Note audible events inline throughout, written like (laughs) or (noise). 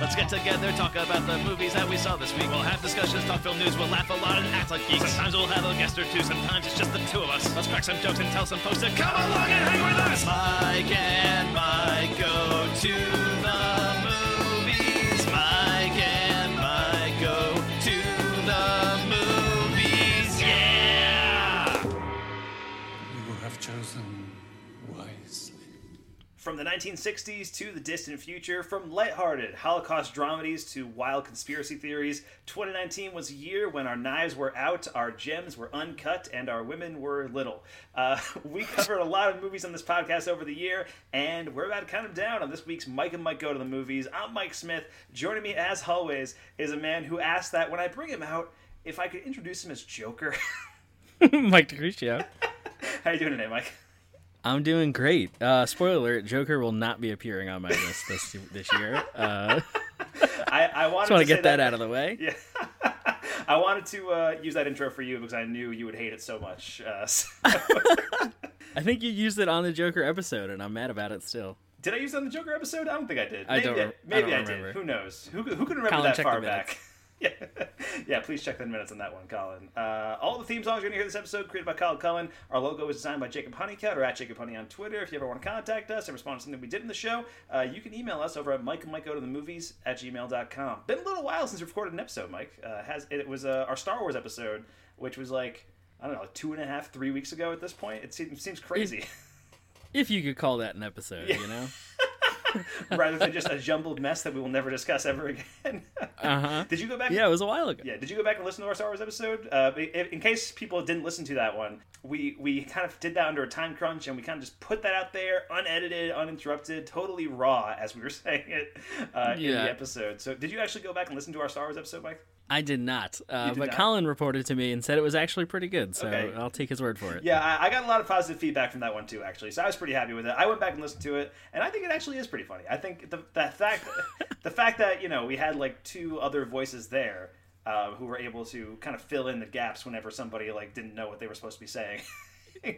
Let's get together, talk about the movies that we saw this week. We'll have discussions, talk film news, we'll laugh a lot and act like geeks. Sometimes we'll have a guest or two, sometimes it's just the two of us. Let's crack some jokes and tell some folks to come along and hang with us. Mike and Mike go to 1960s to the distant future, from lighthearted Holocaust dramedies to wild conspiracy theories, 2019 was a year when our knives were out, our gems were uncut, and our women were little. Uh, (laughs) we covered a lot of movies on this podcast over the year, and we're about to count them down on this week's Mike and Mike Go to the Movies. I'm Mike Smith. Joining me, as always, is a man who asked that when I bring him out, if I could introduce him as Joker. (laughs) (laughs) Mike DeCrucio. How you doing today, Mike? I'm doing great. Uh, spoiler alert: Joker will not be appearing on my list this this year. Uh, (laughs) I, I wanted just want to get say that out of the way. (laughs) Yeah. (laughs) I wanted to uh, use that intro for you because I knew you would hate it so much. Uh, so- I think you used it on the Joker episode, and I'm mad about it still. did I use it on the Joker episode? I don't think I did. I maybe don't I, I maybe don't I, did. remember. Who knows? Who, who can remember Colin, that far back? Yeah, (laughs) yeah. Please check the minutes on that one, Colin. Uh, all the theme songs you're gonna hear this episode created by Colin Cullen. Our logo was designed by Jacob Honeycutt or at Jacob Honey on Twitter. If you ever want to contact us and respond to something we did in the show, uh, you can email us over at Mike and Mike Go to the Movies at gmail.com. Been a little while since we recorded an episode, Mike. Uh, has it was uh, our Star Wars episode, which was like I don't know, like two and a half, three weeks ago at this point. It seems, seems crazy. If you could call that an episode, you know. (laughs) (laughs) rather than just a jumbled mess that we will never discuss ever again. (laughs) Uh huh. did you go back? Yeah, it was a while ago. Yeah, did you go back and listen to our Star Wars episode? Uh, in, case people didn't listen to that one, we we kind of did that under a time crunch, and we kind of just put that out there, unedited, uninterrupted, totally raw, as we were (laughs) saying it uh, in the episode. So, did you actually go back and listen to our Star Wars episode, Mike? I did not, uh, did but not? Colin reported to me and said it was actually pretty good. So Okay. I'll take his word for it. Yeah, I, I got a lot of positive feedback from that one too, actually. So I was pretty happy with it. I went back and listened to it, and I think it actually is pretty funny. I think the the fact (laughs) the fact that you know we had like two other voices there uh, who were able to kind of fill in the gaps whenever somebody like didn't know what they were supposed to be saying.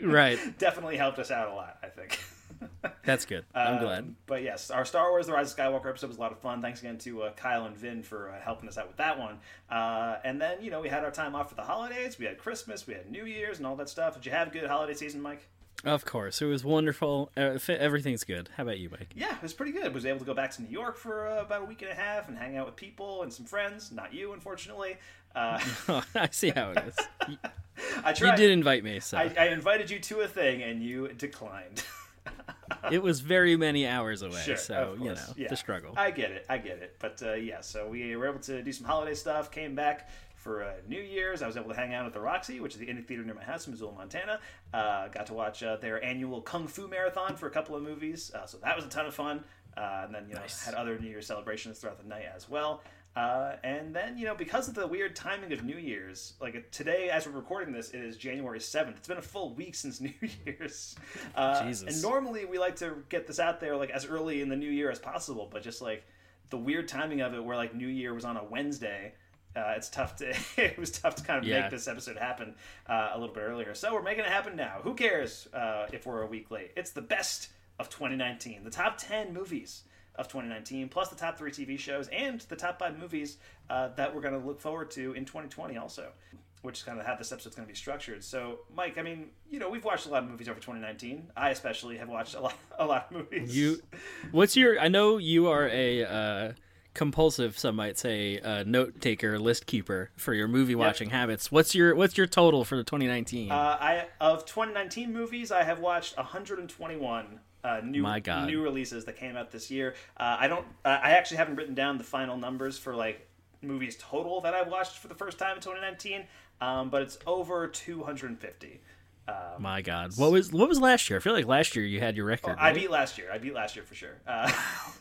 Right. (laughs) Definitely helped us out a lot, I think. (laughs) That's good. I'm Um, glad. But yes, our Star Wars: The Rise of Skywalker episode was a lot of fun. Thanks again to uh, Kyle and Vin for uh, helping us out with that one. Uh, and then you know we had our time off for the holidays. We had Christmas, we had New Year's, and all that stuff. Did you have a good holiday season, Mike? Of course, it was wonderful. Uh, everything's good. How about you, Mike? Yeah, it was pretty good. I Was able to go back to New York for uh, about a week and a half and hang out with people and some friends. Not you, unfortunately. Uh, (laughs) I see how it is. You, (laughs) I you did invite me, so I, I invited you to a thing and you declined. (laughs) it was very many hours away. Sure, so you know. Yeah. the struggle. I get it. I get it. But uh, yeah, so we were able to do some holiday stuff. Came back for uh, New Year's. I was able to hang out at the Roxy, which is the indie theater near my house in Missoula, Montana. Uh, got to watch uh, their annual Kung Fu marathon for a couple of movies. Uh, so that was a ton of fun. Uh, and then you know Nice. had other New Year's celebrations throughout the night as well. Uh, and then you know because of the weird timing of New Year's, like today as we're recording this, it is January seventh. It's been a full week since (laughs) New Year's. Uh, Jesus. And normally we like to get this out there like as early in the new year as possible, but just like the weird timing of it, where like New Year was on a Wednesday. Uh, it's tough to (laughs) it was tough to kind of Yeah. make this episode happen uh, a little bit earlier. So we're making it happen now. Who cares uh, if we're a week late? It's the best of 2019. The top 10 movies of 2019, plus the top three TV shows and the top five movies uh, that we're going to look forward to in 2020 also, which is kind of how this episode's going to be structured. So, Mike, I mean, you know, we've watched a lot of movies over 2019. I especially have watched a lot, a lot of movies. You, what's your? I know you are a uh, compulsive, some might say, uh, note taker, list keeper for your movie watching habits. What's your What's your total for the 2019? Uh, I of 2019 movies, I have watched 121 uh, new new releases that came out this year. Uh, I don't. Uh, I actually haven't written down the final numbers for like movies total that I've watched for the first time in 2019, um, but it's over 250. Um, My God, what was what was last year? I feel like last year you had your record. I right? beat last year. I beat last year for sure. Uh, (laughs)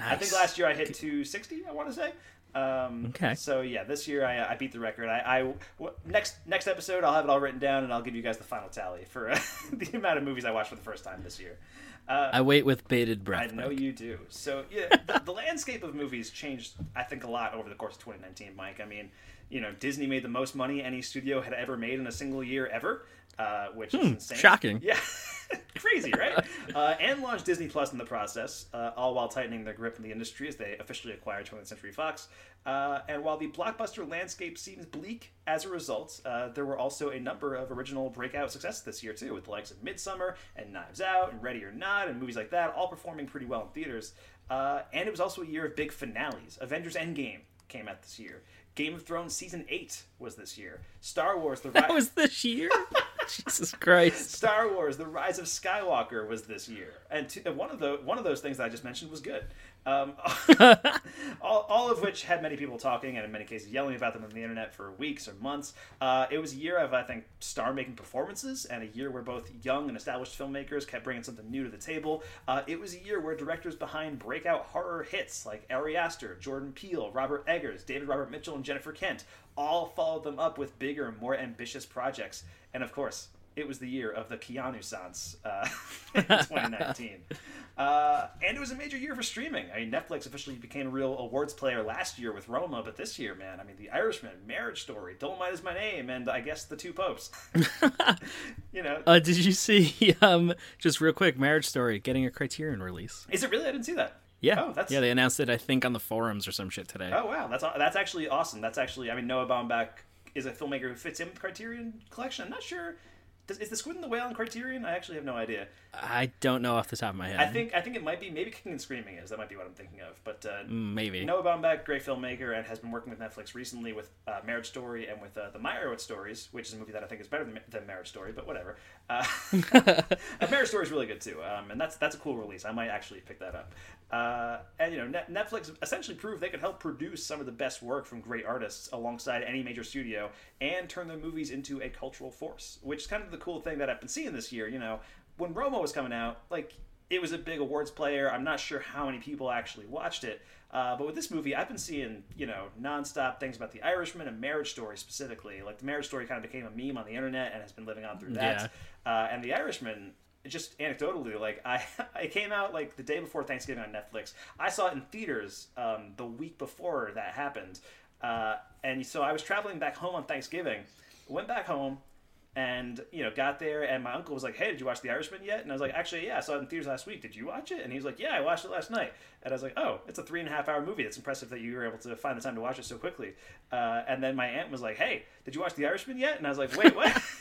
I think last year I hit 260. I want to say. Um, Okay. So yeah, this year I, I beat the record. I, I w- next next episode I'll have it all written down and I'll give you guys the final tally for uh, (laughs) the amount of movies I watched for the first time this year. Uh, I wait with bated breath. I know Mike. you do. So yeah, (laughs) the, the landscape of movies changed, I think, a lot over the course of 2019. Mike, I mean, you know, Disney made the most money any studio had ever made in a single year ever. Uh, which is insane. shocking. Yeah. (laughs) Crazy, right? (laughs) uh, and launched Disney Plus in the process, uh, all while tightening their grip in the industry as they officially acquired 20th Century Fox. Uh, and while the blockbuster landscape seems bleak as a result, uh, there were also a number of original breakout successes this year too, with the likes of Midsommar and Knives Out and Ready or Not and movies like that, all performing pretty well in theaters. Uh, and it was also a year of big finales. Avengers Endgame came out this year. Game of Thrones season eight was this year. Star Wars: The That Rise. was this year. (laughs) (laughs) Jesus Christ. Star Wars: The Rise of Skywalker was this year, and one of the one of those things I just mentioned was good. Um, (laughs) all, all of which had many people talking and in many cases yelling about them on the internet for weeks or months. Uh, it was a year of I think star-making performances and a year where both young and established filmmakers kept bringing something new to the table. Uh, it was a year where directors behind breakout horror hits like Ari Aster, Jordan Peele, Robert Eggers, David Robert Mitchell, and Jennifer Kent all followed them up with bigger and more ambitious projects. And of course, it was the year of the Keanu Sans uh, (laughs) in (laughs) 2019. Uh, and it was a major year for streaming. I mean, Netflix officially became a real awards player last year with Roma, but this year, man, I mean, The Irishman, Marriage Story, Dolomite is My Name, and I guess The Two Popes. (laughs) you know, Uh, did you see, um, just real quick, Marriage Story getting a Criterion release? is it really? I didn't see that. Yeah. Oh, that's Yeah, they announced it, I think, on the forums or some shit today. Oh wow, that's that's actually awesome. That's actually, I mean, Noah Baumbach is a filmmaker who fits in with Criterion Collection. I'm not sure. Does, is the Squid and the Whale on Criterion? I actually have no idea. I don't know off the top of my head. I think I think it might be maybe Kicking and Screaming is that might be what I'm thinking of. But uh, Mm, Maybe. Noah Baumbach, great filmmaker, and has been working with Netflix recently with uh, Marriage Story and with uh, the Meyerowitz Stories, which is a movie that I think is better than, than Marriage Story, but whatever. Uh, uh, (laughs) (laughs) Marriage Story is really good too, um, and that's that's a cool release. I might actually pick that up. Uh, and you know, Net- Netflix essentially proved they could help produce some of the best work from great artists alongside any major studio and turn their movies into a cultural force, which is kind of the cool thing that I've been seeing this year. You know, when Roma was coming out, like it was a big awards player. I'm not sure how many people actually watched it, uh, but with this movie, I've been seeing you know nonstop things about The Irishman and Marriage Story specifically. Like the Marriage Story kind of became a meme on the internet and has been living on through that. Uh, and The Irishman, just anecdotally, like (laughs) I, I came out like the day before Thanksgiving on Netflix. I saw it in theaters um, the week before that happened, uh, and so I was traveling back home on Thanksgiving. Went back home and you know got there and my uncle was like hey did you watch the irishman yet? And i was like actually yeah i saw it in theaters last week. Did you watch it? And he was like yeah i watched it last night. And i was like oh it's a three and a half hour movie. It's impressive that you were able to find the time to watch it so quickly. Uh, and then my aunt was like hey did you watch the irishman yet? And i was like wait what? (laughs)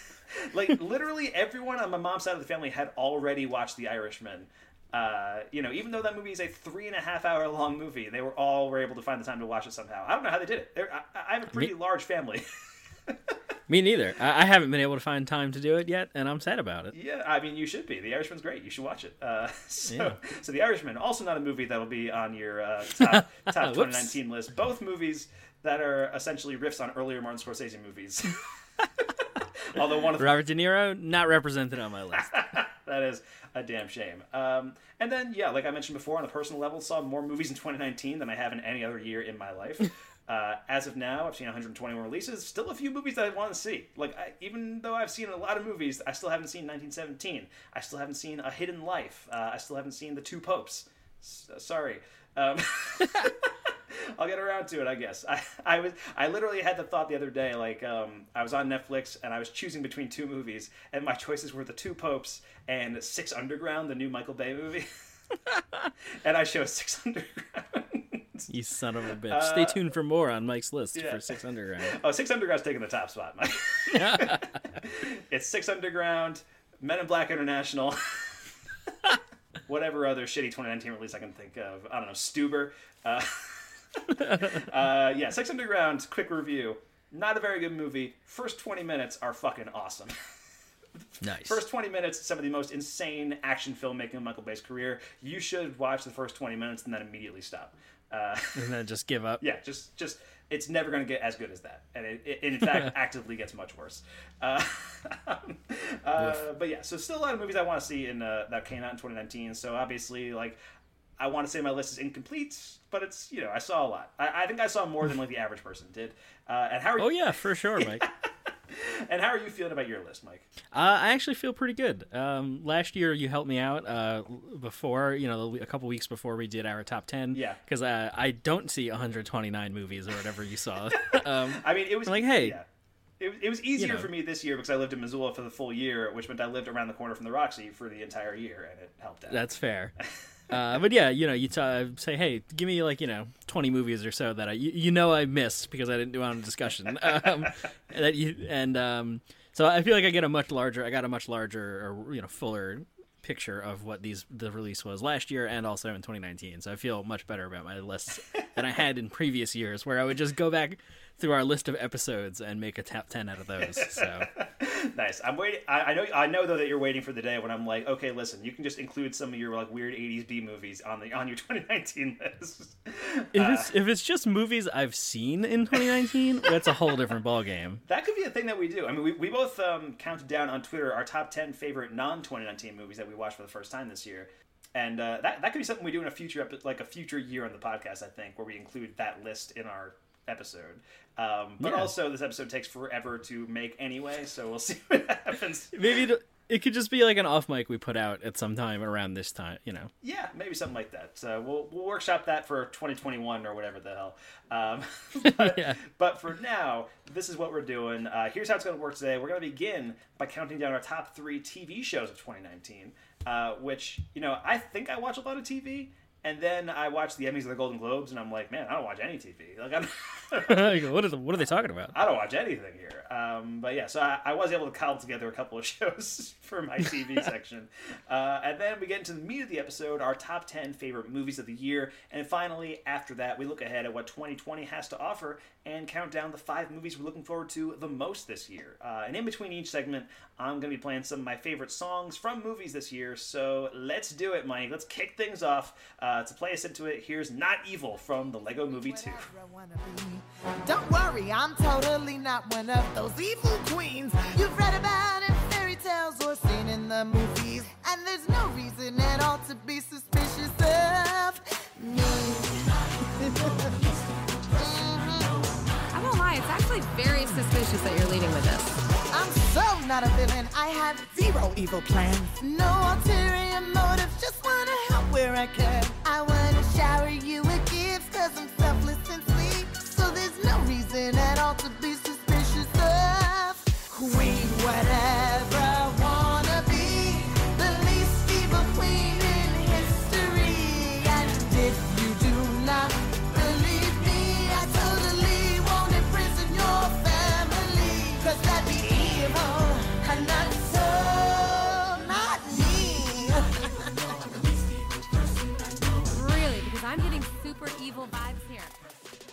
Like literally everyone on my mom's side of the family had already watched the irishman uh, you know, even though that movie is a three and a half hour long movie, they were all were able to find the time to watch it somehow. I don't know how they did it. I, I have a pretty large family. (laughs) Me neither. I, I haven't been able to find time to do it yet, and I'm sad about it. Yeah, I mean, you should be. The Irishman's great. You should watch it. Uh, (laughs) so, Yeah. so The Irishman, also not a movie that will be on your uh, (laughs) top, top 2019 list. Both movies that are essentially riffs on earlier Martin Scorsese movies. Although one of them, Robert De Niro, not represented on my list. that is (laughs) a damn shame. Um, and then, yeah, like I mentioned before, on a personal level, saw more movies in (laughs) 2019 than I have in any other year in my life. (laughs) Uh, as of now, I've seen 121 releases. Still a few movies that I want to see. Like, I, even though I've seen a lot of movies, I still haven't seen 1917. I still haven't seen A Hidden Life. Uh, I still haven't seen The Two Popes. S- sorry. Um, (laughs) I'll get around to it, I guess. (laughs) I, I was I literally had the thought the other day, like um, I was on Netflix and I was choosing between two movies, and my (laughs) choices were The Two Popes and Six Underground, the new Michael Bay movie. and I chose Six Underground. You son of a bitch. Stay tuned for more on Mike's list Uh, yeah. for Six Underground. oh, Six Underground's taking the top spot, Mike. it's Six Underground, Men in Black International, whatever other shitty 2019 release I can think of. I don't know, Stuber. Uh, (laughs) uh, yeah, Six Underground, quick review. Not a very good movie. First 20 minutes are fucking awesome. (laughs) Nice. First 20 minutes, some of the most insane action filmmaking of Michael Bay's career. You should watch the first 20 minutes and then immediately stop. Uh, and then just give up. (laughs) yeah, just just it's never going to get as good as that, and it, it in fact actively gets much worse. Uh, uh, but yeah, so still a lot of movies I want to see in uh, that came out in 2019. So obviously, like I want to say my list is incomplete, but it's you know I saw a lot. I, I think I saw more than like the average person did. Uh, and how are you, Oh yeah, for sure, (laughs) Mike. and how are you feeling about your list, Mike? Uh, I actually feel pretty good. Um, last year you helped me out uh, before, you know, a couple weeks before we did our top ten. Yeah. Because uh, I don't see 129 movies or whatever you saw. (laughs) um, I mean, it was Like, hey, yeah. It, it was easier know. for me this year because I lived in Missoula for the full year, which meant I lived around the corner from the Roxy for the entire year, and it helped out. That's fair. (laughs) Uh, but yeah, you know, you t- uh, say, hey, give me like you know twenty movies or so that I you, you know I missed because I didn't do it on a discussion. (laughs) um, that you and um, so I feel like I get a much larger, I got a much larger or you know fuller picture of what these the release was last year and also in 2019. So I feel much better about my lists than I had in previous years, where I would just go back through our list of episodes and make a top ten out of those. So (laughs) nice. I'm waiting. I, I know. I know though that you're waiting for the day when I'm like, okay, listen, you can just include some of your like weird '80s B movies on the on your (laughs) 2019 list. if it's if it's just movies I've seen in 2019, (laughs) that's a whole different ballgame. That could be a thing that we do. I mean, we, we both um, counted down on Twitter our top 10 favorite non 2019 movies that we watched for the first time this year. And uh, that, that could be something we do in a future, epi- like a future year on the podcast, I think, where we include that list in our episode. Um, but Yeah. also, this episode takes forever to make anyway, so we'll (laughs) see what happens. Maybe it, could just be like an off mic we put out at some time around this time, you know. Yeah, maybe something like that. So we'll, we'll workshop that for 2021 or whatever the hell. Um, (laughs) (laughs) but, Yeah. but for now, this is what we're doing. Uh, here's how it's going to work today. We're going to begin by counting down our top three TV shows of 2019, uh, which, you know, I think I watch a lot of TV. And then I watch the Emmys or the Golden Globes, and I'm like, man, I don't watch any TV. Like, I'm, Like, (laughs) what, are the, what are they talking about? I don't watch anything here. Um, but yeah, so I, I was able to cobble together a couple of (laughs) shows for my TV (laughs) section. Uh, and then we get into the meat of the episode, our top 10 favorite movies of the year. And finally, after that, we look ahead at what 2020 has to offer and count down the five movies we're looking forward to the most this year. Uh, and in between each segment, I'm going to be playing some of my favorite songs from movies this year. So let's do it, Mike. Let's kick things off. Uh, to play us into it, here's Not Evil from the Lego Movie 2. Whatever I wanna be. Don't worry, I'm totally not one of those evil queens you've read about in fairy tales or seen in the movies. And there's no reason at all to be suspicious of me. I won't lie, it's actually very suspicious that you're leading with this. I'm so not a villain. I have zero evil plans. No ulterior motives. Just wanna help where I can. I reason at all to be suspicious of. Queen, whatever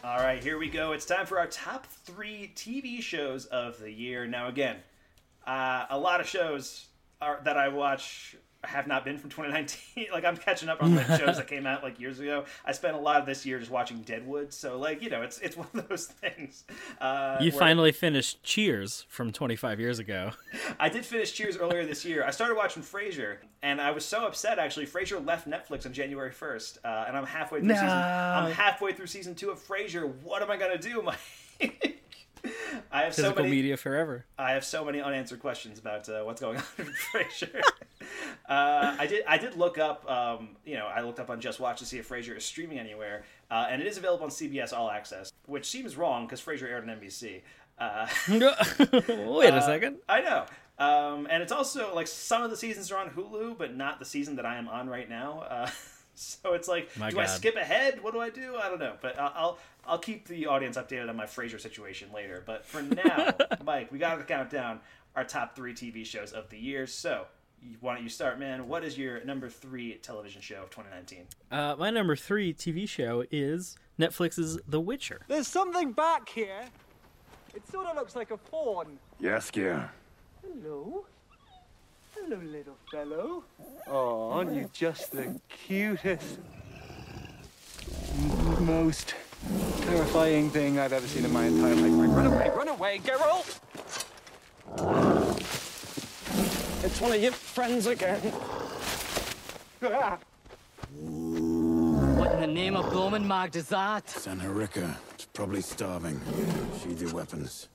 All right, here we go. It's time for our top three TV shows of the year. Now, again, uh, a lot of shows are, that I watch have not been from 2019. (laughs) like I'm catching up on like shows that came out like years ago. I spent a lot of this year just watching Deadwood, so like you know, it's it's (laughs) one of those things. Uh, You finally finished Cheers from 25 years ago. (laughs) I did finish Cheers earlier this year. I started watching Frasier, and I was so upset actually. Frasier left Netflix on January first, uh, and I'm halfway through season. I'm halfway through season two of Frasier. What am I gonna do, Mike? (laughs) I have so Physical many. media forever. I have so many unanswered questions about uh, what's going (laughs) on in Frasier. (laughs) uh, I did. I did look up. Um, you know, I looked up on JustWatch to see if Frasier is streaming anywhere, uh, and it is available on CBS All Access, which seems wrong because Frasier aired on NBC. Uh, Wait a second. I know. Um, and it's also like some of the seasons are on Hulu, but not the season that I am on right now. Uh, so it's like, My do I skip ahead? What do I do? I don't know. But I'll I'll, I'll keep the audience updated on my Frasier situation later. But for now, (laughs) Mike, we got to count down our top three TV shows of the year. So why don't you start, man? What is your number three television show of 2019? Uh, my number three TV show is Netflix's The Witcher. There's something back here. It sort of looks like a fawn. Yes, Gear. Hello? Hello, little fellow. Oh, aren't you just the cutest, most terrifying thing I've ever seen in my entire life? Run away, run away, Geralt! It's one of your friends again. Ah. What in the name of Blomin Mag is that? Sanharika. It's probably starving. Sheathe your weapons.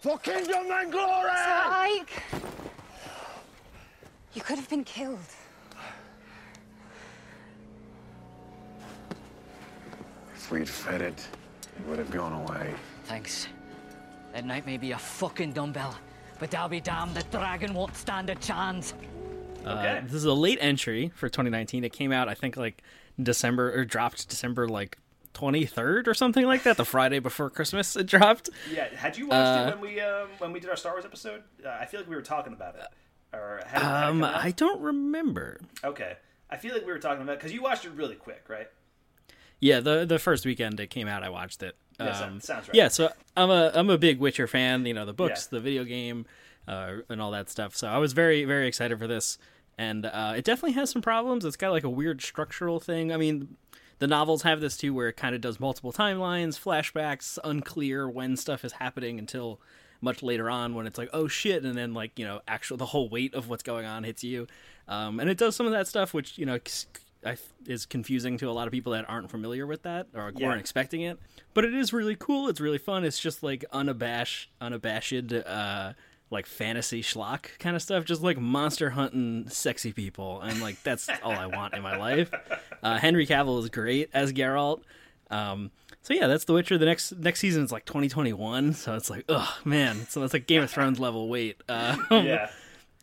For kingdom and glory! Sir You could have been killed. If we'd fed it, it would have gone away. Thanks. That night may be a fucking dumbbell but I'll be damned, the dragon won't stand a chance. Uh, this is a late entry for 2019. It came out, I think, like December or dropped December like 23rd or something like that. The (laughs) Friday before Christmas it dropped. Yeah, had you watched Uh, it when we um, when we did our Star Wars episode? Uh, I feel like we were talking about it. Or had it, had Um, come out? I don't remember. Okay, I feel like we were talking about because you watched it really quick, right? Yeah, the the first weekend it came out, I watched it. Yeah, so- Um, sounds right. Yeah, so I'm a I'm a big Witcher fan. You know, the books, Yeah. the video game, uh, and all that stuff. So I was very very excited for this, and uh, it definitely has some problems. It's got like a weird structural thing. I mean. The novels have this too, where it kind of does multiple timelines, flashbacks, unclear when stuff is happening until much later on when it's like, oh shit, and then like you know, actual the whole weight of what's going on hits you, um, and it does some of that stuff which you know is confusing to a lot of people that aren't familiar with that or Yeah. weren't expecting it. But it is really cool. It's really fun. It's just like unabashed, unabashed, uh, like fantasy schlock kind of stuff. Just like monster hunting sexy people, and like that's all I want in my life. Uh, Henry Cavill is great as Geralt. Um, so yeah, that's The Witcher. The next next season is like 2021, so it's like, oh man, so it's like Game of Thrones level weight. Uh, Yeah. (laughs)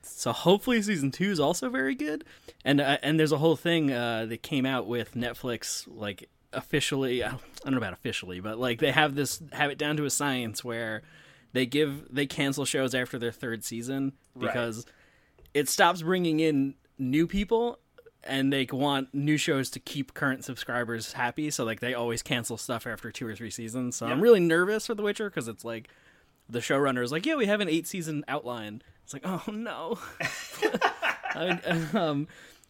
So hopefully season two is also very good, and uh, and there's a whole thing uh, that came out with Netflix like officially. I don't, I don't know about officially, but like they have this have it down to a science where they give they cancel shows after their third season Right. because it stops bringing in new people and they want new shows to keep current subscribers happy so like they always cancel stuff after two or three seasons so i'm really nervous for the witcher because it's like the showrunner is like yeah we have an eight season outline it's like oh no (laughs) I (laughs) um,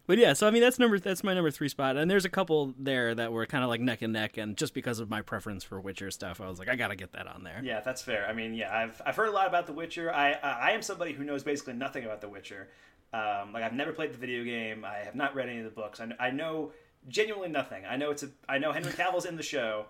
but yeah so i mean that's number that's my number three spot and there's a couple there that were kind of like neck and neck and just because of my preference for witcher stuff i was like i gotta get that on there Yeah, that's fair. I mean, yeah, I've I've heard a lot about The Witcher. I I, I am somebody who knows basically nothing about The Witcher. Um, like I've never played the video game. I have not read any of the books. I, I know genuinely nothing. I know it's a I know Henry Cavill's in the show,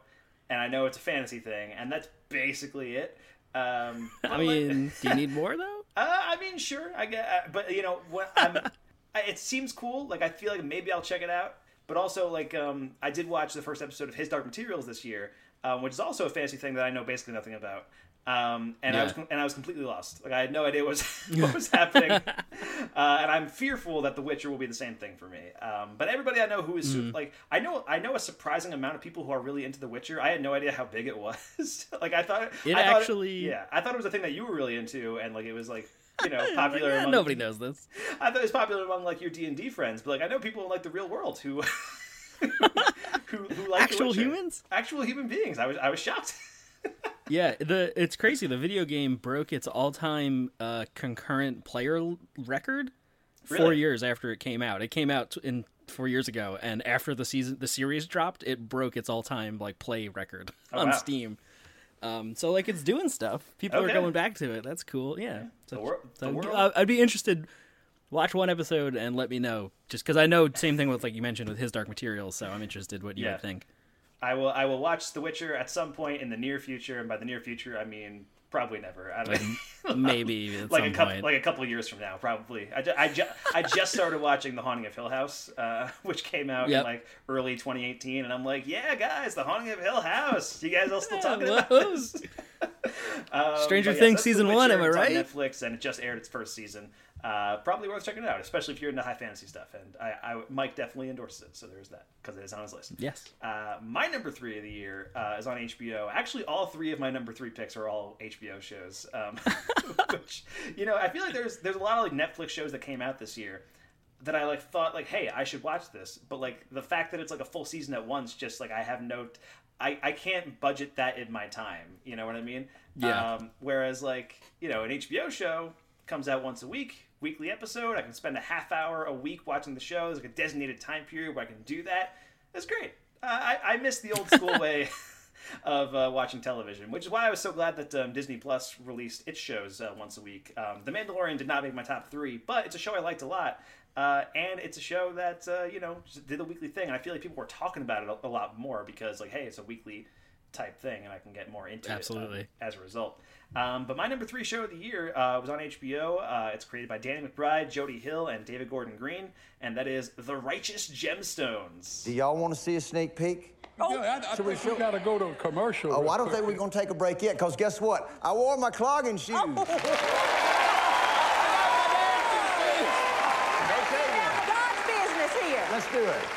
and I know it's a fantasy thing, and that's basically it. Um, (laughs) i but, like- mean do you need more though (laughs) Uh, I mean, sure, I get, uh, but you know, what I'm, (laughs) I, it seems cool. Like I feel like maybe I'll check it out. But also, like, um, I did watch the first episode of His Dark Materials this year, um, which is also a fantasy thing that I know basically nothing about. Um, and I was and I was completely lost. Like I had no idea what was, (laughs) what was (laughs) happening, uh, and I'm fearful that The Witcher will be the same thing for me. Um, but everybody I know who is Mm. like, I know I know a surprising amount of people who are really into The Witcher. I had no idea how big it was. (laughs) like I thought It I thought actually- yeah, I thought it was a thing that you were really into, and like it was like you know popular. Yeah, among, nobody knows this I thought it was popular among like your D and D friends, but like I know people in like the real world who who, who like Actual humans? actual human beings. I was I was shocked. Yeah, the it's crazy. The video game broke its all-time uh, concurrent player l- record four years after it came out. It came out in four years ago, and after the season, the series dropped, it broke its all-time like play record Oh, on wow. Steam. Um, so like it's doing stuff. People Okay. are going back to it. That's cool. Yeah. So, wor- so the world- I- I'd be interested. Watch one episode and let me know. Just because I know same thing with like you mentioned with his Dark Materials, so I'm interested what you Yeah. would think. I will I will watch The Witcher at some point in the near future, and by the near future I mean probably never. I don't Maybe (laughs) like a couple point. like a couple years from now, probably. I, ju- I, ju- I just started watching The Haunting of Hill House, uh, (laughs) which came out Yep. in like early 2018, and I'm like, yeah, guys, The Haunting of Hill House. You guys all still talking about this? (laughs) Um, Stranger Things season one, am I right? Netflix, and it just aired its first season. Uh, probably worth checking it out, especially if you're into high fantasy stuff. And I, I Mike definitely endorses it, so there's that because it is on his list. Yes. Uh, my number three of the year uh, is on HBO. Actually, all three of my number three picks are all HBO shows. Um, (laughs) which you know, I feel like there's there's a lot of like Netflix shows that came out this year that I like thought like, hey, I should watch this. But like the fact that it's like a full season at once, just like I have no, I I can't budget that in my time. You know what I mean? Yeah. Um, whereas like you know, an HBO show comes out once a week. Weekly episode. I can spend a half hour a week watching the show. There's like a designated time period where I can do that. That's great. Uh, I, I miss the old school (laughs) way (laughs) of uh, watching television, which is why I was so glad that um, Disney Plus released its shows uh, once a week. Um, the Mandalorian did not make my top three, but it's a show I liked a lot. Uh, and it's a show that, uh, you know, just did a weekly thing. And I feel like people were talking about it a, a lot more because, like, hey, it's a weekly type thing, and I can get more into Absolutely. it um, as a result. Um, but my number three show of the year uh, was on HBO. Uh, it's created by Danny McBride, Jody Hill, and David Gordon Green, and that is The Righteous Gemstones. Do y'all want to see a sneak peek? Oh, yeah, I, I Should we think we got to go to a commercial. Oh, real I don't quick. think we're going to take a break yet, because guess what? I wore my clogging shoes. (laughs) God's business here. Let's do it. (sighs)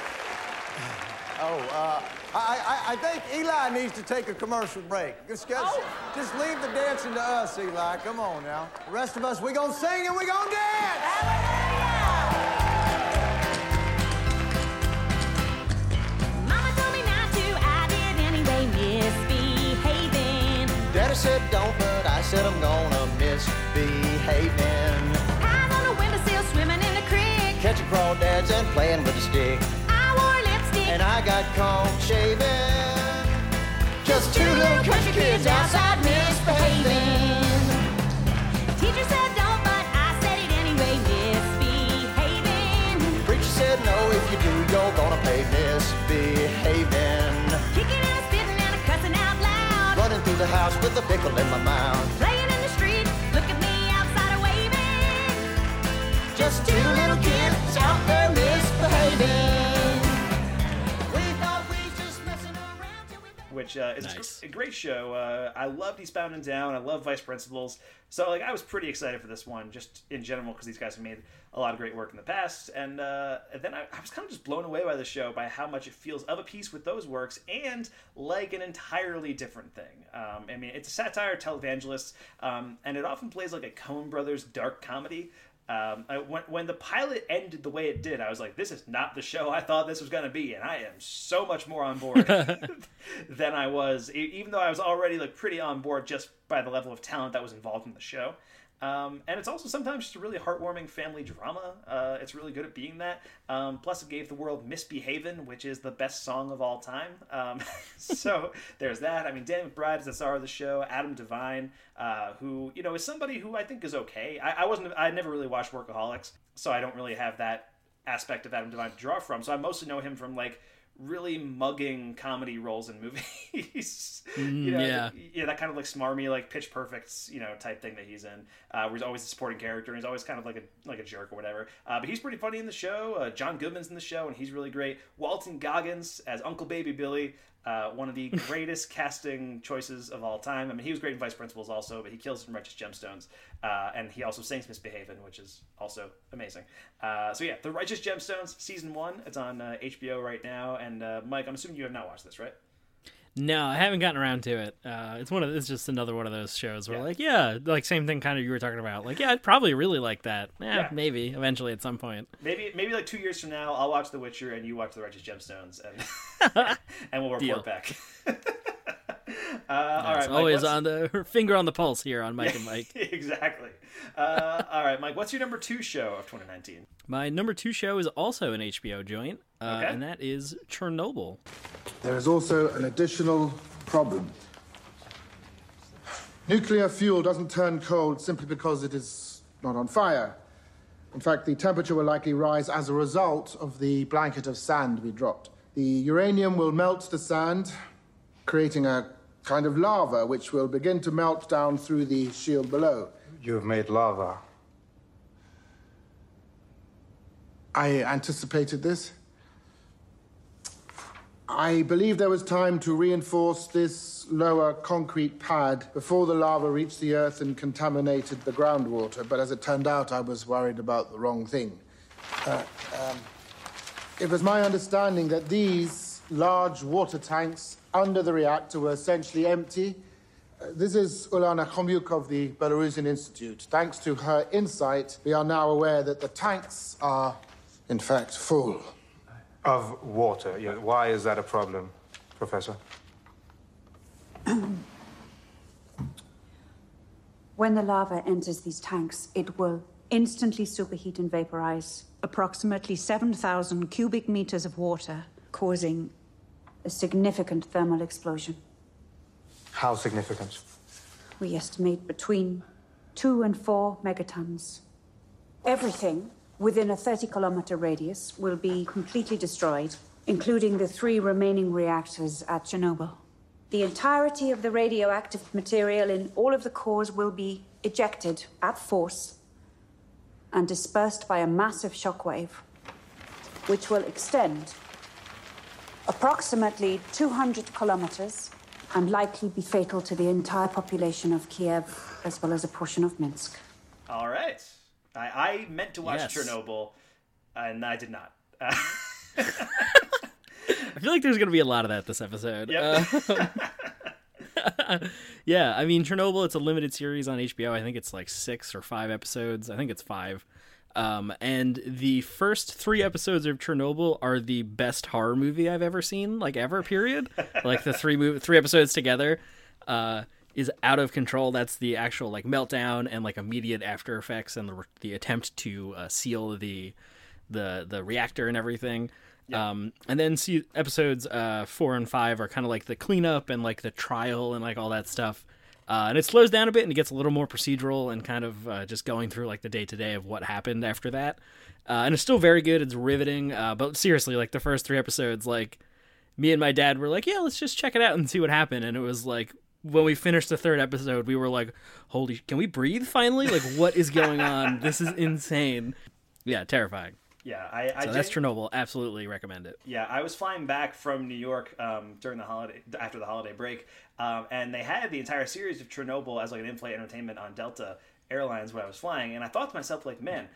Oh, uh, I, I, I think Eli needs to take a commercial break. Just, just, Oh. just leave the dancing to us, Eli. Come on now. The rest of us, we gonna sing and we gonna dance. Mama told me not to, I did anyway, misbehaving. Daddy said don't, but I said I'm gonna misbehaving. Eyes on the windowsill, swimming in the creek. Catching crawdads and playing with a stick. I wore lipstick. And I got caught shaving. Just two little country kids outside misbehaving. Teacher said don't, but I said it anyway, misbehaving. Preacher said no, if you do, you're gonna pay misbehaving. Kicking and spitting and cussing out loud. Running through the house with a pickle in my mouth. Playing in the street, look at me outside waving. Just two little kids out there misbehaving. Which uh, is a Nice. a great show. Uh, I loved Eastbound and Down. I love Vice Principals. So like I was pretty excited for this one, just in general, because these guys have made a lot of great work in the past. And, uh, and then I, I was kind of just blown away by the show by how much it feels of a piece with those works and like an entirely different thing. Um, I mean, it's a satire, televangelists, um, and it often plays like a Coen Brothers dark comedy. Um, I, when, when the pilot ended the way it did, I was like, "This is not the show I thought this was going to be," and I am so much more on board (laughs) (laughs) than I was, even though I was already like pretty on board just by the level of talent that was involved in the show. Um, and it's also sometimes just a really heartwarming family drama. Uh, it's really good at being that. Um, plus, it gave the world "Misbehavin'," which is the best song of all time. Um, (laughs) so there's that. I mean, Dan McBride is the star of the show. Adam DeVine, uh, who you know is somebody who I think is okay. I, I wasn't. I never really watched Workaholics, so I don't really have that aspect of Adam DeVine to draw from. So I mostly know him from like really mugging comedy roles in movies. (laughs) you know, yeah. yeah, that kind of like smarmy, like Pitch Perfect, you know, type thing that he's in. Uh, where he's always a supporting character, and he's always kind of like a like a jerk or whatever. Uh, but he's pretty funny in the show. Uh, John Goodman's in the show, and he's really great. Walton Goggins as Uncle Baby Billy. Uh, one of the (laughs) greatest casting choices of all time. I mean, he was great in Vice Principals also, but he kills in Righteous Gemstones. Uh, and he also sings Misbehavin', which is also amazing. Uh, so yeah, The Righteous Gemstones, season one. It's on uh, HBO right now. And uh, Mike, I'm assuming you have not watched this, right? No, I haven't gotten around to it. Uh, it's one of it's just another one of those shows where Yeah. like yeah, like same thing kind of you were talking about. Like yeah, I'd probably really like that. Eh, Yeah. maybe eventually at some point. Maybe maybe like two years from now, I'll watch The Witcher and you watch The Righteous Gemstones, and (laughs) (laughs) and we'll report Deal. back. (laughs) (laughs) uh, all right, Mike, always what's- on the finger on the pulse here on Mike and (laughs) Mike. exactly. Uh, all right, Mike. What's your number two show of 2019? My number two show is also an HBO joint, uh, Okay. and that is Chernobyl. There is also an additional problem. Nuclear fuel doesn't turn cold simply because it is not on fire. In fact, the temperature will likely rise as a result of the blanket of sand we dropped. The uranium will melt the sand, creating a kind of lava which will begin to melt down through the shield below. You have made lava. I anticipated this. I believe there was time to reinforce this lower concrete pad before the lava reached the earth and contaminated the groundwater, but as it turned out, I was worried about the wrong thing. Uh, um, it was my understanding that these large water tanks under the reactor were essentially empty. Uh, this is Ulana Khomyuk of the Belarusian Institute. Thanks to her insight, we are now aware that the tanks are, in fact, full. Of water. Yeah. Why is that a problem, Professor? (clears throat) When the lava enters these tanks, it will instantly superheat and vaporize approximately 7,000 cubic meters of water, causing a significant thermal explosion. How significant? We estimate between two and four megatons. Everything within a 30 kilometer radius will be completely destroyed, including the three remaining reactors at Chernobyl. The entirety of the radioactive material in all of the cores will be ejected at force and dispersed by a massive shockwave, which will extend approximately 200 kilometers and likely be fatal to the entire population of Kiev as well as a portion of Minsk. All right. I, I meant to watch Yes. Chernobyl, and I did not. (laughs) I feel like there's gonna be a lot of that this episode. Yep. Uh, (laughs) yeah, I mean Chernobyl. It's a limited series on HBO. I think it's like six or five episodes. I think it's five. Um, and the first three episodes of Chernobyl are the best horror movie I've ever seen, like ever. Period. (laughs) like the three mov- three episodes together. Uh, is out of control. That's the actual like meltdown and like immediate after effects and the the attempt to uh, seal the the the reactor and everything. Um, and then see episodes uh, four and five are kind of like the cleanup and like the trial and like all that stuff. Uh, and it slows down a bit and it gets a little more procedural and kind of uh, just going through like the day to day of what happened after that. Uh, and it's still very good. It's riveting. Uh, but seriously, like the first three episodes, like me and my dad were like, yeah, let's just check it out and see what happened. And it was like when we finished the third episode, we were like, holy, can we breathe finally? Like, what is going on? This is insane. Yeah, terrifying. Yeah, I. I So that's Chernobyl. Absolutely recommend it. Yeah, I was flying back from New York um, during the holiday after the holiday break, um, and they had the entire series of Chernobyl as like an in-flight entertainment on Delta Airlines when I was flying, and I thought to myself like, man,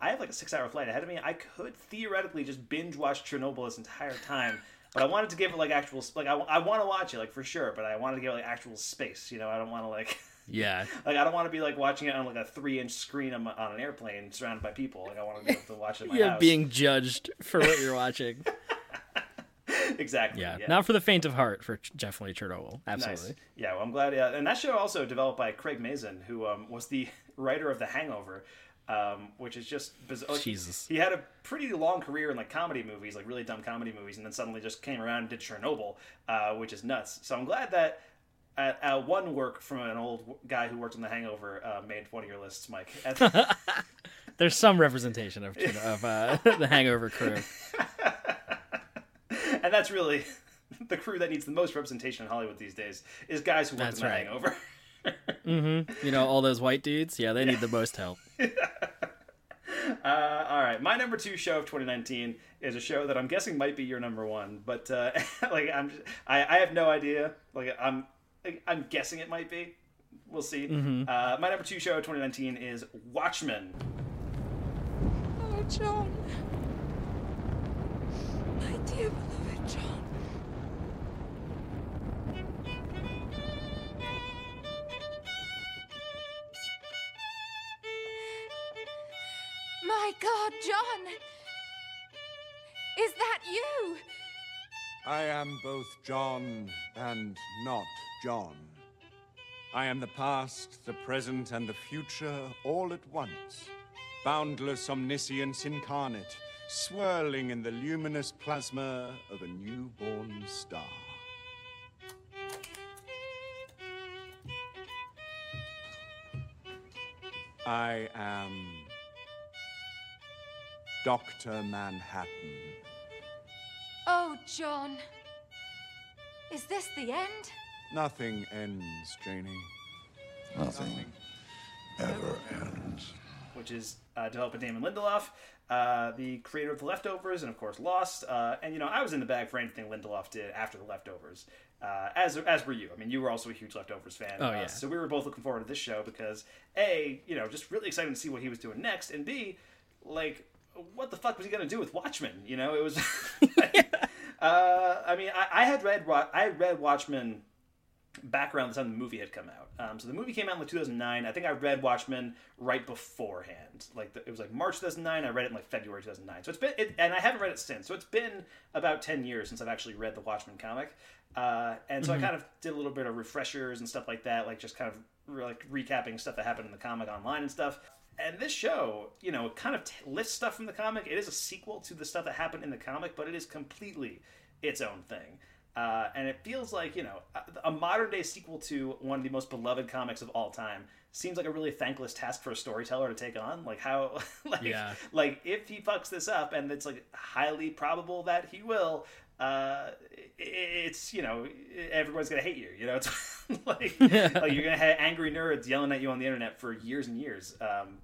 I have like a six-hour flight ahead of me. I could theoretically just binge watch Chernobyl this entire time, but I wanted to give it like actual like I, I want to watch it like for sure, but I wanted to give it like actual space. You know, I don't want to like. Yeah. (laughs) Like I don't want to be like watching it on like a three-inch screen on, on an airplane surrounded by people. Like I want to be able to watch it in my (laughs) Yeah, house. being judged for what you're watching. (laughs) exactly. Yeah, yeah. not for the faint of heart. For definitely Chernobyl. Absolutely. Nice. Yeah, well, I'm glad. Yeah, and that show also developed by Craig Mazin, who um, was the writer of The Hangover, um, which is just bizarre. like, Jesus. He had a pretty long career in like comedy movies, like really dumb comedy movies, and then suddenly just came around and did Chernobyl, uh, which is nuts. So I'm glad that. Uh, uh, one work from an old guy who worked on The Hangover uh, made one of your lists, Mike. (laughs) There's some representation of of uh, (laughs) the Hangover crew. (laughs) and that's really the crew that needs the most representation in Hollywood these days is guys who work That's on The right. Hangover. hmm You know, all those white dudes. Yeah, they need the most help. Uh, all right, my number two show of 2019 is a show that I'm guessing might be your number one, but uh, like I'm, I, I have no idea. Like I'm, I'm guessing it might be. We'll see. Mhm. Uh, my number two show of 2019 is Watchmen. Oh, John. My dear beloved John. My God, John! Is that you? I am both John and not John. I am the past, the present, and the future all at once. Boundless omniscience incarnate, swirling in the luminous plasma of a newborn star. I am Dr. Manhattan. Oh, John. Is this the end? Nothing ends, Janie. Nothing ever ends. which is uh, developed by Damon Lindelof, uh, the creator of The Leftovers, and of course Lost. Uh, and you know, I was in the bag for anything Lindelof did after The Leftovers, uh, as as were you. I mean, you were also a huge Leftovers fan. Oh, uh, yeah. So we were both looking forward to this show because a, you know, just really excited to see what he was doing next, and b, like, what the fuck was he gonna do with Watchmen? You know, it was. (laughs) (laughs) uh, I mean, I, I had read I had read Watchmen back around the time the movie had come out. Um, so the movie came out in like 2009. I think I read Watchmen right beforehand. Like the, it was like March 2009. I read it in like February 2009. So it's been, it, and I haven't read it since. So it's been about 10 years since I've actually read the Watchmen comic. Uh, and so Mhm. I kind of did a little bit of refreshers and stuff like that, like just kind of re- like recapping stuff that happened in the comic online and stuff. And this show, you know, kind of t- lifts stuff from the comic. It is a sequel to the stuff that happened in the comic, but it is completely its own thing. Uh, and it feels like you know a- modern day sequel to one of the most beloved comics of all time seems like a really thankless task for a storyteller to take on like how (laughs) like Yeah. like if he fucks this up and it's like highly probable that he will uh it's you know everyone's gonna hate you. You know, (laughs) it's (laughs) like, like you're gonna have angry nerds yelling at you on the internet for years and years. Um,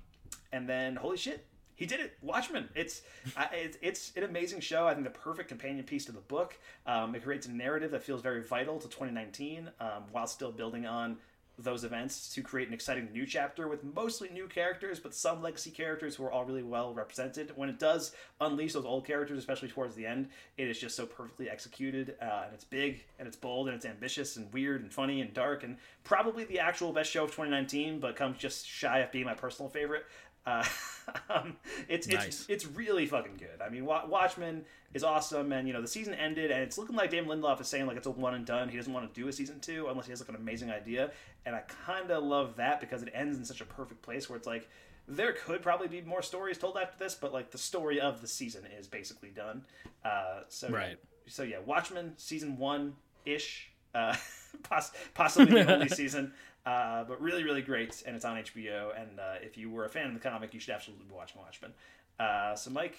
and then holy shit, he did it. Watchmen. It's I, it's it's an amazing show. I think the perfect companion piece to the book. Um, it creates a narrative that feels very vital to 2019 um, while still building on those events to create an exciting new chapter with mostly new characters, but some legacy characters who are all really well represented. When it does unleash those old characters, especially towards the end, it is just so perfectly executed, uh, and it's big and it's bold and it's ambitious and weird and funny and dark and probably the actual best show of 2019, but comes just shy of being my personal favorite. Uh, (laughs) um, it's it's Nice. it's really fucking good. I mean, Wa- Watchmen is awesome, and you know the season ended, and it's looking like Damon Lindelof is saying like it's a one and done. He doesn't want to do a season two unless he has like an amazing idea, and I kind of love that because it ends in such a perfect place where it's like there could probably be more stories told after this, but like the story of the season is basically done. Uh, so. Right. so yeah, Watchmen season one ish, uh, (laughs) poss- possibly the only (laughs) season. Uh, but really, really great, and it's on HBO. And uh, if you were a fan of the comic, you should absolutely be watching Watchmen. Uh, so, Mike,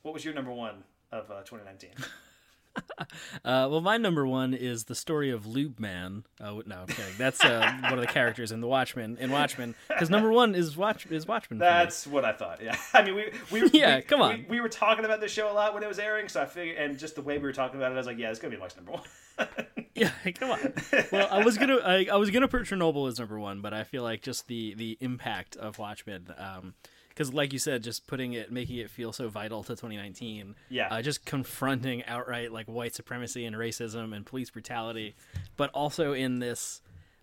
what was your number one of uh, 2019? (laughs) (laughs) Uh, well, my number one is the story of Lube Man. Oh no, I'm. That's uh, one of the characters in the Watchmen. In Watchmen, because number one is Watch is Watchmen. That's what I thought. Yeah, (laughs) I mean, we we (laughs) Yeah, we- come on. We, we were talking about this show a lot when it was airing, so I figured, and just the way we were talking about it, I was like, yeah, it's gonna be Mike's number one. Yeah, come on. Well, I was gonna I, I was gonna put Chernobyl as number one, but I feel like just the the impact of Watchmen, because like you said, just putting it, making it feel so vital to 2019. Yeah. uh, just confronting outright like white supremacy and racism and police brutality, but also in this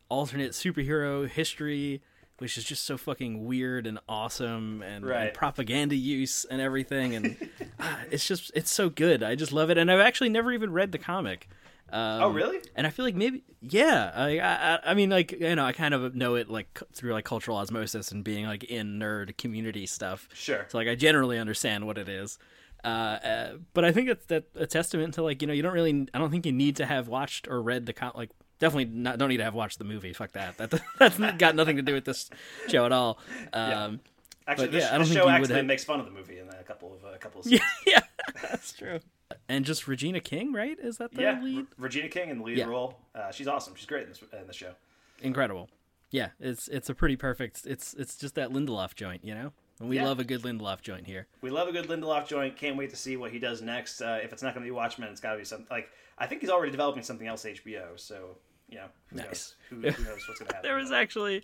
alternate superhero history. Which is just so fucking weird and awesome, and, and propaganda use and everything, and ah, (laughs) it's just it's so good. I just love it, and I've actually never even read the comic. Um, Oh, really? And I feel like maybe, yeah. I, I, I mean, like you know, I kind of know it like through like cultural osmosis and being like in nerd community stuff. Sure. So like, I generally understand what it is. Uh, uh, but I think that's that a testament to like you know you don't really I don't think you need to have watched or read the con- like definitely not don't need to have watched the movie fuck that that (laughs) that's got nothing to do with this show at all. Um, Actually, but this, yeah, I don't think show actually have- makes fun of the movie in a couple of a couple of (laughs) scenes. yeah, that's true. And just Regina King, right? Is that the yeah, lead? Re- Regina King in the lead Yeah. role. Uh, she's awesome. She's great in this in the show. incredible. Yeah, it's it's a pretty perfect. It's it's just that Lindelof joint, you know. And we Yeah. love a good Lindelof joint here. We love a good Lindelof joint. Can't wait to see what he does next. Uh, if it's not going to be Watchmen, it's got to be something like I think he's already developing something else HBO. So you know, who Nice. knows? Who, who knows what's going (laughs) to happen? There was actually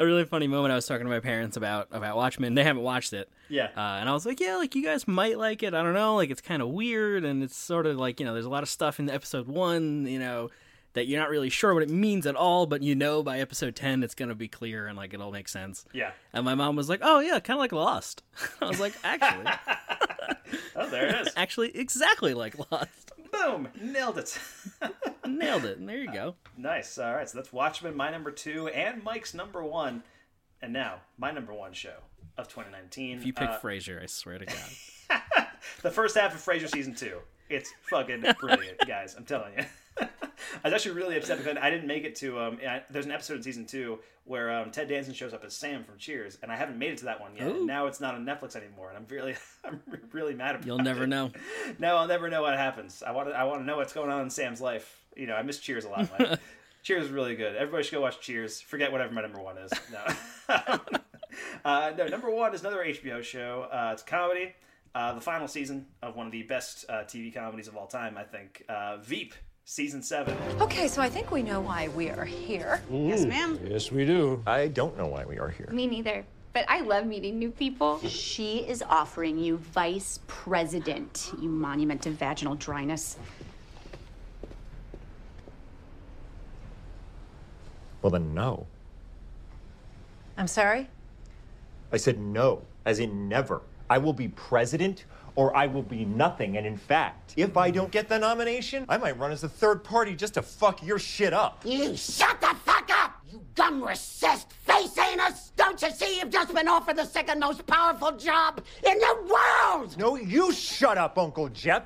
a really funny moment I was talking to my parents about about Watchmen. They haven't watched it. Yeah. Uh, and I was like, yeah, like you guys might like it. I don't know. Like it's kind of weird and it's sort of like, you know, there's a lot of stuff in episode 1, you know, that you're not really sure what it means at all, but you know by episode 10 it's to be clear and like it'll make sense. Yeah. And my mom was like, "Oh yeah, kind of like Lost." (laughs) I was like, "Actually, (laughs) oh, there it is. (laughs) actually exactly like Lost." Boom! Nailed it. (laughs) Nailed it. And there you go. Nice. All right. So that's Watchmen, my number two, and Mike's number one. And now my number one show of 2019. If you pick Uh, Frasier, I swear to God. (laughs) the first half of Frasier season two. It's fucking brilliant, (laughs) guys. I'm telling you. I was actually really upset because I didn't make it to. Um, I, there's an episode in season two where um, Ted Danson shows up as Sam from Cheers, and I haven't made it to that one yet. Ooh. And now it's not on Netflix anymore, and I'm really, (laughs) I'm really mad about. It. You'll never it. know. No, I'll never know what happens. I want to. I want to know what's going on in Sam's life. You know, I miss Cheers a lot. (laughs) Cheers is really good. Everybody should go watch Cheers. Forget whatever my number one is. No. (laughs) uh, no, number one is another HBO show. Uh, it's a comedy. Uh, the final season of one of the best uh, TV comedies of all time, I think. Uh, Veep, season seven. Okay, so I think we know why we are here. Yes, ma'am. Yes, we do. I don't know why we are here. Me neither. But I love meeting new people. She is offering you vice president, you monument of vaginal dryness. Well, then, no. I'm sorry? I said no, as in never. I will be president or I will be nothing. And in fact, if I don't get the nomination, I might run as a third party just to fuck your shit up. You shut the fuck up! You gun recessed face anus! Don't you see you've just been offered the second most powerful job in the world? No, you shut up, Uncle Jeff.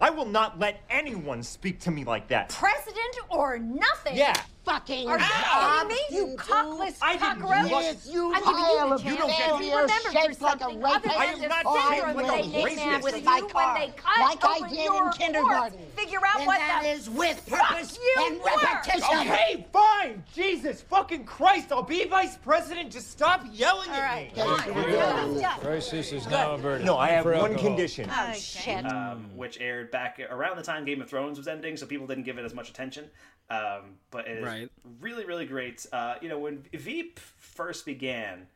I will not let anyone speak to me like that. President or nothing? Yeah. Fucking Are you job. kidding me? You cockless I didn't cockroach. Yes, you I'm giving you pile the chance. you don't get You remember shaped like a something rapist. I am not syndrome shaped like a they named rapist. with with my car, like I did in kindergarten. corpse. Figure out and what that the is with purpose you and were. repetition. Okay, fine. Jesus fucking Christ, I'll be vice president. Just stop yelling at me. Crisis is now averted. No, I have one condition. Oh shit. um, which aired back around the time Game of Thrones was ending, so people didn't give it as much attention. Um, but it is Right. Really, really great. Uh, you know, when Veep first began,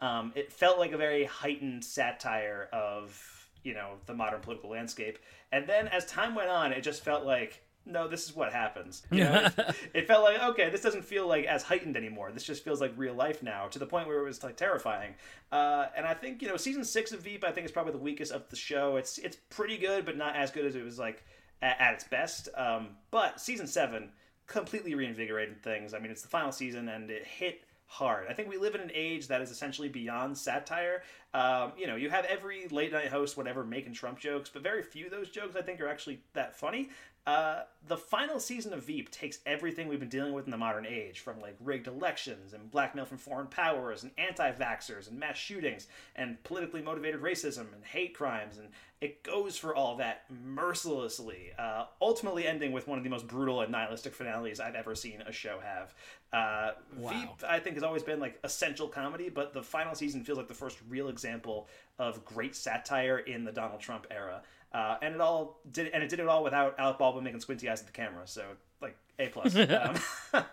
um, it felt like a very heightened satire of you know the modern political landscape, and then as time went on, it just felt like. No, this is what happens. You know, it, (laughs) it felt like okay, this doesn't feel like as heightened anymore. This just feels like real life now, to the point where it was like terrifying. Uh, and I think you know, season six of Veep, I think is probably the weakest of the show. It's it's pretty good, but not as good as it was like at, at its best. Um, but season seven completely reinvigorated things. I mean, it's the final season, and it hit hard. I think we live in an age that is essentially beyond satire. Um, you know, you have every late night host, whatever, making Trump jokes, but very few of those jokes I think are actually that funny. Uh, the final season of Veep takes everything we've been dealing with in the modern age, from like rigged elections and blackmail from foreign powers and anti-vaxxers and mass shootings and politically motivated racism and hate crimes, and it goes for all that mercilessly, uh, ultimately ending with one of the most brutal and nihilistic finales I've ever seen a show have. Uh, Veep, I think, has always been like essential comedy, but the final season feels like the first real example of great satire in the Donald Trump era. Uh, and it all did, and it did it all without Alec Baldwin making squinty eyes at the camera. So, like, a plus. (laughs) um, (laughs)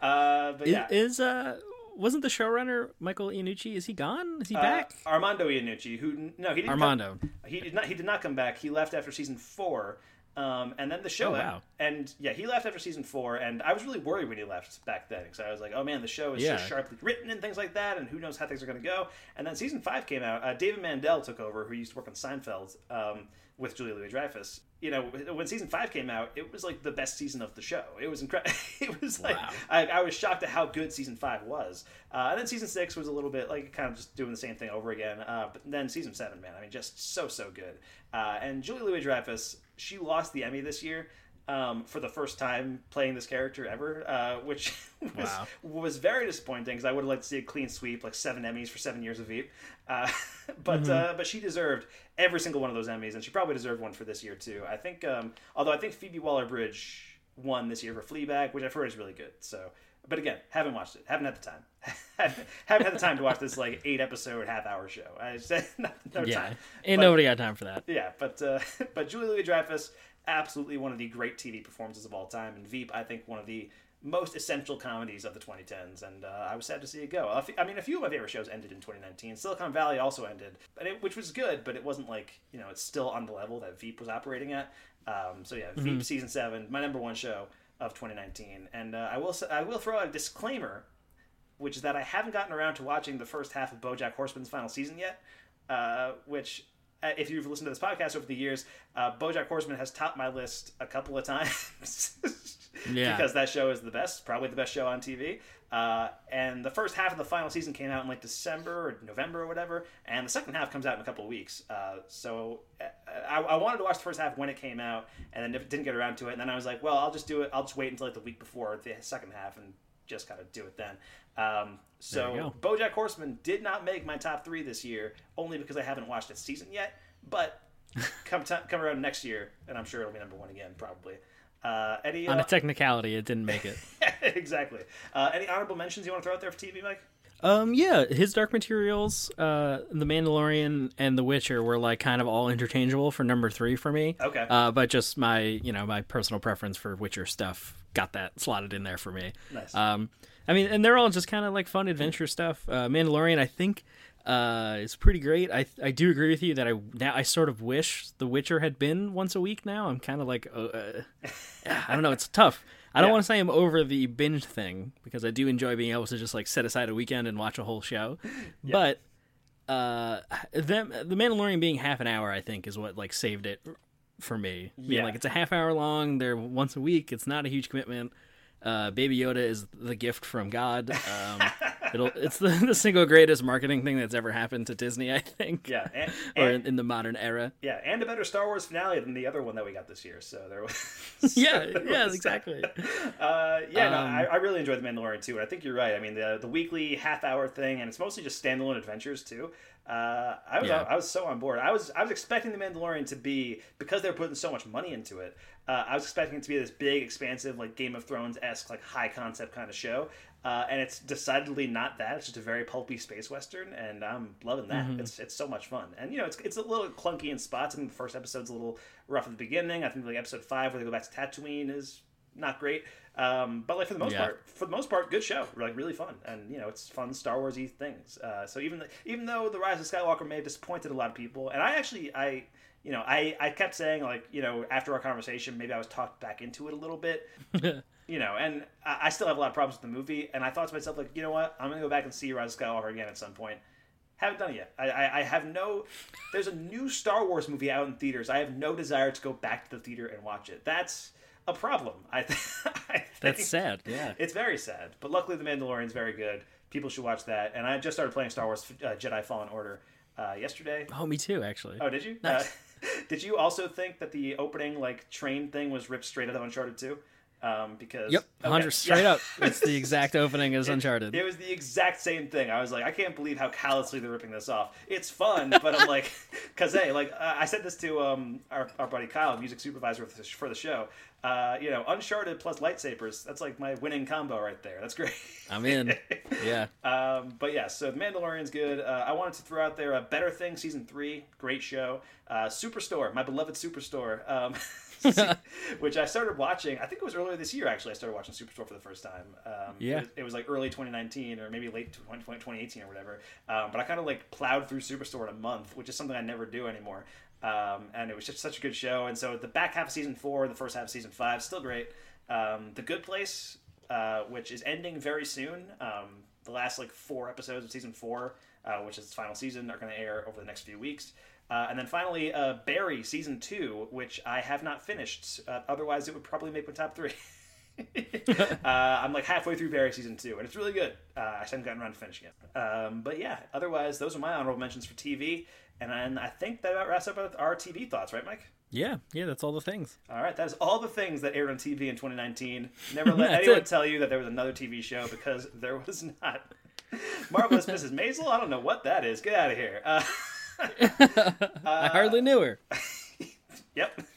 uh, but yeah, Is, uh wasn't the showrunner Michael Iannucci? Is he gone? Is he Uh, back? Armando Iannucci, who no, he didn't. Armando. Come, he did not. He did not come back. He left after season four, um, and then the show. Oh, wow. And yeah, he left after season four, and I was really worried when he left back then because I was like, oh man, the show is Yeah. so sharply written and things like that, and who knows how things are going to go. And then season five came out. Uh, David Mandel took over, who used to work on Seinfeld um, with Julia Louis Dreyfus. You know, when season five came out, it was like the best season of the show. It was incredible. (laughs) it was like I, I was shocked at how good season five was. Uh, and then season six was a little bit like kind of just doing the same thing over again. Uh, but then season seven, man, I mean, just so so good. Uh, and Julia Louis Dreyfus, she lost the Emmy this year. Um, for the first time playing this character ever, uh, which (laughs) was, Wow. was very disappointing because I would have liked to see a clean sweep, like seven Emmys for seven years of Veep. Uh, (laughs) but Mhm. uh, but she deserved every single one of those Emmys, and she probably deserved one for this year too. I think, um, although I think Phoebe Waller Bridge won this year for Fleabag, which I've heard is really good. So, but again, haven't watched it, haven't had the time, (laughs) haven't had the time to watch this like eight episode half hour show. I said (laughs) no, no yeah, time. ain't But- nobody got time for that. yeah, but uh, but Julie Louis Dreyfus, absolutely one of the great TV performances of all time, and Veep, I think one of the most essential comedies of the 2010s, and uh, I was sad to see it go. I mean, a few of my favorite shows ended in 2019. Silicon Valley also ended, but it, which was good, but it wasn't like you know it's still on the level that Veep was operating at. Um, so yeah, Veep Mhm. season seven, my number one show of 2019, and uh, I will I will throw out a disclaimer which is that I haven't gotten around to watching the first half of BoJack Horseman's final season yet. Uh, which, if you've listened to this podcast over the years, uh, BoJack Horseman has topped my list a couple of times. (laughs) Yeah. because that show is the best, probably the best show on TV. Uh, and the first half of the final season came out in like December or November or whatever, and the second half comes out in a couple of weeks. Uh, so uh, I, I wanted to watch the first half when it came out, and then didn't get around to it. And then I was like, well, I'll just do it. I'll just wait until like the week before the second half and just kind of do it then. Um, so BoJack Horseman did not make my top three this year, only because I haven't watched its season yet. But (laughs) come t- come around next year, and I'm sure it'll be number one again, probably. Uh, any On uh, a technicality, it didn't make it. (laughs) exactly. Uh, any honorable mentions you want to throw out there for TV, Mike? Um, yeah, his Dark Materials, uh, The Mandalorian, and The Witcher were like kind of all interchangeable for number three for me. Okay. Uh, but just my, you know, my personal preference for Witcher stuff got that slotted in there for me. Nice. Um, I mean, and they're all just kind of like fun adventure stuff. Uh, Mandalorian, I think, uh, is pretty great. I I do agree with you that I now I sort of wish The Witcher had been once a week. Now I'm kind of like, uh, uh, I don't know. It's tough. I don't Yeah. want to say I'm over the binge thing because I do enjoy being able to just like set aside a weekend and watch a whole show. (laughs) But uh, them the Mandalorian being half an hour, I think, is what like saved it for me. Yeah. like it's a half hour long. They're once a week. It's not a huge commitment. Uh, Baby Yoda is the gift from God. Um, (laughs) It'll it's the, the single greatest marketing thing that's ever happened to Disney, I think. Yeah, and, (laughs) or in, in the modern era. Yeah, and a better Star Wars finale than the other one that we got this year. So there was. (laughs) Yeah, there yeah, was exactly. Uh, yeah, no, Um, I, I really enjoyed The Mandalorian too, and I think you're right. I mean, the the weekly half hour thing, and it's mostly just standalone adventures too. Uh, I was Yeah. I was so on board. I was I was expecting The Mandalorian to be because they're putting so much money into it. Uh, I was expecting it to be this big, expansive, like Game of Thrones esque, like high concept kind of show. Uh, and it's decidedly not that. It's just a very pulpy space western, and I'm loving that. Mhm. It's it's so much fun, and you know it's it's a little clunky in spots. I think the first episode's a little rough at the beginning. I think like episode five, where they go back to Tatooine, is not great. Um, but like for the most Yeah. part, for the most part, good show. Like really fun, and you know it's fun Star Warsy things. Uh, so even the, even though the Rise of Skywalker may have disappointed a lot of people, and I actually I you know I I kept saying like you know after our conversation maybe I was talked back into it a little bit. (laughs) you know, and I, I still have a lot of problems with the movie. And I thought to myself, like, you know what? I'm gonna go back and see Rise of Skywalker again at some point. Haven't done it yet. I, I, I have no. There's a new Star Wars movie out in theaters. I have no desire to go back to the theater and watch it. That's a problem. I, (laughs) th- I think That's sad, yeah. it's very sad. But luckily, The Mandalorian's very good. People should watch that. And I just started playing Star Wars uh, Jedi Fallen Order uh, yesterday. Oh, me too, actually. Oh, did you? Nice. Uh, did you also think that the opening like train thing was ripped straight out of Uncharted 2? Um, because Yep, Okay, 100 (laughs) straight yeah. up. It's the exact opening as (laughs) Uncharted. It was the exact same thing. I was like, I can't believe how callously they're ripping this off. It's fun, (laughs) but I'm like, because hey, like uh, I said this to um our, our buddy Kyle, music supervisor for the, for the show. Uh, you know, Uncharted plus lightsabers. That's like my winning combo right there. That's great. I'm in. Yeah. Um, but yeah, so Mandalorian's good. Uh, I wanted to throw out there a Better Thing season three, great show. Uh, Superstore, my beloved Superstore, um, (laughs) which I started watching. I think it was earlier this year. Actually, I started watching Superstore for the first time. Um, Yeah. it was, it was like early 2019 or maybe late 20, 2018 or whatever. Um, but I kind of like plowed through Superstore in a month, which is something I never do anymore. Um, and it was just such a good show. And so the back half of season four, the first half of season five, still great. Um, the Good Place, uh, which is ending very soon. Um, the last like four episodes of season four, uh, which is its final season, are going to air over the next few weeks. Uh, and then finally, uh, Barry season two, which I have not finished. Uh, otherwise, it would probably make my top three. (laughs) uh, I'm like halfway through Barry season two, and it's really good. Uh, I just haven't gotten around to finishing it. Um, but yeah, otherwise, those are my honorable mentions for TV. And then I think that about wraps up our TV thoughts, right, Mike? Yeah, yeah, that's all the things. All right, that is all the things that aired on TV in 2019. Never let (laughs) anyone it. tell you that there was another TV show because there was not. (laughs) Marvelous Mrs. Maisel? I don't know what that is. Get out of here. Uh, (laughs) I hardly knew her. (laughs) Yep. (laughs)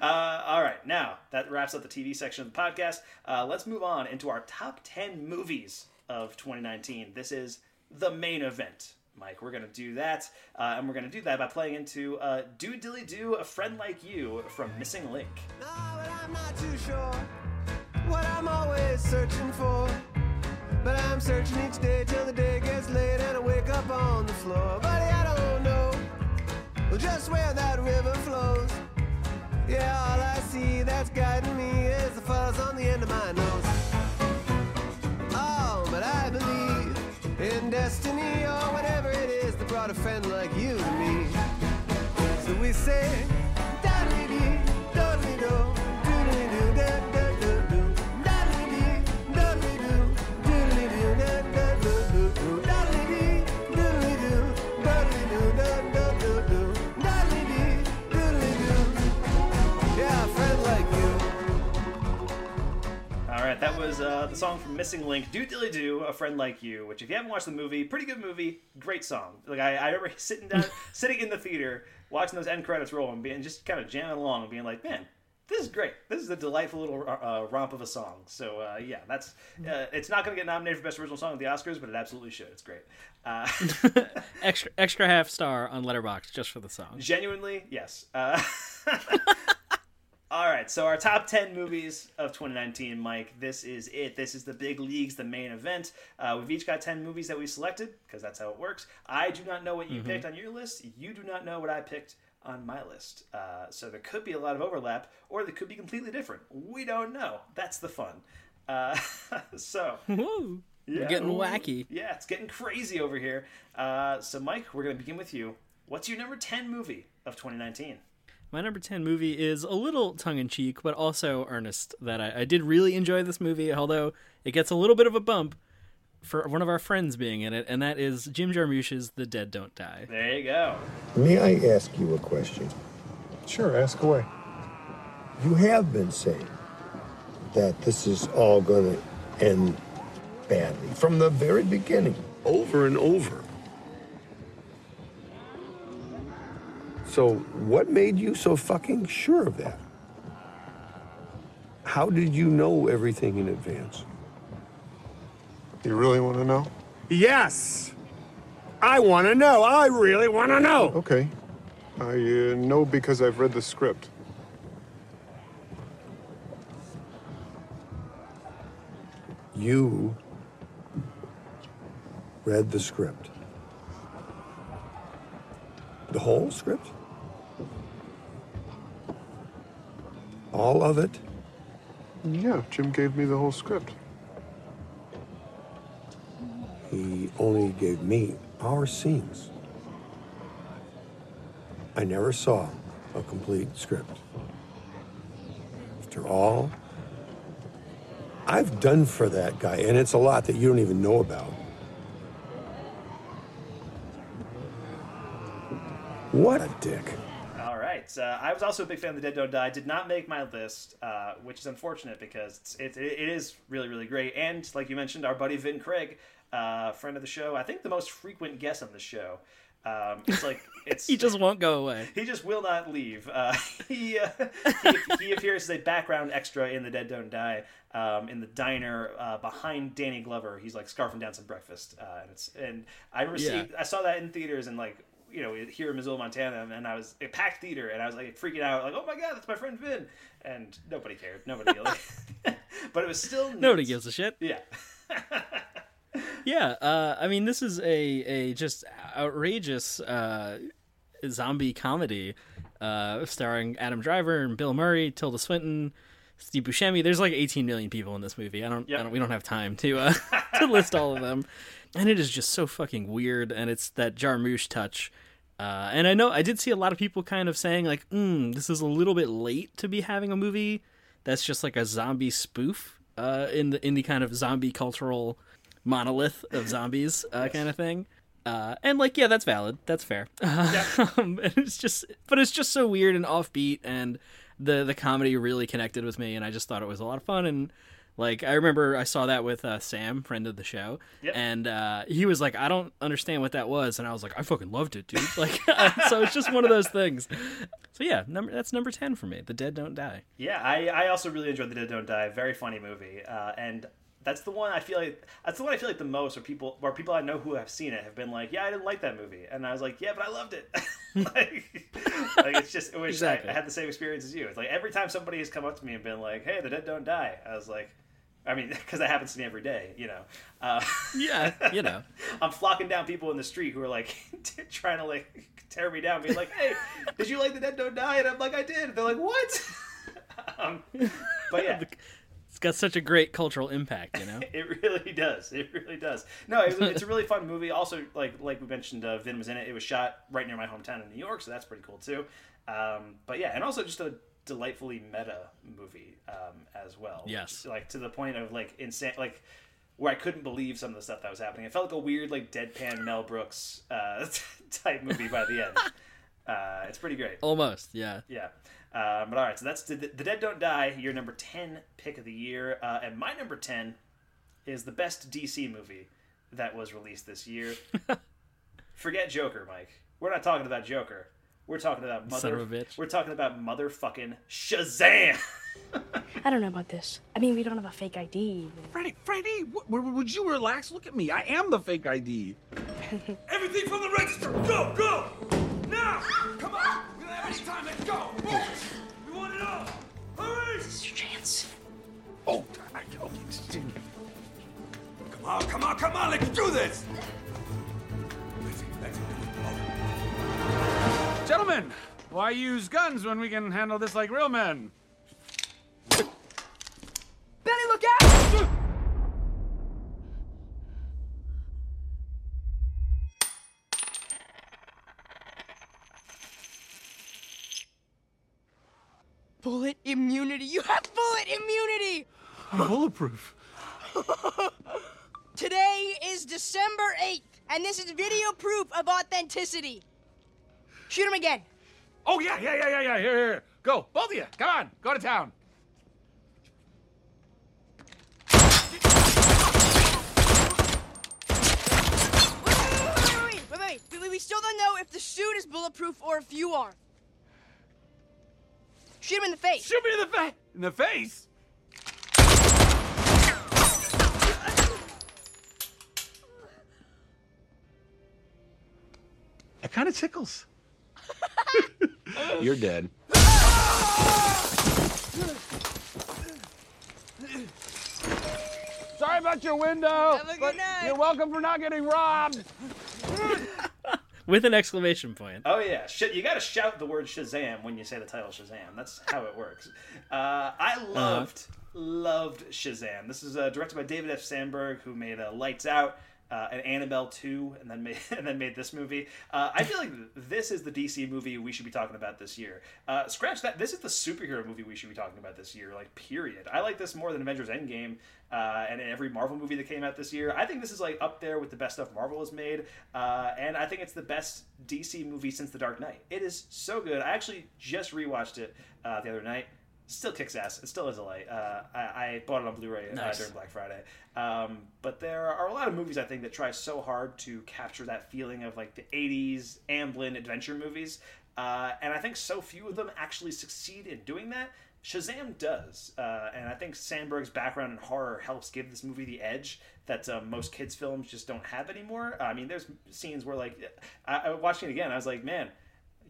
Uh, all right, now that wraps up the TV section of the podcast. Uh, let's move on into our top 10 movies of 2019. This is the main event, Mike. We're going to do that, uh, and we're going to do that by playing into uh, Do Dilly Do, A Friend Like You from Missing Link. I'm not too sure what I'm always searching for. But I'm searching each day till the day gets late and I wake up on the floor. Buddy, I don't know just where that river flows. Yeah, all I see that's guiding me is the fuzz on the end of my nose. Oh, but I believe in destiny or whatever it is that brought a friend like you to me. So we say, right, that was uh, the song from Missing Link, Do Dilly Do, A Friend Like You, which if you haven't watched the movie, pretty good movie, great song. Like I, I remember (laughs) sitting down, (laughs) sitting in the theater, watching those end credits roll and being just kind of jamming along and being like, man, this is great. This is a delightful little uh, romp of a song. So uh, yeah, that's uh, it's not going to get nominated for best original song at the Oscars, but it absolutely should. It's great. Uh, (laughs) extra extra half star on Letterboxd just for the song. Genuinely, yes. All right, so our top 10 movies of 2019, Mike. This is it. This is the big leagues, the main event. Uh, we've each got 10 movies that we selected because that's how it works. I do not know what you Mhm. picked on your list. You do not know what I picked on my list. Uh, so there could be a lot of overlap or they could be completely different. We don't know. That's the fun. Uh, (laughs) so. Woo. We're getting ooh, wacky. Yeah, it's getting crazy over here. Uh, so, Mike, we're going to begin with you. What's your number 10 movie of 2019? My number 10 movie is a little tongue in cheek, but also earnest. That I, I did really enjoy this movie, although it gets a little bit of a bump. for one of our friends being in it, and that is Jim Jarmusch's The Dead Don't Die. There you go. May I ask you a question? Sure, ask away. You have been saying that this is all going to end badly from the very beginning, over and over. So, what made you so fucking sure of that? How did you know everything in advance? You really want to know? Yes! I want to know. I really want to know. Okay. I uh, know because I've read the script. You read the script. The whole script? All of it? Yeah, Jim gave me the whole script. He only gave me our scenes. I never saw a complete script. After all I've done for that guy, and it's a lot that you don't even know about. What a dick. Right. Uh, I was also a big fan of The Dead Don't Die. Did not make my list, uh, which is unfortunate because it's, it, it is really, really great. And like you mentioned, our buddy Vin Craig, uh, friend of the show, I think the most frequent guest on the show. Um, it's like (laughs) it's he just won't go away. (laughs) He just will not leave. Uh, (laughs) he, uh, he he appears as a background extra in The Dead Don't Die um, in the diner uh, behind Danny Glover. He's like scarfing down some breakfast, uh, and it's and I remember Yeah. I saw that in theaters and like you know here in Missoula, Montana, and I was a packed theater, and I was like freaking out, like oh my god, that's my friend Vin, and nobody cared, nobody, like, (laughs) (laughs) but it was still Nobody gives a shit. Yeah. (laughs) Yeah, uh, I mean, this is a a just outrageous uh, zombie comedy uh, starring Adam Driver and Bill Murray, Tilda Swinton, Steve Buscemi. There's like 18 million people in this movie. I don't, I don't we don't have time to uh, to list all of them, and it is just so fucking weird. And it's that Jarmusch touch. Uh, and I know I did see a lot of people kind of saying like, mm, "This is a little bit late to be having a movie that's just like a zombie spoof uh, in the in the kind of zombie cultural monolith of zombies uh, kind of thing." Uh, and like, yeah, that's valid. That's fair. (laughs) Um, and it's just, but it's just so weird and offbeat, and the the comedy really connected with me, and I just thought it was a lot of fun. And like, I remember I saw that with uh, Sam, friend of the show, Yep. and uh, he was like, "I don't understand what that was," and I was like, "I fucking loved it, dude!" Like, (laughs) so it's just one of those things. So yeah, number that's number ten for me. The Dead Don't Die. Yeah, I, I also really enjoyed The Dead Don't Die. Very funny movie, uh, and that's the one I feel like that's the one I feel like the most. Where people, where people I know who have seen it have been like, "Yeah, I didn't like that movie," and I was like, "Yeah, but I loved it." (laughs) like, like it's just, which Exactly. I, I had the same experience as you. It's like every time somebody has come up to me and been like, "Hey, The Dead Don't Die," I was like. I mean, (laughs) because that happens to me every day, you know. Uh, Yeah, you know. (laughs) I'm flocking down people in the street who are like (laughs) trying to like tear me down, being like, "Hey, did you like the Dead Don't Die?" And I'm like, "I did." They're like, "What?" um, but yeah, It's got such a great cultural impact, you know. it really does. It really does. No, it, it's a really fun movie. Also, like like we mentioned, uh, Vin was in it. It was shot right near my hometown in New York, so that's pretty cool too. Um, but yeah, and also just a delightfully meta movie um, as well. Yes. like to the point of like insane, like where I couldn't believe some of the stuff that was happening. It felt like a weird like deadpan Mel Brooks uh, (laughs) type movie by the end. (laughs) Uh, it's pretty great. Almost, yeah. Yeah. Um, but all right, so that's the, the Dead Don't Die, your number 10 pick of the year. Uh, and my number 10 is the best DC movie that was released this year. (laughs) Forget Joker, Mike. We're not talking about Joker. We're talking about mother. Son of a bitch. We're talking about motherfucking Shazam. I don't know about this. I mean, we don't have a fake ID. Freddy, Freddy, w- w- would you relax? Look at me. I am the fake ID. (laughs) Everything from the register. Go, go. Now. Come on. We don't have any time. Let's go. Move. We want it all. Hurry. This is your chance. Oh, I, okay. Come on, come on, come on. Let's do this. Let's, let's, Gentlemen, why use guns when we can handle this like real men? Benny, look out! Bullet immunity. You have bullet immunity. I'm bulletproof. (laughs) Today is December 8th, and this is video proof of authenticity. Shoot him again. Oh, yeah, yeah, yeah, yeah, yeah. Here, here, here. Go. Both of you. Come on. Go to town. Wait, wait, wait, wait. We, we still don't know if the suit is bulletproof or if you are. Shoot him in the face. Shoot me in the face. In the face? That kind of tickles. You're dead. Sorry about your window. Have a good but night. You're welcome for not getting robbed. (laughs) With an exclamation point. Oh yeah, Sh- you got to shout the word Shazam when you say the title Shazam. That's how it works. Uh, I loved loved Shazam. This is uh, directed by David F. Sandberg, who made uh, Lights Out. Uh, and Annabelle 2, and then made (laughs) and then made this movie. Uh, I feel like this is the DC movie we should be talking about this year. Uh, scratch that. This is the superhero movie we should be talking about this year. Like, period. I like this more than Avengers Endgame uh, and every Marvel movie that came out this year. I think this is like up there with the best stuff Marvel has made, uh, and I think it's the best DC movie since The Dark Knight. It is so good. I actually just rewatched it uh, the other night. Still kicks ass. It still is a light. Uh, I, I bought it on Blu-ray uh, Nice. during Black Friday. Um, but there are a lot of movies I think that try so hard to capture that feeling of like the '80s Amblin adventure movies, uh, and I think so few of them actually succeed in doing that. Shazam does, uh, and I think Sandberg's background in horror helps give this movie the edge that uh, most kids' films just don't have anymore. I mean, there's scenes where like I, I watching it again, I was like, man,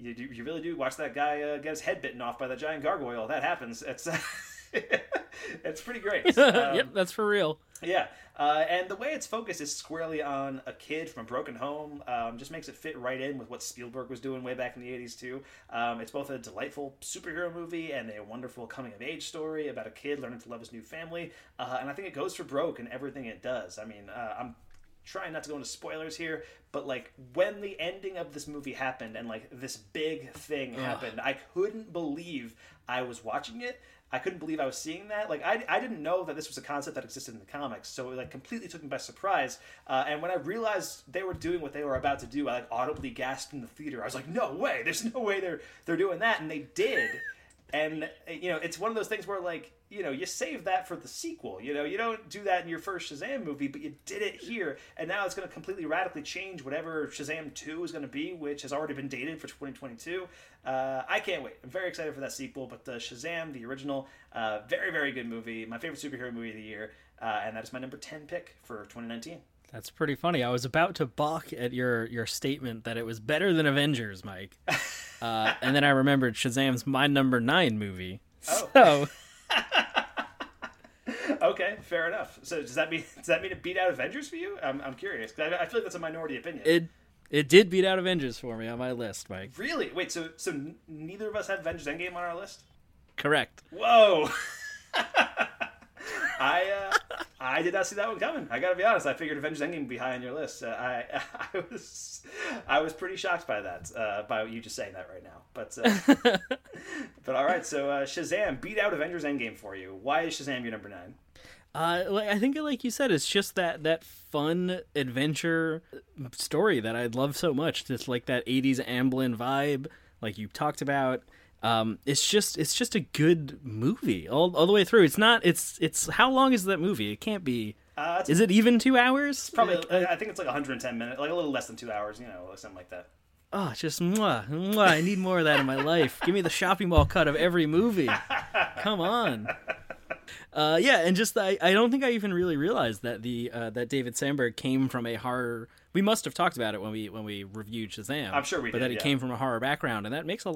you, you really do watch that guy uh, get his head bitten off by the giant gargoyle. That happens. It's (laughs) it's pretty great. (laughs) Um, yep, that's for real. yeah, uh, and the way it's focused is squarely on a kid from a broken home. Um, just makes it fit right in with what Spielberg was doing way back in the '80s too. Um, it's both a delightful superhero movie and a wonderful coming of age story about a kid learning to love his new family. Uh, and I think it goes for broke in everything it does. I mean, uh, I'm trying not to go into spoilers here, but like when the ending of this movie happened and like this big thing Ugh. happened, I couldn't believe I was watching it. I couldn't believe I was seeing that. Like I, I didn't know that this was a concept that existed in the comics, so it like completely took me by surprise. Uh, and when I realized they were doing what they were about to do, I like audibly gasped in the theater. I was like, "No way! There's no way they're they're doing that!" And they did. And you know, it's one of those things where like you know you save that for the sequel. You know, you don't do that in your first Shazam movie, but you did it here, and now it's going to completely radically change whatever Shazam two is going to be, which has already been dated for 2022. Uh, I can't wait. I'm very excited for that sequel. But uh, Shazam, the original, uh, very very good movie. My favorite superhero movie of the year, uh, and that is my number 10 pick for 2019. That's pretty funny. I was about to balk at your your statement that it was better than Avengers, Mike, (laughs) uh, and then I remembered Shazam's my number nine movie. Oh. So (laughs) okay, fair enough. So does that mean does that mean it beat out Avengers for you? I'm, I'm curious. I, I feel like that's a minority opinion. it it did beat out Avengers for me on my list, Mike. Really? Wait, so so neither of us have Avengers Endgame on our list? Correct. Whoa. (laughs) I uh, I did not see that one coming. I gotta be honest. I figured Avengers Endgame would be high on your list. Uh, I (laughs) I was I was pretty shocked by that. Uh, by you just saying that right now. But uh, (laughs) but all right. So uh, Shazam beat out Avengers Endgame for you. Why is Shazam your number nine? Uh, like- I think, like you said, it's just that that fun adventure story that I love so much. Just like that '80s Amblin vibe, like you talked about. Um, it's just it's just a good movie all, all the way through. It's not. It's it's how long is that movie? It can't be. Uh, is it even two hours? Probably. Uh, I think it's like 110 minutes, like a little less than two hours. You know, something like that. Oh, just mwah, mwah. I need more of that in my life. Give me the shopping mall cut of every movie. Come on. Uh, yeah, and just I, I don't think I even really realized that the uh, that David Sandberg came from a horror. We must have talked about it when we when we reviewed Shazam. I'm sure we but did, But that he yeah. came from a horror background, and that makes a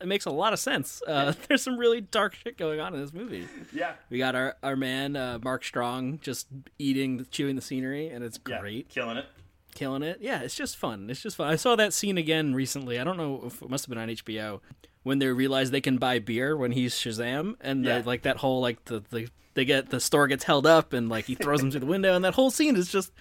it makes a lot of sense. Uh, (laughs) There's some really dark shit going on in this movie. Yeah. We got our our man uh, Mark Strong just eating, chewing the scenery, and it's Yeah, great killing it. killing it. Yeah, it's just fun. It's just fun. I saw that scene again recently. I don't know if it must have been on HBO when they realize they can buy beer when he's Shazam, and Yeah. the, like that whole like the, the they get the store gets held up and like he throws them through the window, and that whole scene is just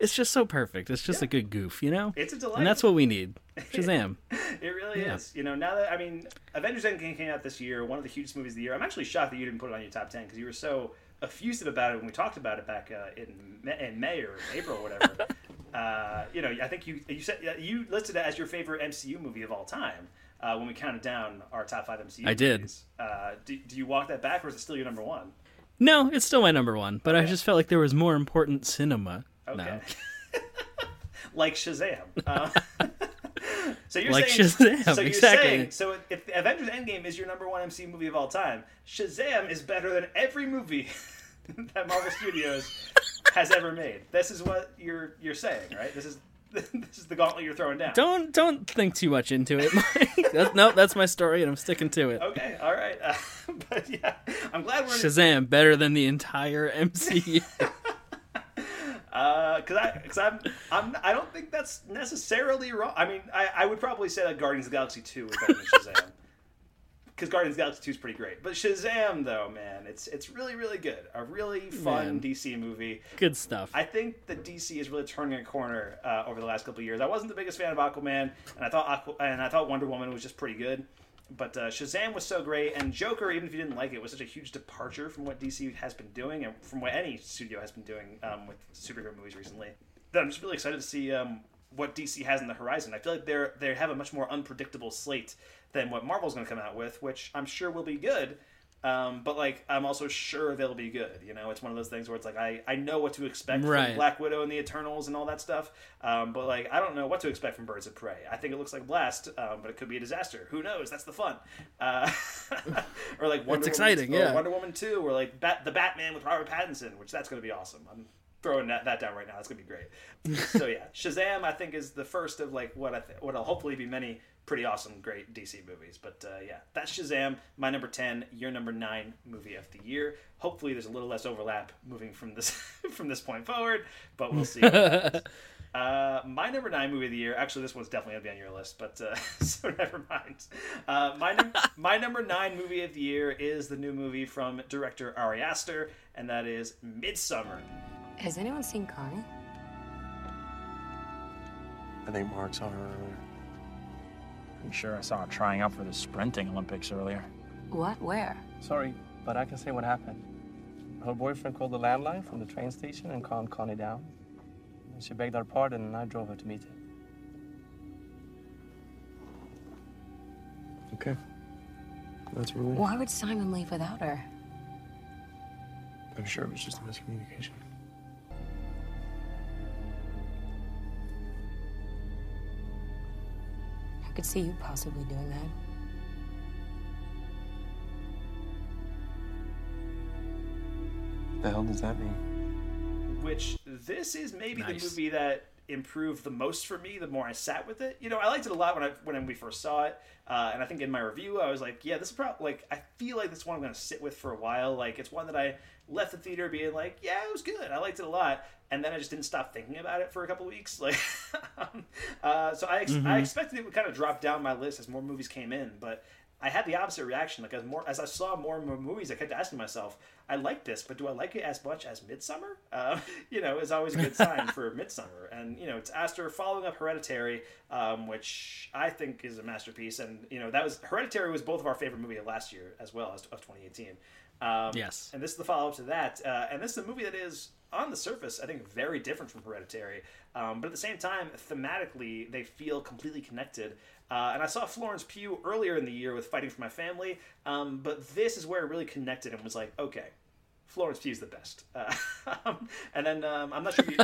it's just so perfect. It's just a good goof, you know. It's a delight. and that's what we need. (laughs) Shazam. It really Yeah. is. You know, now that I mean, Avengers Endgame came out this year, one of the hugest movies of the year. I'm actually shocked that you didn't put it on your top ten because you were so effusive about it when we talked about it back uh, in May, in May or April or whatever. (laughs) uh, you know, I think you you said you listed it as your favorite MCU movie of all time. Uh, when we counted down our top five MCU, I did. Uh, do, do you walk that back, or is it still your number one? No, it's still my number one, but I just felt like there was more important cinema. Okay. now. (laughs) like Shazam. Uh, (laughs) so you're Like saying, Shazam, so you're exactly. saying, so if Avengers Endgame is your number one MCU movie of all time, Shazam is better than every movie (laughs) that Marvel Studios has ever made. This is what you're you're saying, right? This is this is the gauntlet you're throwing down. Don't don't think too much into it. Mike. that's, no, that's my story, and I'm sticking to it. Okay, all right, uh, but yeah, I'm glad we're Shazam better than the entire MCU. Because Uh, I because I'm I'm I don't think that's necessarily wrong. I mean, I, I would probably say that Guardians of the Galaxy Two is better than (laughs) Shazam. Because Guardians of the Galaxy Two is pretty great, but Shazam though, man, it's it's really really good. A really fun Man. DC movie. Good stuff. I think that DC is really turning a corner uh, over the last couple of years. I wasn't the biggest fan of Aquaman, and I thought Aqu- and I thought Wonder Woman was just pretty good. But uh, Shazam was so great, and Joker, even if you didn't like it, was such a huge departure from what DC has been doing and from what any studio has been doing um, with superhero movies recently. That I'm just really excited to see um, what DC has in the horizon. I feel like they're they have a much more unpredictable slate than what Marvel's going to come out with, which I'm sure will be good. Um, but like, I'm also sure they'll be good. You know, it's one of those things where it's like I, I know what to expect Right. from Black Widow and the Eternals and all that stuff. Um, but like, I don't know what to expect from Birds of Prey. I think it looks like Blast, um, but it could be a disaster. Who knows? That's the fun. Uh, (laughs) or like Wonder Woman, exciting, or yeah. Wonder Woman Two, or like Bat, the Batman with Robert Pattinson, which that's going to be awesome. I'm throwing that, that down right now. That's going to be great. (laughs) so yeah, Shazam I think is the first of like what I th- what'll hopefully be many pretty awesome, great DC movies. But uh, yeah, that's Shazam, my number ten, your number nine movie of the year. Hopefully, there's a little less overlap moving from this (laughs) from this point forward, but we'll see. (laughs) Uh, my number nine movie of the year. Actually, this one's definitely gonna be on your list, but uh, (laughs) so never mind. Uh, my num- my number nine movie of the year is the new movie from director Ari Aster, and that is Midsommar. Has anyone seen Connie? I think Mark saw her earlier. Pretty sure I saw her trying out for the sprinting Olympics earlier. What? Where? Sorry, but I can say what happened. Her boyfriend called the landline from the train station and calmed Connie down. And she begged our pardon, and I drove her to meet him. Okay. That's really. Why would Simon leave without her? I'm sure it was just a miscommunication. Could see you possibly doing that. The hell does that mean? which this is maybe Nice. the movie that improved the most for me the more I sat with it. You know, I liked it a lot when I when we first saw it, uh, and I think in my review I was like, yeah, this is probably like I feel like this one I'm going to sit with for a while. Like it's one that I left the theater being like, yeah, it was good. I liked it a lot, and then I just didn't stop thinking about it for a couple weeks. (laughs) Like, um, uh, so I ex- I Mhm. expected it would kind of drop down my list as more movies came in, but. I had the opposite reaction. Like as more as I saw more and more movies, I kept asking myself, "I like this, but do I like it as much as Midsommar?" (laughs) Uh, you know, is always a good sign for (laughs) Midsommar. And you know, it's Aster following up Hereditary, um, which I think is a masterpiece. And you know, that was Hereditary was both of our favorite movie of last year as well as of 2018. Um, Yes. and this is the follow up to that. Uh, and this is a movie that is, on the surface, I think, very different from Hereditary. Um, but at the same time, thematically, they feel completely connected. Uh, and I saw Florence Pugh earlier in the year with Fighting for My Family. Um, but this is where it really connected and was like, okay, Florence Pugh's the best. Uh, (laughs) and then um, I'm not sure if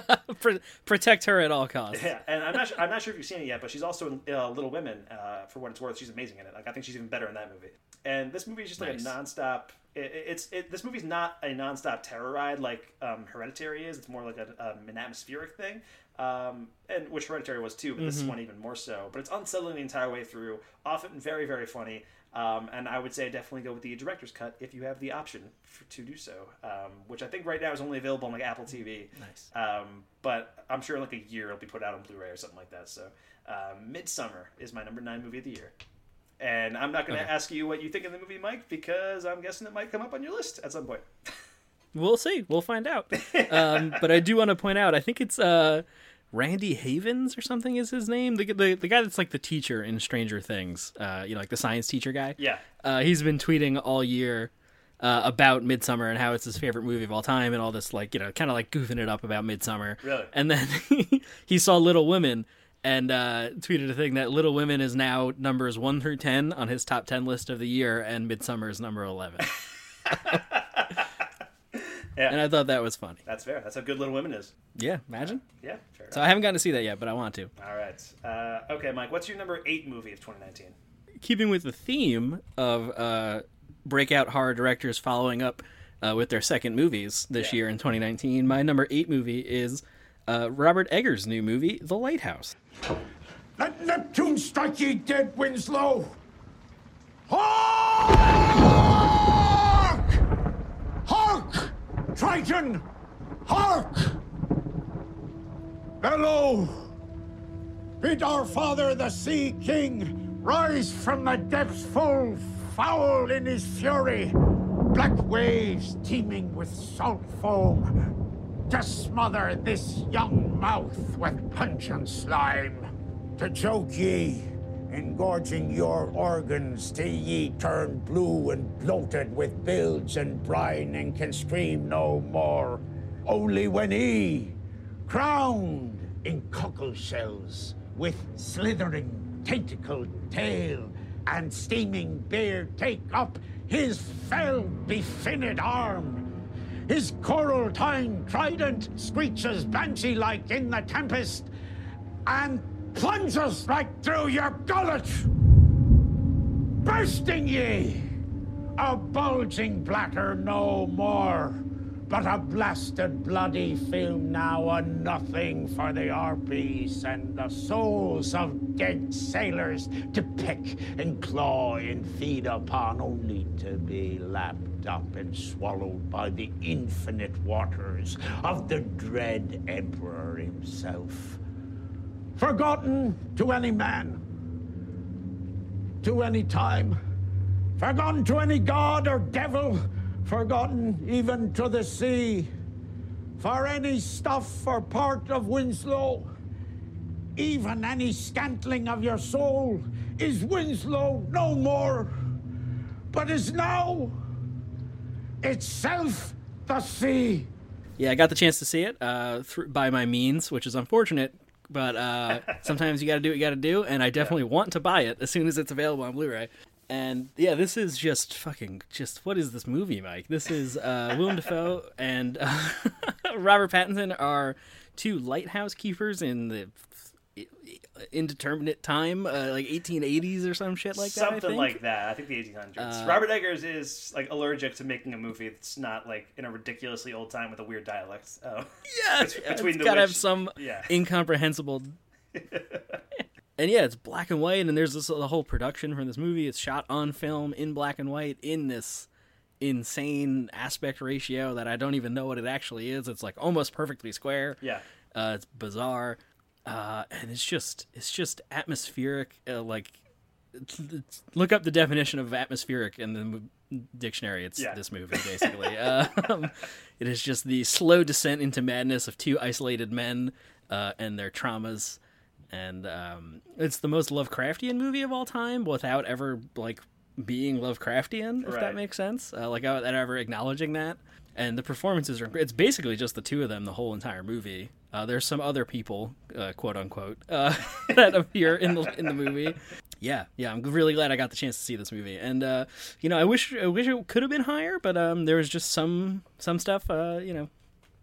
you. (laughs) Protect her at all costs. Yeah, and I'm not, su- I'm not sure if you've seen it yet, but she's also in uh, Little Women. Uh, for what it's worth, she's amazing in it. Like I think she's even better in that movie. And this movie is just like Nice. a nonstop. It, it- it's it, this movie's not a nonstop terror ride like um, Hereditary is. It's more like a, um, an atmospheric thing, um, and which Hereditary was too. But this Mhm. one even more so. But it's unsettling the entire way through. Often very very funny. Um, and I would say definitely go with the director's cut if you have the option for, to do so, um, which I think right now is only available on like Apple TV. Nice. Um, but I'm sure in like a year it'll be put out on Blu-ray or something like that. So, um, Midsommar is my number nine movie of the year. And I'm not going to Okay. ask you what you think of the movie, Mike, because I'm guessing it might come up on your list at some point. (laughs) We'll see. We'll find out. Um, but I do want to point out, I think it's uh, Randy Havens or something is his name. The, the the guy that's like the teacher in Stranger Things. Uh, you know, like the science teacher guy. Yeah. Uh, he's been tweeting all year uh, about Midsommar and how it's his favorite movie of all time and all this like you know kind of like goofing it up about Midsommar. Really? And then (laughs) he saw Little Women and uh, tweeted a thing that Little Women is now numbers one through ten on his top ten list of the year, and Midsommar is number eleven. (laughs) (laughs) Yeah. And I thought that was funny. That's fair. That's how good Little Women is. Yeah, imagine. Yeah, fair So I haven't gotten to see that yet, but I want to. All right. Uh, okay, Mike. What's your number eight movie of 2019? keeping with the theme of uh, breakout horror directors following up uh, with their second movies this year in 2019, my number eight movie is uh, Robert Eggers' new movie, The Lighthouse. Let Neptune strike ye dead, Winslow! Hark! Hark! Triton! Hark! Bellow! Bid our father, the Sea King, rise from the depths full, foul in his fury. Black waves teeming with salt foam, to smother this young mouth with pungent slime. To choke ye, engorging your organs till ye turn blue and bloated with bilge and brine and can scream no more. Only when he, crowned in cockle shells, with slithering tentacled tail and steaming beard, take up his fell befinned arm. His coral tined trident screeches banshee like in the tempest and plunges right through your gullet, bursting ye, a bulging bladder no more, but a blasted bloody film now, a nothing for the harpies and the souls of dead sailors to pick and claw and feed upon, only to be lapped up and swallowed by the infinite waters of the dread emperor himself. Forgotten to any man, to any time, forgotten to any god or devil, forgotten even to the sea. For any stuff or part of Winslow, even any scantling of your soul, is Winslow no more, but is now itself the sea. Yeah, I got the chance to see it uh, through, by my means, which is unfortunate. But uh, (laughs) sometimes you got to do what you got to do, and I definitely want to buy it as soon as it's available on Blu-ray. And yeah, this is just fucking just what is this movie, Mike? This is uh, (laughs) Willem Dafoe and uh, (laughs) Robert Pattinson are two lighthouse keepers in the indeterminate time, uh, like 1880s or some shit like that. Something like that. I think the 1800s. Uh, Robert Eggers is like allergic to making a movie that's not like in a ridiculously old time with a weird dialect. Oh. Yeah, (laughs) yeah, between it's the gotta have some yeah. incomprehensible. (laughs) and yeah, it's black and white, and there's this the whole production from this movie. It's shot on film in black and white in this insane aspect ratio that I don't even know what it actually is. It's like almost perfectly square. Yeah. uh, it's bizarre, uh, and it's just it's just atmospheric. Uh, like, it's- it's- look up the definition of atmospheric in the dictionary. It's Yeah. this movie basically. (laughs) um, it is just the slow descent into madness of two isolated men uh, and their traumas, and um, it's the most Lovecraftian movie of all time without ever like being Lovecraftian. If Right. that makes sense, uh, like without ever acknowledging that. And the performances are it's basically just the two of them the whole entire movie. Uh, there's some other people, uh, quote unquote, uh, (laughs) that appear in the in the movie. Yeah, yeah, I'm really glad I got the chance to see this movie, and uh, you know, I wish I wish it could have been higher, but um, there was just some some stuff, uh, you know,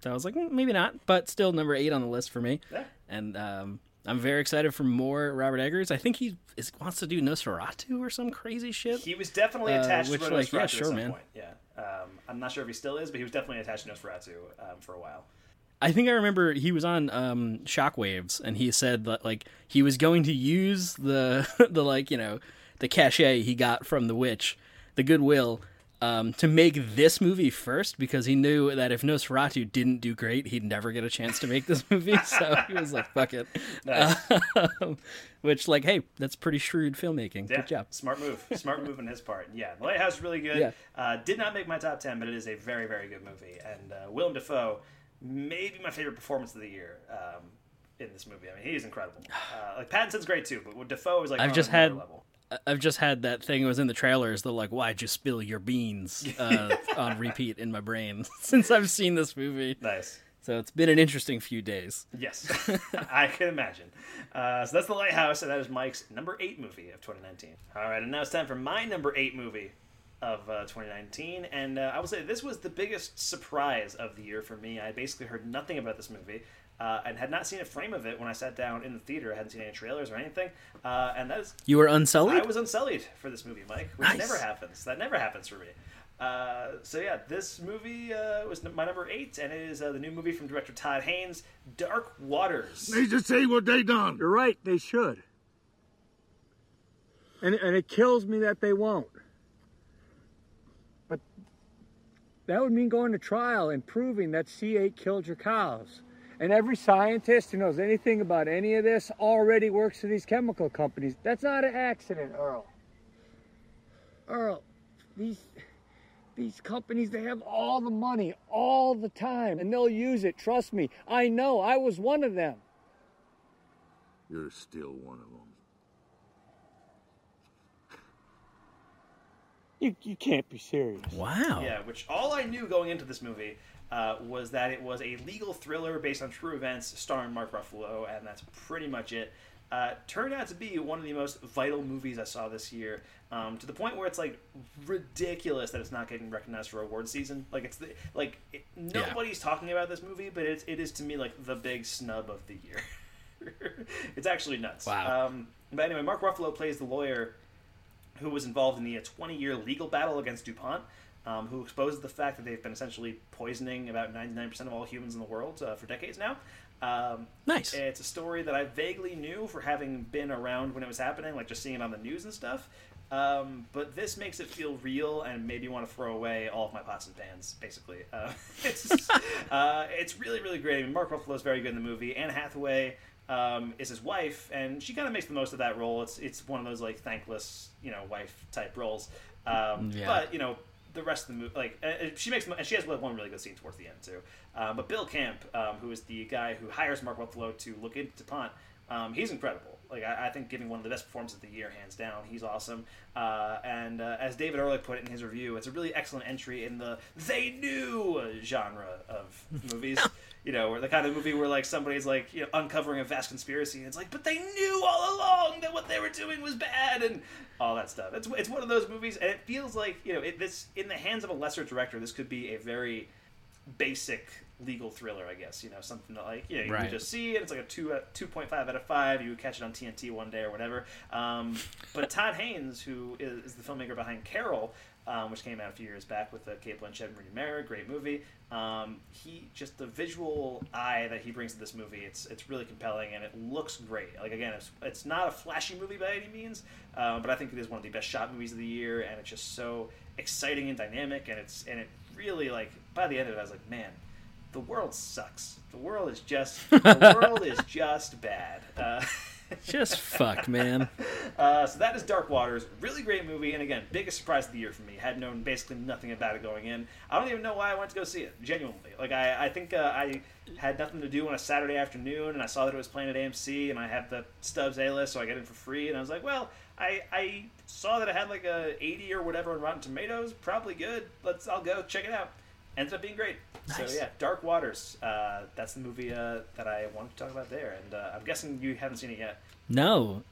that I was like, "Mm, maybe not, but still number eight on the list for me. Yeah. And um, I'm very excited for more Robert Eggers. I think he is, wants to do Nosferatu or some crazy shit. He was definitely Uh, attached which, to like, Nosferatu yeah, sure, man. point. Yeah. Um, I'm not sure if he still is, but he was definitely attached to Nosferatu um, for a while. I think I remember he was on um, Shockwaves, and he said that like he was going to use the (laughs) the like you know the cachet he got from the witch, the goodwill, um, to make this movie first because he knew that if Nosferatu didn't do great, he'd never get a chance to make this (laughs) movie. So he was like, "Fuck it," Nice. Um, (laughs) which like, hey, that's pretty shrewd filmmaking. Yeah, Good job. Smart move. Smart move on his part. Yeah, The Lighthouse is really good. Yeah. Uh, did not make my top 10, but it is a very, very good movie. And uh, Willem Dafoe, maybe my favorite performance of the year um, in this movie. I mean, he is incredible. (sighs) Uh, like, Pattinson's great too, but Dafoe is like I've on just had level. I've just had that thing. It was in the trailers. The like, why'd you spill your beans? (laughs) Uh, on repeat in my brain (laughs) since I've seen this movie. Nice. So it's been an interesting few days. Yes, (laughs) I can imagine. Uh, so that's The Lighthouse, and that is Mike's number eight movie of 2019. All right, and now it's time for my number eight movie of uh, 2019. And uh, I will say this was the biggest surprise of the year for me. I basically heard nothing about this movie. Uh, and had not seen a frame of it when I sat down in the theater. I hadn't seen any trailers or anything. Uh, and that is You were unsullied? I was unsullied for this movie, Mike, which Nice. never happens. That never happens for me. Uh, so yeah, this movie uh, was my number eight, and it is uh, the new movie from director Todd Haynes, Dark Waters. They just say what they done. You're right, they should. And, and it kills me that they won't. But that would mean going to trial and proving that C8 killed your cows. And every scientist who knows anything about any of this already works for these chemical companies. That's not an accident, Earl. Earl, these these companies they have all the money all the time and they'll use it. Trust me. I know. I was one of them. You're still one of them. You you can't be serious. Wow. Yeah, which all I knew going into this movie uh, was that it was a legal thriller based on true events starring Mark Ruffalo, and that's pretty much it. Uh, turned out to be one of the most vital movies I saw this year, um, to the point where it's like ridiculous that it's not getting recognized for award season. Like it's the, like it, nobody's talking about this movie, but it's, it is to me like the big snub of the year. (laughs) it's actually nuts. Wow. Um, but anyway, Mark Ruffalo plays the lawyer who was involved in the 20 year legal battle against DuPont, um, who exposes the fact that they've been essentially poisoning about 99% of all humans in the world uh, for decades now. Um, nice. It's a story that I vaguely knew for having been around when it was happening, like just seeing it on the news and stuff. Um, but this makes it feel real and made me want to throw away all of my pots and pans, basically. Uh, (laughs) it's (laughs) uh, it's really really great. I mean, Mark Ruffalo is very good in the movie. Anne Hathaway um, is his wife, and she kind of makes the most of that role. It's it's one of those like thankless you know wife type roles. Um, Yeah. But you know the rest of the movie, like uh, uh, she makes, and she has one really good scene towards the end too. Um, but Bill Camp, um, who is the guy who hires Mark Ruffalo to look into DuPont, um, he's incredible. Like I, I think, giving one of the best performances of the year, hands down. He's awesome. Uh, and uh, as David Ehrlich put it in his review, it's a really excellent entry in the "they knew" genre of (laughs) movies. you know, where the kind of movie where like somebody's like you know uncovering a vast conspiracy, and it's like, but they knew all along that what they were doing was bad, and all that stuff. It's it's one of those movies, and it feels like you know it, this in the hands of a lesser director, this could be a very basic legal thriller, I guess. You know, something that like yeah, you Right. just see it. It's like a two two point five out of five. You would catch it on TNT one day or whatever. Um, but (laughs) Todd Haynes, who is, is the filmmaker behind Carol. Um, which came out a few years back with uh, Cate Blanchett and Rooney Mara, great movie. Um, he just the visual eye that he brings to this movie, it's it's really compelling and it looks great. Like again, it's it's not a flashy movie by any means, um, but I think it is one of the best shot movies of the year, and it's just so exciting and dynamic, and it's and it really like by the end of it, I was like, man, the world sucks. The world is just (laughs) the world is just bad. Uh, (laughs) Just fuck, man. uh, so that is Dark Waters. Really great movie, and again, biggest surprise of the year for me. Had known basically nothing about it going in. I don't even know why I went to go see it. Genuinely, like I, I think uh, I had nothing to do on a Saturday afternoon, and I saw that it was playing at AMC, and I have the Stubs A list, so I get in for free, and I was like, well, I, I saw that it had like a 80 or whatever on Rotten Tomatoes, probably good. Let's, I'll go check it out. Ended up being great. So yeah, Dark Waters. Uh, that's the movie uh, that I wanted to talk about there, and uh, I'm guessing you haven't seen it yet. No.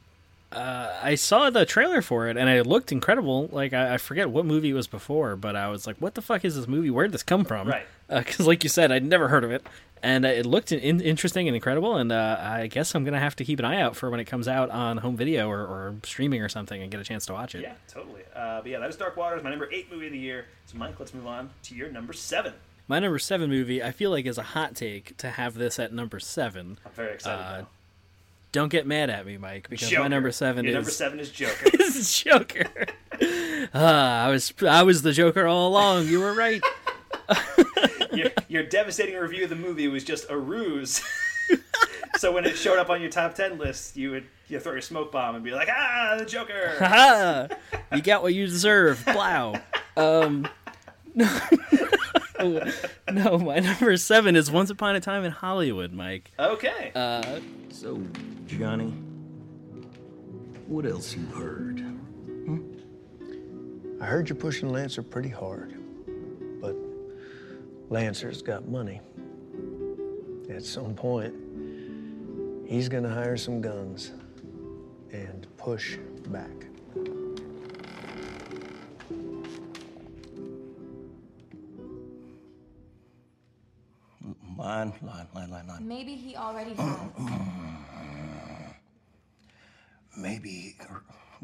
Uh, I saw the trailer for it and it looked incredible. Like I, I forget what movie it was before, but I was like, "What the fuck is this movie? Where did this come from?" Right. Because, like you said, I'd never heard of it, and uh, it looked in- interesting and incredible. And uh, I guess I'm gonna have to keep an eye out for when it comes out on home video or, or streaming or something and get a chance to watch it. Yeah, totally. Uh, but yeah, that was Dark Waters, my number eight movie of the year. So Mike, let's move on to your number seven. My number seven movie, I feel like is a hot take to have this at number seven. I'm very excited. Uh, don't get mad at me, Mike, because Joker. my number seven Your is number seven is Joker. (laughs) is Joker. Ah, (laughs) I was I was the Joker all along. You were right. (laughs) your, your devastating review of the movie was just a ruse. (laughs) so when it showed up on your top ten list, you would you throw your smoke bomb and be like, "Ah, the Joker!" (laughs) Haha! you got what you deserve. Blow. Um, no, (laughs) no, my number seven is Once Upon a Time in Hollywood, Mike. Okay. Uh, So, Johnny, what else you heard? Hmm? I heard you're pushing Lancer pretty hard, but Lancer's got money. At some point, he's gonna hire some guns and push back. Line, line, line, line, line. Maybe he already has. Maybe.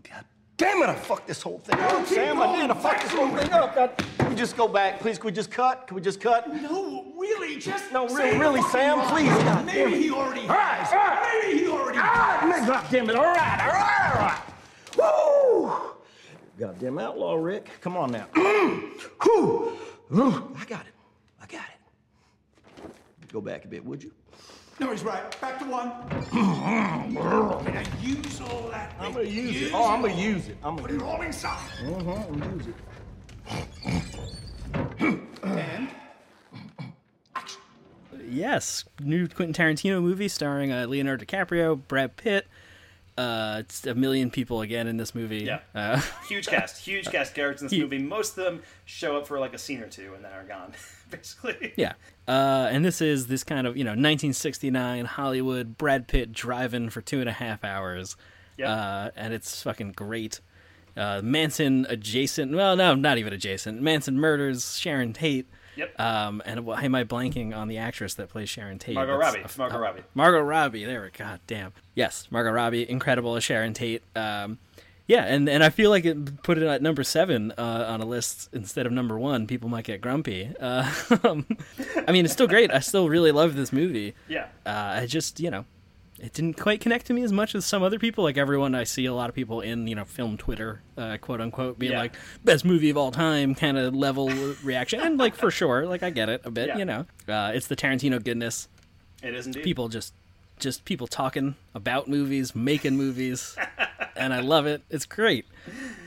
God damn it! I fucked this whole thing up, Sam. I did. I fucked this whole thing up. God, can we just go back, please? Can we just cut? Can we just cut? No, really, just No, really, really, Sam, line. please. God Maybe he already All right, has. all right. Maybe he already All right, has. man, God damn it! All right, all right, all right. Woo! Goddamn outlaw, Rick. Come on now. (clears throat) Whew. I got it. I got it. Go back a bit, would you? No, he's right. Back to one. (clears throat) Now use all that. I'm gonna use it. Oh, I'm gonna use it. I'm gonna put it all inside. Mm-hmm. I'm gonna use it. And Yes, new Quentin Tarantino movie starring uh, Leonardo DiCaprio, Brad Pitt. Uh, it's a million people again in this movie. Yeah. Uh, (laughs) huge cast, huge cast characters in this Huge. movie. Most of them show up for like a scene or two and then are gone, (laughs) basically. yeah. Uh, and this is this kind of you know 1969 Hollywood Brad Pitt driving for two and a half hours. Yep. Uh, and it's fucking great. Uh, Manson adjacent. Well, no, not even adjacent. Manson murders Sharon Tate. Yep. Um, and why am I blanking on the actress that plays Sharon Tate? Margot That's Robbie. a- Margot uh, Robbie. Margot Robbie. There we God damn. Yes, Margot Robbie, incredible as Sharon Tate. Um, yeah, and, and I feel like it put it at number seven uh, on a list instead of number one. People might get grumpy. Uh, (laughs) I mean, it's still great. I still really love this movie. Yeah. Uh, I just, you know, it didn't quite connect to me as much as some other people. Like everyone, I see a lot of people in, you know, film Twitter, uh, quote unquote, being Yeah. like, best movie of all time kind of level reaction. And, like, for sure, like, I get it a bit, Yeah. you know. Uh, it's the Tarantino goodness. It is indeed. People just, just people talking about movies, making movies. (laughs) and I love it. It's great.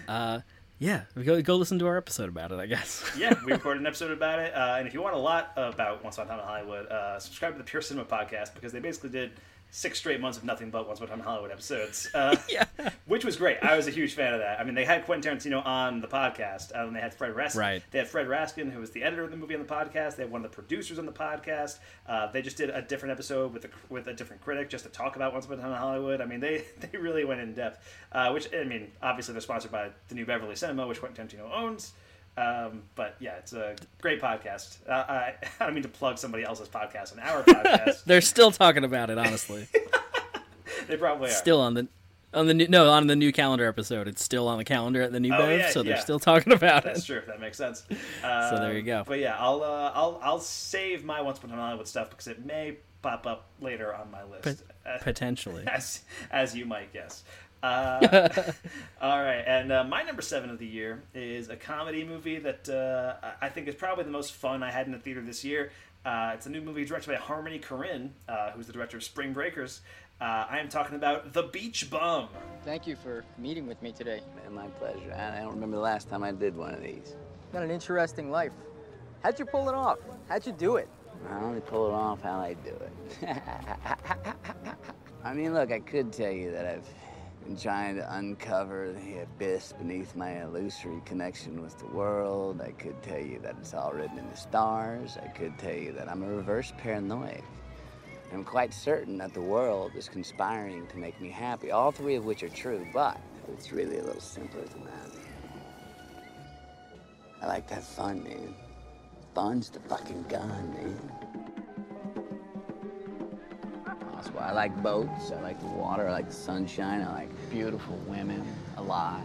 Uh, yeah, go, go listen to our episode about it, I guess. (laughs) yeah, we recorded an episode about it. Uh, and if you want a lot about Once Upon a Time in Hollywood, uh, subscribe to the Pure Cinema podcast because they basically did six straight months of nothing but Once Upon a Time in Hollywood episodes. Uh, (laughs) Which was great. I was a huge fan of that. I mean, they had Quentin Tarantino on the podcast, and they had Fred Raskin. Right. They had Fred Raskin, who was the editor of the movie on the podcast. They had one of the producers on the podcast. Uh, they just did a different episode with a, with a different critic just to talk about Once Upon a Time in Hollywood. I mean, they, (laughs) they really went in depth. Uh, which, I mean, obviously they're sponsored by the New Beverly Cinema, which Quentin Tarantino owns. Um, but yeah, it's a great podcast. Uh, I, (laughs) I don't mean to plug somebody else's podcast on our podcast. (laughs) They're still talking about it, honestly. (laughs) they probably are. still on the on the new, no on the new calendar episode. It's still on the calendar at the new Oh, Bev, yeah, so they're yeah. still talking about That's it. That's true. If that makes sense. So there you Um, go. But yeah, I'll uh, I'll I'll save my Once Upon a Hollywood stuff because it may pop up later on my list. Uh, potentially. as as you might guess. Uh, (laughs) all right, and uh, my number seven of the year is a comedy movie that uh, I I think is probably the most fun I had in the theater this year. Uh, it's a new movie directed by Harmony Korine, uh, who's the director of Spring Breakers. Uh, I am talking about The Beach Bum. Thank you for meeting with me today. My pleasure. I I don't remember the last time I did one of these. Got an interesting life. How'd you pull it off? How'd you do it? I only pull it off how I do it. (laughs) I mean, look, I could tell you that I've been trying to uncover the abyss beneath my illusory connection with the world. I could tell you that it's all written in the stars. I could tell you that I'm a reverse paranoid. I'm quite certain that the world is conspiring to make me happy, all three of which are true, but it's really a little simpler than that. I like to have fun, man. Fun's the fucking gun, man. Why I like boats, I like the water, I like the sunshine, I like beautiful women, alive.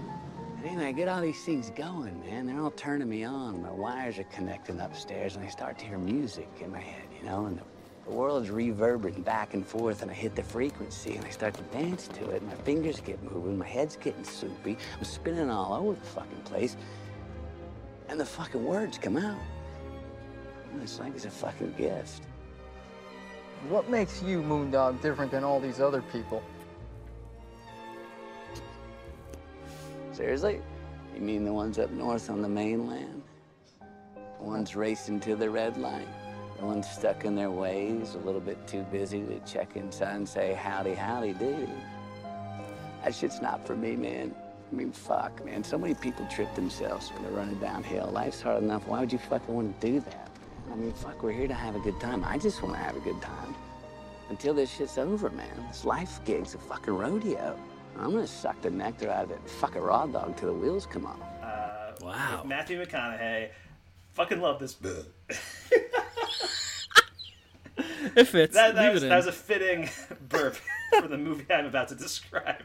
And anyway, I get all these things going, man. They're all turning me on. My wires are connecting upstairs, and I start to hear music in my head, you know, and the, the world's reverberating back and forth, and I hit the frequency, and I start to dance to it. My fingers get moving, my head's getting soupy. I'm spinning all over the fucking place, and the fucking words come out. It's like it's a fucking gift. What makes you, Moondog, different than all these other people? Seriously? You mean the ones up north on the mainland? The ones racing to the red line? The ones stuck in their ways, a little bit too busy to check inside and say, howdy, howdy, do. That shit's not for me, man. I mean, fuck, man. So many people trip themselves when they're running downhill. Life's hard enough. Why would you fucking want to do that? I mean, fuck, we're here to have a good time. I just want to have a good time. Until this shit's over, man. This life gig's a fucking rodeo. I'm gonna suck the nectar out of it and fuck a raw dog till the wheels come off. Uh, wow. Matthew McConaughey. Fucking love this. (laughs) It fits. That, that, Leave was, it in. that was a fitting (laughs) burp (laughs) for the movie I'm about to describe.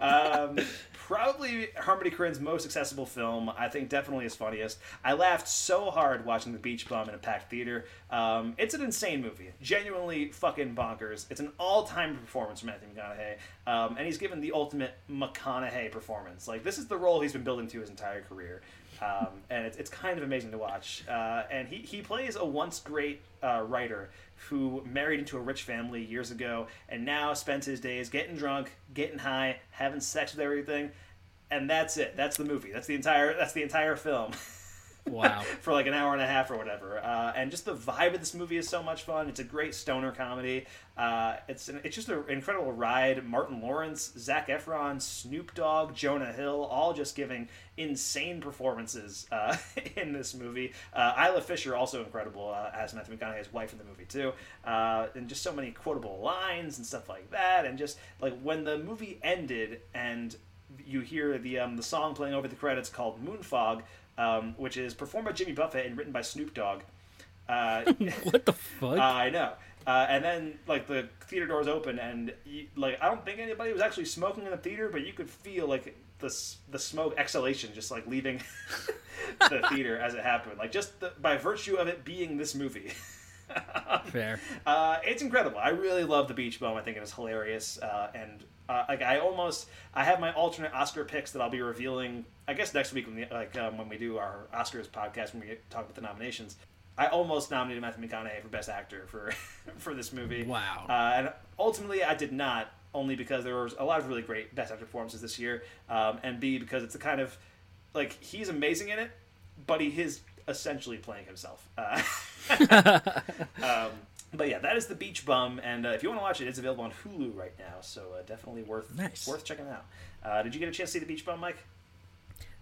Um, probably Harmony Korine's most accessible film. I think definitely his funniest. I laughed so hard watching The Beach Bum in a packed theater. Um, it's an insane movie. Genuinely fucking bonkers. It's an all-time performance from Matthew McConaughey. Um, and he's given the ultimate McConaughey performance. Like, this is the role he's been building to his entire career. Um, and it's, it's kind of amazing to watch. Uh, and he, he plays a once great uh, writer who married into a rich family years ago and now spends his days getting drunk, getting high, having sex with everything, and that's it. That's the movie. That's the entire. That's the entire film. (laughs) Wow. (laughs) for like an hour and a half or whatever. Uh, and just the vibe of this movie is so much fun. It's a great stoner comedy. Uh, it's an, it's just an incredible ride. Martin Lawrence, Zac Efron, Snoop Dogg, Jonah Hill, all just giving insane performances uh, (laughs) in this movie. Uh, Isla Fisher also incredible uh, as Matthew McConaughey's wife in the movie too, uh, and just so many quotable lines and stuff like that. And just like when the movie ended and you hear the um, the song playing over the credits called Moondog, um, which is performed by Jimmy Buffett and written by Snoop Dogg. Uh, (laughs) what the fuck? I know. Uh, and then like the theater doors open and you, like I don't think anybody was actually smoking in the theater, but you could feel like the the smoke exhalation just like leaving (laughs) the theater as it happened. Like just the, by virtue of it being this movie. (laughs) Fair. Uh, it's incredible. I really love the Beach Bum. I think it is hilarious, uh, and uh, like I almost I have my alternate Oscar picks that I'll be revealing. I guess next week when we, like um, when we do our Oscars podcast when we talk about the nominations. I almost nominated Matthew McConaughey for Best Actor for (laughs) for this movie. Wow. Uh, and ultimately, I did not, only because there was a lot of really great Best Actor performances this year, um, and B because it's a kind of like he's amazing in it, but he is essentially playing himself. Uh, (laughs) um, but yeah, that is the Beach Bum, and uh, if you want to watch it, it's available on Hulu right now, so uh, definitely worth Nice. worth checking out. Uh, did you get a chance to see the Beach Bum, Mike?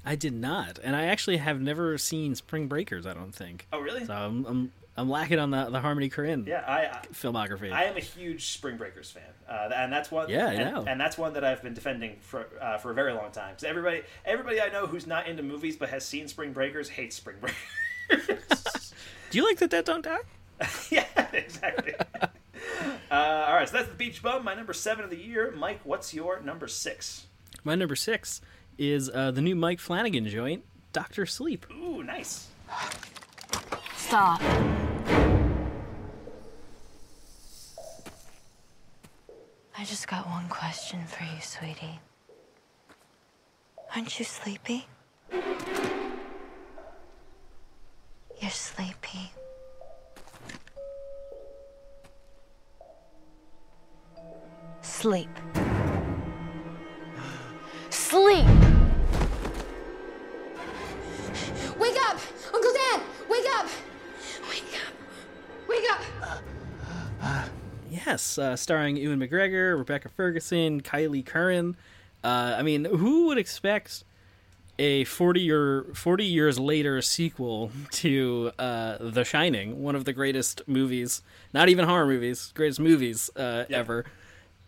I did not, and I actually have never seen Spring Breakers. I don't think. Oh, really? So I'm I'm, I'm lacking on the the Harmony Korine Yeah, I, I filmography. I am a huge Spring Breakers fan, uh, and that's one. Yeah, I and, know. and that's one that I've been defending for uh, for a very long time. So everybody, everybody I know who's not into movies but has seen Spring Breakers hates Spring Breakers. (laughs) Do you like that Dead Don't Die? (laughs) yeah, exactly. uh, all right, so that's the Beach Bum, my number seven of the year. Mike, what's your number six? My number six is uh, the new Mike Flanagan joint, Doctor Sleep. Ooh, nice. Stop. I just got one question for you, sweetie. Aren't you sleepy? You're sleepy. Sleep. Sleep! Wake up! Uncle Dan! Wake up! Wake up! Wake up! Yes, uh, starring Ewan McGregor, Rebecca Ferguson, Kyliegh Curran. Uh, I mean, who would expect a forty year forty years later sequel to uh, The Shining, one of the greatest movies, not even horror movies, greatest movies uh, ever,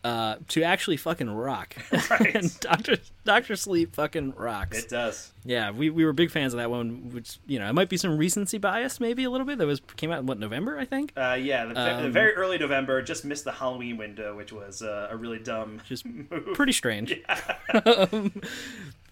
uh, to actually fucking rock? (laughs) and Doctor Doctor Sleep fucking rocks. It does. Yeah, we, we were big fans of that one, which you know it might be some recency bias, maybe a little bit. That was came out in what November, I think. Uh, yeah, the, the Um, very early November, just missed the Halloween window, which was uh, a really dumb, (laughs) just (laughs) move. pretty strange. um,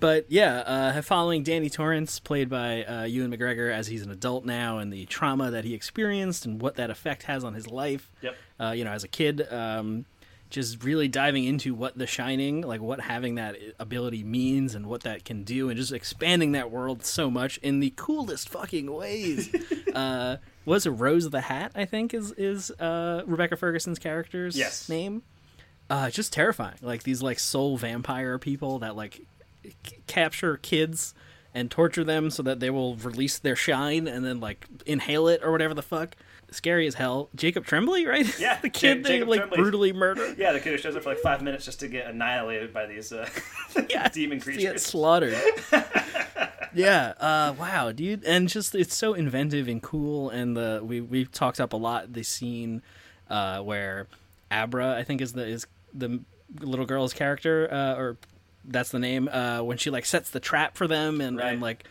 but yeah, uh, following Danny Torrance, played by uh, Ewan McGregor, as he's an adult now, and the trauma that he experienced and what that effect has on his life. Yep. Uh, you know, as a kid, um, just really diving into what The Shining, like what having that ability means and what that can do, and just expanding that world so much in the coolest fucking ways. (laughs) uh, was it Rose the Hat? I think is is uh, Rebecca Ferguson's character's Yes. name uh, just terrifying. Like these like soul vampire people that like c- capture kids and torture them so that they will release their shine and then like inhale it or whatever the fuck. Scary as hell. Jacob Tremblay, right? Yeah, (laughs) the kid Ja- they Jacob like Tremblay's- brutally murder. Yeah, the kid who shows up for like five minutes just to get annihilated by these uh, (laughs) demon He gets creatures. slaughtered. (laughs) yeah. Uh, wow, dude, and just it's so inventive and cool. And the we we've talked up a lot the scene uh, where Abra, I think, is the is the little girl's character, uh, or that's the name. Uh, when she like sets the trap for them and, and like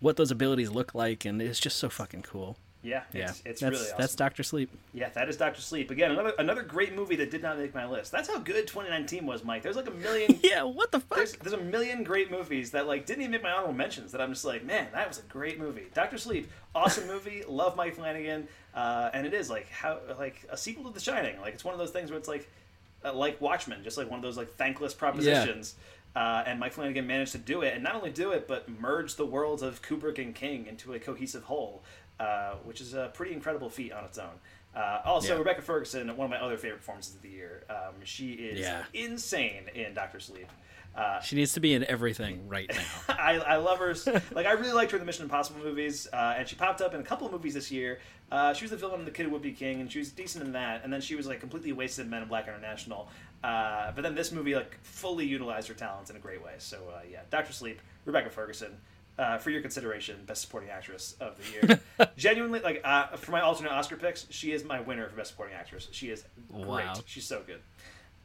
what those abilities look like, and it's just so fucking cool. Yeah, yeah, it's- it's that's, really awesome. That's Doctor Sleep. Yeah, that is Doctor Sleep. Again, another another great movie that did not make my list. That's how good 2019 was, Mike. There's like a million. (laughs) yeah, what the fuck? There's, there's a million great movies that like didn't even make my honorable mentions. That I'm just like, man, that was a great movie. Doctor Sleep, awesome movie. (laughs) Love Mike Flanagan, uh, and it is like how like a sequel to The Shining. Like it's one of those things where it's like uh, like Watchmen, just like one of those like thankless propositions. Uh, and Mike Flanagan managed to do it, and not only do it, but merge the worlds of Kubrick and King into a cohesive whole, uh, which is a pretty incredible feat on its own. Uh, also, Yeah. Rebecca Ferguson, one of my other favorite performances of the year. Um, she is Yeah. insane in Doctor Sleep. Uh, She needs to be in everything right now. (laughs) I, I love her. Like I really liked her in the Mission Impossible movies, uh, and she popped up in a couple of movies this year. Uh, she was the villain in The Kid Who Would Be King, and she was decent in that. And then she was like completely wasted in Men in Black International. Uh, but then this movie like fully utilized her talents in a great way. So uh, yeah, Doctor Sleep, Rebecca Ferguson. Uh, for your consideration, best supporting actress of the year. (laughs) Genuinely, like uh, for my alternate Oscar picks, she is my winner for best supporting actress. She is great. Wow. She's so good.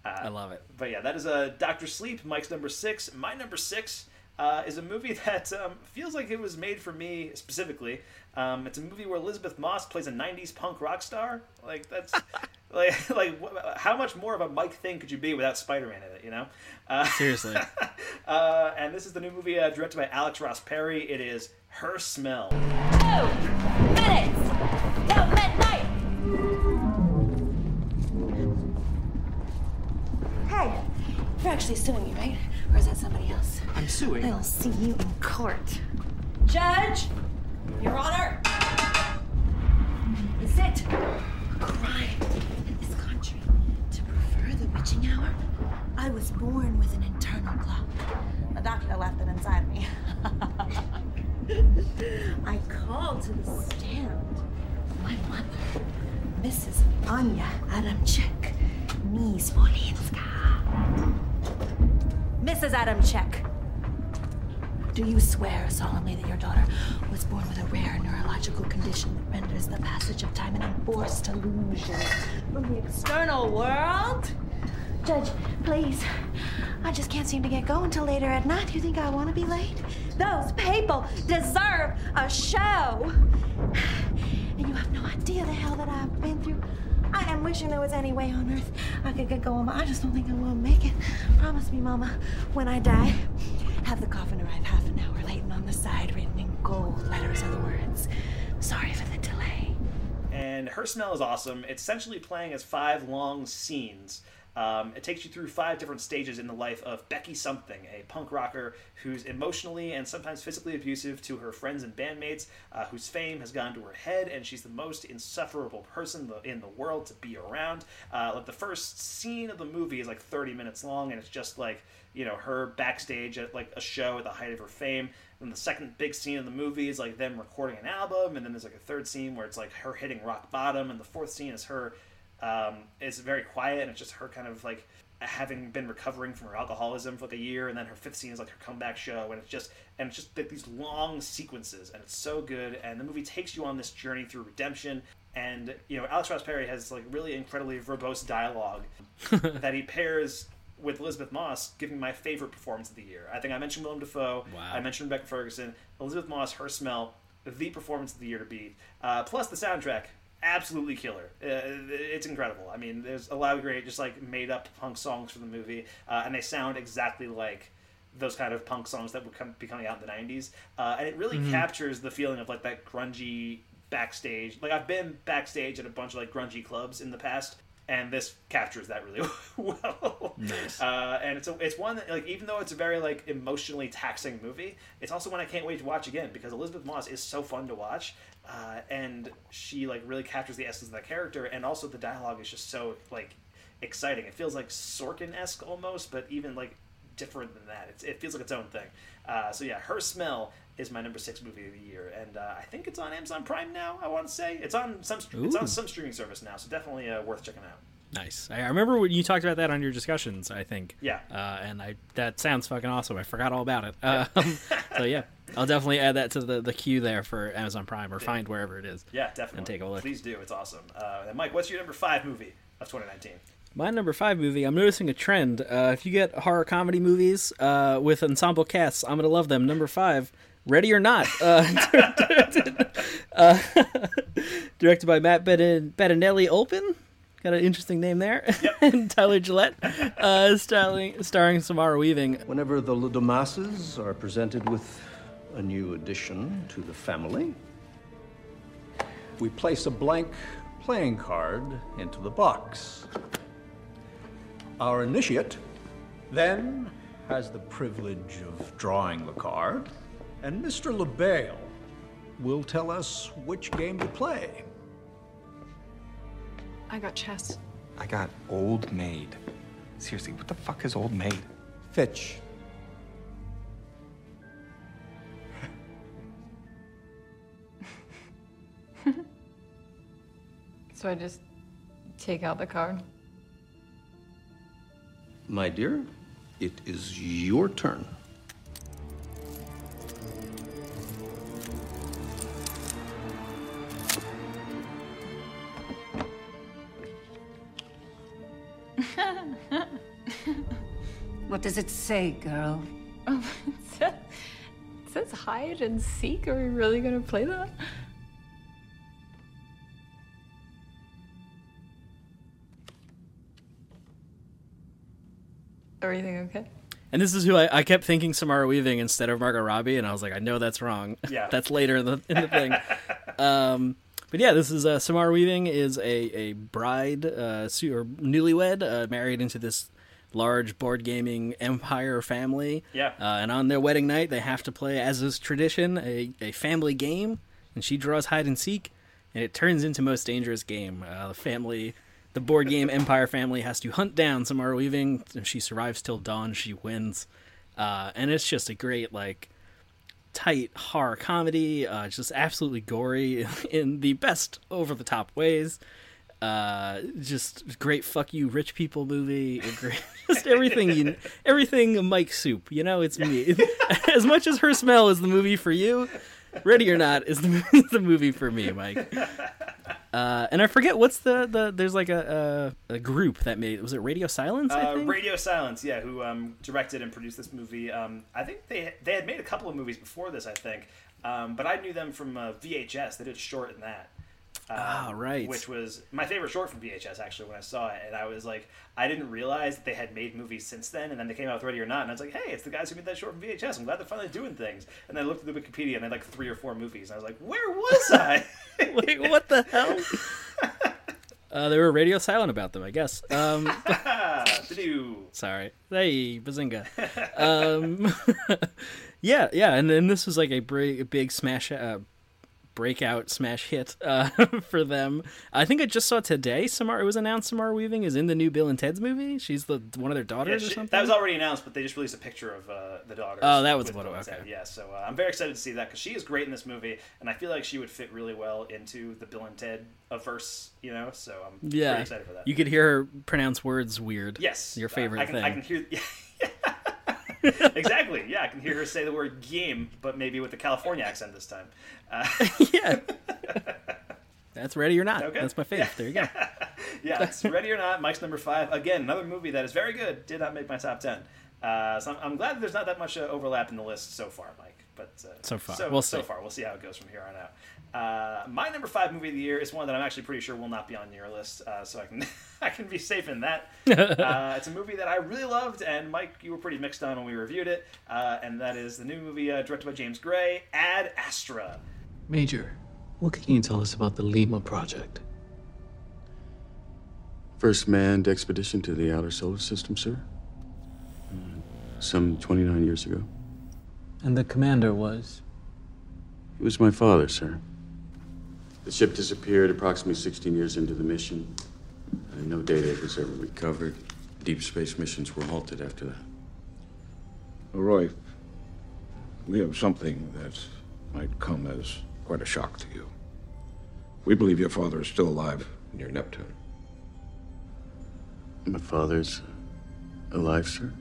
Uh, I love it. But yeah, that is a Doctor Sleep. Mike's number six. My number six uh, is a movie (laughs) that um, feels like it was made for me specifically. Um, it's a movie where Elisabeth Moss plays a '90s punk rock star. Like that's (laughs) like like how much more of a Mike thing could you be without Spider-Man in it? You know. Uh, Seriously. (laughs) uh, and this is the new movie uh, directed by Alex Ross Perry. It is Her Smell. Minutes! Till midnight! Hey, you're actually suing me, right? Or is that somebody else? I'm suing. I'll see you in court. Judge! Your Honor! Is it a crime in this country to prefer the witching hour? I was born with an internal clock. The doctor left it inside me. (laughs) I called to the stand. My mother, Mrs. Anya Adamczyk, Miss Wolinska. Mrs. Adamczyk, do you swear solemnly that your daughter was born with a rare neurological condition that renders the passage of time an enforced illusion from the external world? Judge, please. I just can't seem to get going till later at night. You think I want to be late? Those people deserve a show. And you have no idea the hell that I've been through. I am wishing there was any way on earth I could get going, but I just don't think I will make it. Promise me, Mama, when I die, have the coffin arrive half an hour late and on the side written in gold letters are the words. Sorry for the delay. and her smell is awesome. It's essentially playing as five long scenes. Um, it takes you through five different stages in the life of Becky Something, a punk rocker who's emotionally and sometimes physically abusive to her friends and bandmates, uh, whose fame has gone to her head, and she's the most insufferable person in the world to be around. Uh, like the first scene of the movie is like 30 minutes long, and it's just like you know her backstage at like a show at the height of her fame. And the second big scene of the movie is like them recording an album, and then there's like a third scene where it's like her hitting rock bottom, and the fourth scene is her. Um, it's very quiet, and it's just her kind of like having been recovering from her alcoholism for like a year, and then her fifth scene is like her comeback show, and it's just and it's just like these long sequences, and it's so good, and the movie takes you on this journey through redemption. And you know, Alex Ross Perry has like really incredibly verbose dialogue (laughs) that he pairs with Elisabeth Moss, giving my favorite performance of the year. I think I mentioned Willem Dafoe. Wow. I mentioned Rebecca Ferguson. Elisabeth Moss, her smell, the performance of the year to beat. Uh, plus the soundtrack, absolutely killer. Uh, it's incredible. I mean, there's a lot of great, just like made up punk songs for the movie, uh, and they sound exactly like those kind of punk songs that would come, be coming out in the 90s. Uh, and it really Mm-hmm. Mhm. captures the feeling of like that grungy backstage. Like I've been backstage at a bunch of like grungy clubs in the past, and this captures that really (laughs) well. Nice. Uh, and it's a, it's one that like even though it's a very like emotionally taxing movie, it's also one I can't wait to watch again because Elisabeth Moss is so fun to watch, uh, and she like really captures the essence of that character, and also the dialogue is just so like exciting. It feels like Sorkin esque almost, but even like different than that. It's, it feels like its own thing. Uh, so yeah, Her Smell is my number six movie of the year, and uh, I think it's on Amazon Prime now. I want to say it's on some it's on some streaming service now, so definitely uh, worth checking out. Nice. I remember when you talked about that on your discussions. I think. Yeah. Uh, and I that sounds fucking awesome. I forgot all about it. Um, (laughs) so yeah, I'll definitely add that to the the queue there for Amazon Prime or find wherever it is. Yeah, definitely. And take a look. Please do. It's awesome. Uh, and Mike, what's your number five movie of 2019? My number five movie, I'm noticing a trend. Uh, if you get horror comedy movies uh, with ensemble casts, I'm gonna love them. Number five, Ready or Not, uh, (laughs) directed, uh, (laughs) directed by Matt Bettin- Bettinelli Olpin. Got an interesting name there. (laughs) and Tyler Gillette, uh, starring, starring Samara Weaving. Whenever the Le Domases are presented with a new addition to the family, we place a blank playing card into the box. Our initiate then has the privilege of drawing the card, and Mr. Le Bail will tell us which game to play. I got chess. I got Old Maid. Seriously, what the fuck is Old Maid? Fitch. (laughs) So I just take out the card. My dear, it is your turn. (laughs) What does it say, girl? Oh, it says, it says hide and seek. Are we really gonna play that? Everything okay? And this is who I, I kept thinking Samara Weaving instead of Margot Robbie, and I was like, I know that's wrong. Yeah. (laughs) that's later in the in the thing. (laughs) um, but yeah, this is uh, Samara Weaving is a a bride, uh, su- or newlywed, uh, married into this large board gaming empire family. Yeah. Uh, and on their wedding night, they have to play, as is tradition, a, a family game, and she draws hide and seek, and it turns into most dangerous game. Uh, the family, the board game (laughs) empire family, has to hunt down Samara Weaving. If she survives till dawn, she wins. Uh, and it's just a great like tight horror comedy, uh, just absolutely gory (laughs) in the best over the top ways. Uh, just great fuck you rich people movie. (laughs) Great, just everything you, everything Mike Soup. You know, it's me. (laughs) (laughs) as much as her smell is the movie for you, Ready or Not is the, is the movie for me, Mike. Uh, and I forget what's the, the there's like a, a a group that made was it Radio Silence? I Uh. Radio Silence, yeah, who um, directed and produced this movie. Um, I think they they had made a couple of movies before this, I think, um, but I knew them from uh, VHS. They did short in that. Um, Ah, right. Which was my favorite short from VHS actually when I saw it, and I was like, I didn't realize that they had made movies since then, and then they came out with Ready or Not, and I was like, hey, it's the guys who made that short from VHS. I'm glad they're finally doing things. And then I looked at the Wikipedia, and they had like three or four movies, and I was like, where was I? (laughs) Wait, what the hell? (laughs) Uh, they were radio silent about them, I guess. Um, (laughs) sorry. Hey, bazinga. Um, yeah, yeah, and then this was like a, a big smash, uh, breakout smash hit (laughs) uh, for them. I think I just saw today. Samara, it was announced Samara Weaving is in the new Bill and Ted's movie. She's the one of their Yeah, daughters or something. That was already announced, but they just released a picture of uh, the daughter. Oh, that was what okay. Yeah, so uh, I'm very excited to see that because she is great in this movie, and I feel like she would fit really well into the Bill and Ted averse. You know, so I'm yeah, excited for that. you could hear her pronounce words weird. Yes, your favorite I can, thing. I can hear. (laughs) (laughs) exactly. Yeah, I can hear her say the word game, but maybe with the California accent this time. Uh, (laughs) (laughs) That's ready or not. Okay. That's my favorite. There you go. yeah, it's Ready or Not, Mike's number five. Again, another movie that is very good. Did not make my top ten. Uh, so I'm, I'm glad that there's not that much uh, overlap in the list so far, Mike. But uh, So far. so, We'll so see. far, we'll see how it goes from here on out. Uh, my number five movie of the year is one that I'm actually pretty sure will not be on your list, uh, so I can (laughs) I can be safe in that. (laughs) uh, it's a movie that I really loved, and Mike, you were pretty mixed on when we reviewed it, uh, and that is the new movie uh, directed by James Gray, Ad Astra. Major, what can you tell us about the Lima project? First manned expedition to the outer solar system, sir. Uh, Some 29 years ago. And the commander was? It was my father, sir. The ship disappeared approximately 16 years into the mission. No data was ever recovered. Deep space missions were halted after that. Roy, we have something that might come as quite a shock to you. We believe your father is still alive near Neptune. My father's alive, sir?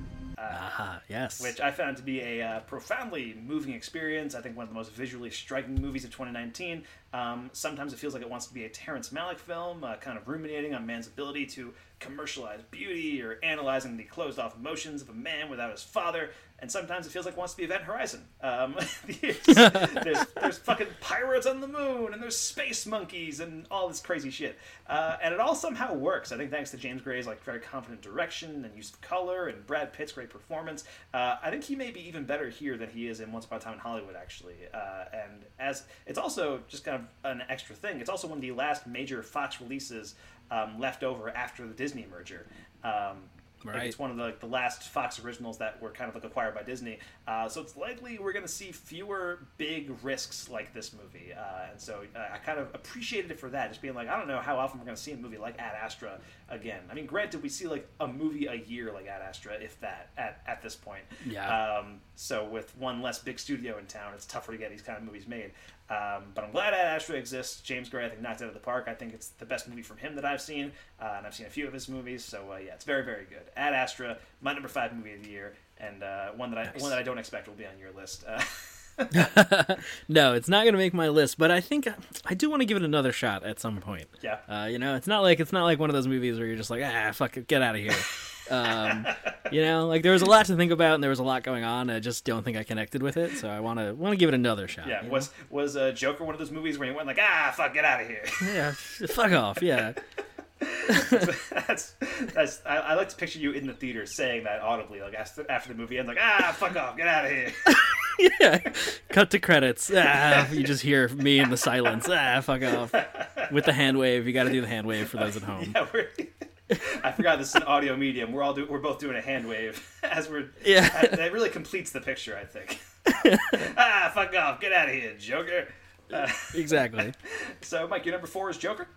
Yes. which I found to be a uh, profoundly moving experience. I think one of the most visually striking movies of 2019. Um, sometimes it feels like it wants to be a Terrence Malick film, uh, kind of ruminating on man's ability to commercialize beauty or analyzing the closed off emotions of a man without his father. And sometimes it feels like it wants to be Event Horizon. Um, (laughs) there's, there's, (laughs) there's fucking pirates on the moon, and there's space monkeys, and all this crazy shit. Uh, and it all somehow works. I think thanks to James Gray's like very confident direction and use of color, and Brad Pitt's great performance. Uh, I think he may be even better here than he is in Once Upon a Time in Hollywood, actually. Uh, and as it's also just kind of an extra thing. It's also one of the last major Fox releases um, left over after the Disney merger. Um, like, it's one of the, like, the last Fox originals that were kind of like acquired by Disney. Uh, so it's likely we're going to see fewer big risks like this movie. Uh, and so uh, I kind of appreciated it for that, just being like, I don't know how often we're going to see a movie like Ad Astra again. I mean, granted, we see like a movie a year like Ad Astra, if that, at, at this point. Yeah. Um, so with one less big studio in town, it's tougher to get these kind of movies made. Um, but I'm glad Ad Astra exists. James Gray, I think, knocked it out of the park. I think it's the best movie from him that I've seen, uh, and I've seen a few of his movies. So uh, yeah, it's very, very good. Ad Astra, my number five movie of the year, and uh, one that I one that I don't expect will be on your list. Uh, (laughs) no, it's not going to make my list, but I think I do want to give it another shot at some point. Yeah. Uh, you know, it's not like it's not like one of those movies where you're just like, ah, fuck it, get out of here. (laughs) um, (laughs) you know, like there was a lot to think about and there was a lot going on. I just don't think I connected with it, so I want to want to give it another shot. yeah, you know? was was uh, Joker one of those movies where you went like, ah, fuck, get out of here. (laughs) yeah, fuck off. Yeah. (laughs) that's that's. I, I like to picture you in the theater saying that audibly, like after, after the movie ends, like, ah, fuck off, get out of here. yeah. Cut to credits. Ah, you just hear me in the silence. Ah, fuck off. With the hand wave. You got to do the hand wave for those at home. Yeah. (laughs) I forgot this is an audio medium. We're all do, we're both doing a hand wave (laughs) as we're. Yeah. (laughs) that really completes the picture, I think. ah, fuck off! Get out of here, Joker. Uh, Exactly. so, Mike, your number four is Joker.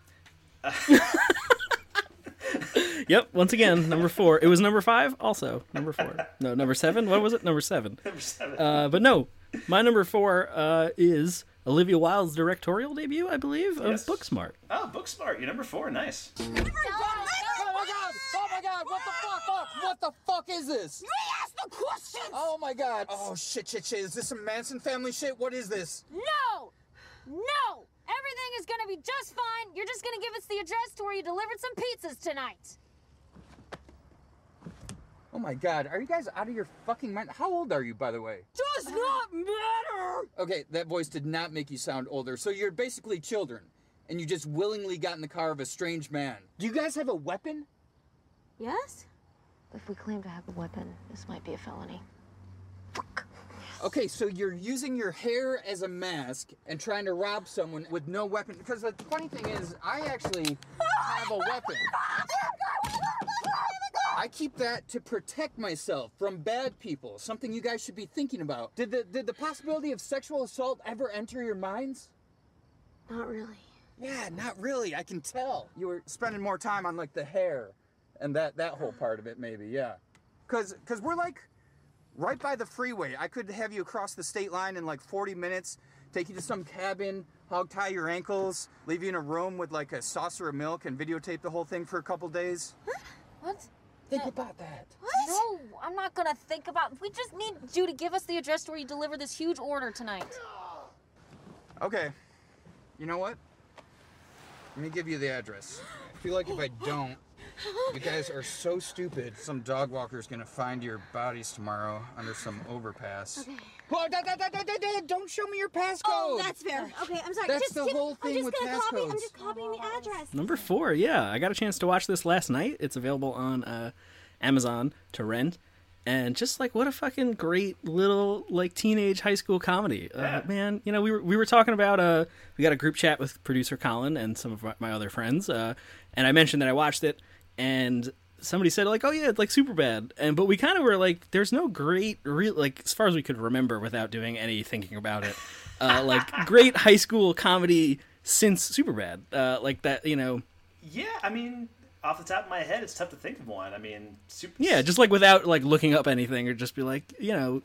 Yep. Once again, number four. It was number five. Also number four. No, number seven. What was it? Number seven. Number seven. Uh, but no, my number four uh, is Olivia Wilde's directorial debut, I believe, of Yes. Booksmart. Oh, Booksmart. you're number four. Nice. Oh my god! Oh my god! What the fuck? What the fuck is this? Me ask the questions! Oh my god! Oh shit, shit, shit! Is this some Manson family shit? What is this? No! No! Everything is gonna be just fine. You're just gonna give us the address to where you delivered some pizzas tonight. Oh my god, are you guys out of your fucking mind? How old are you, by the way? Does not matter! Okay, that voice did not make you sound older, so you're basically children. And you just willingly got in the car of a strange man. Do you guys have a weapon? Yes? If we claim to have a weapon, this might be a felony. Okay, so you're using your hair as a mask and trying to rob someone with no weapon. Because the funny thing is, I actually (laughs) have a weapon. I keep that to protect myself from bad people. Something you guys should be thinking about. Did the did the possibility of sexual assault ever enter your minds? Not really. Yeah, not really. I can tell. You were spending more time on like the hair and that that whole mm. part of it maybe, yeah. Cuz cuz we're like right by the freeway. I could have you across the state line in like 40 minutes, take you to some cabin, hog tie your ankles, leave you in a room with like a saucer of milk and videotape the whole thing for a couple days. What? Think about that. What? No, I'm not gonna think about. We just need you to give us the address to where you deliver this huge order tonight. Okay. You know what? Let me give you the address. I feel like if I don't, you guys are so stupid. Some dog walker's gonna find your bodies tomorrow under some overpass. Okay. Whoa, da- da- da- da- da- da- don't show me your passcode. Oh, that's fair. (sighs) Okay, I'm sorry. That's just the give- whole I'm thing just with gonna copy. I'm just copying the address. Number four, yeah, I got a chance to watch this last night. It's available on uh, Amazon to rent, and just like what a fucking great little like teenage high school comedy, uh, man. You know, we were we were talking about uh, we got a group chat with producer Colin and some of my- my other friends, uh, and I mentioned that I watched it, and somebody said like, oh yeah, it's like Superbad, and but we kind of were like, there's no great real like as far as we could remember without doing any thinking about it, (laughs) uh, like great high school comedy since Superbad, uh, like that, you know. Yeah, I mean, off the top of my head, it's tough to think of one. I mean, super. Yeah, just like without like looking up anything or just be like, you know,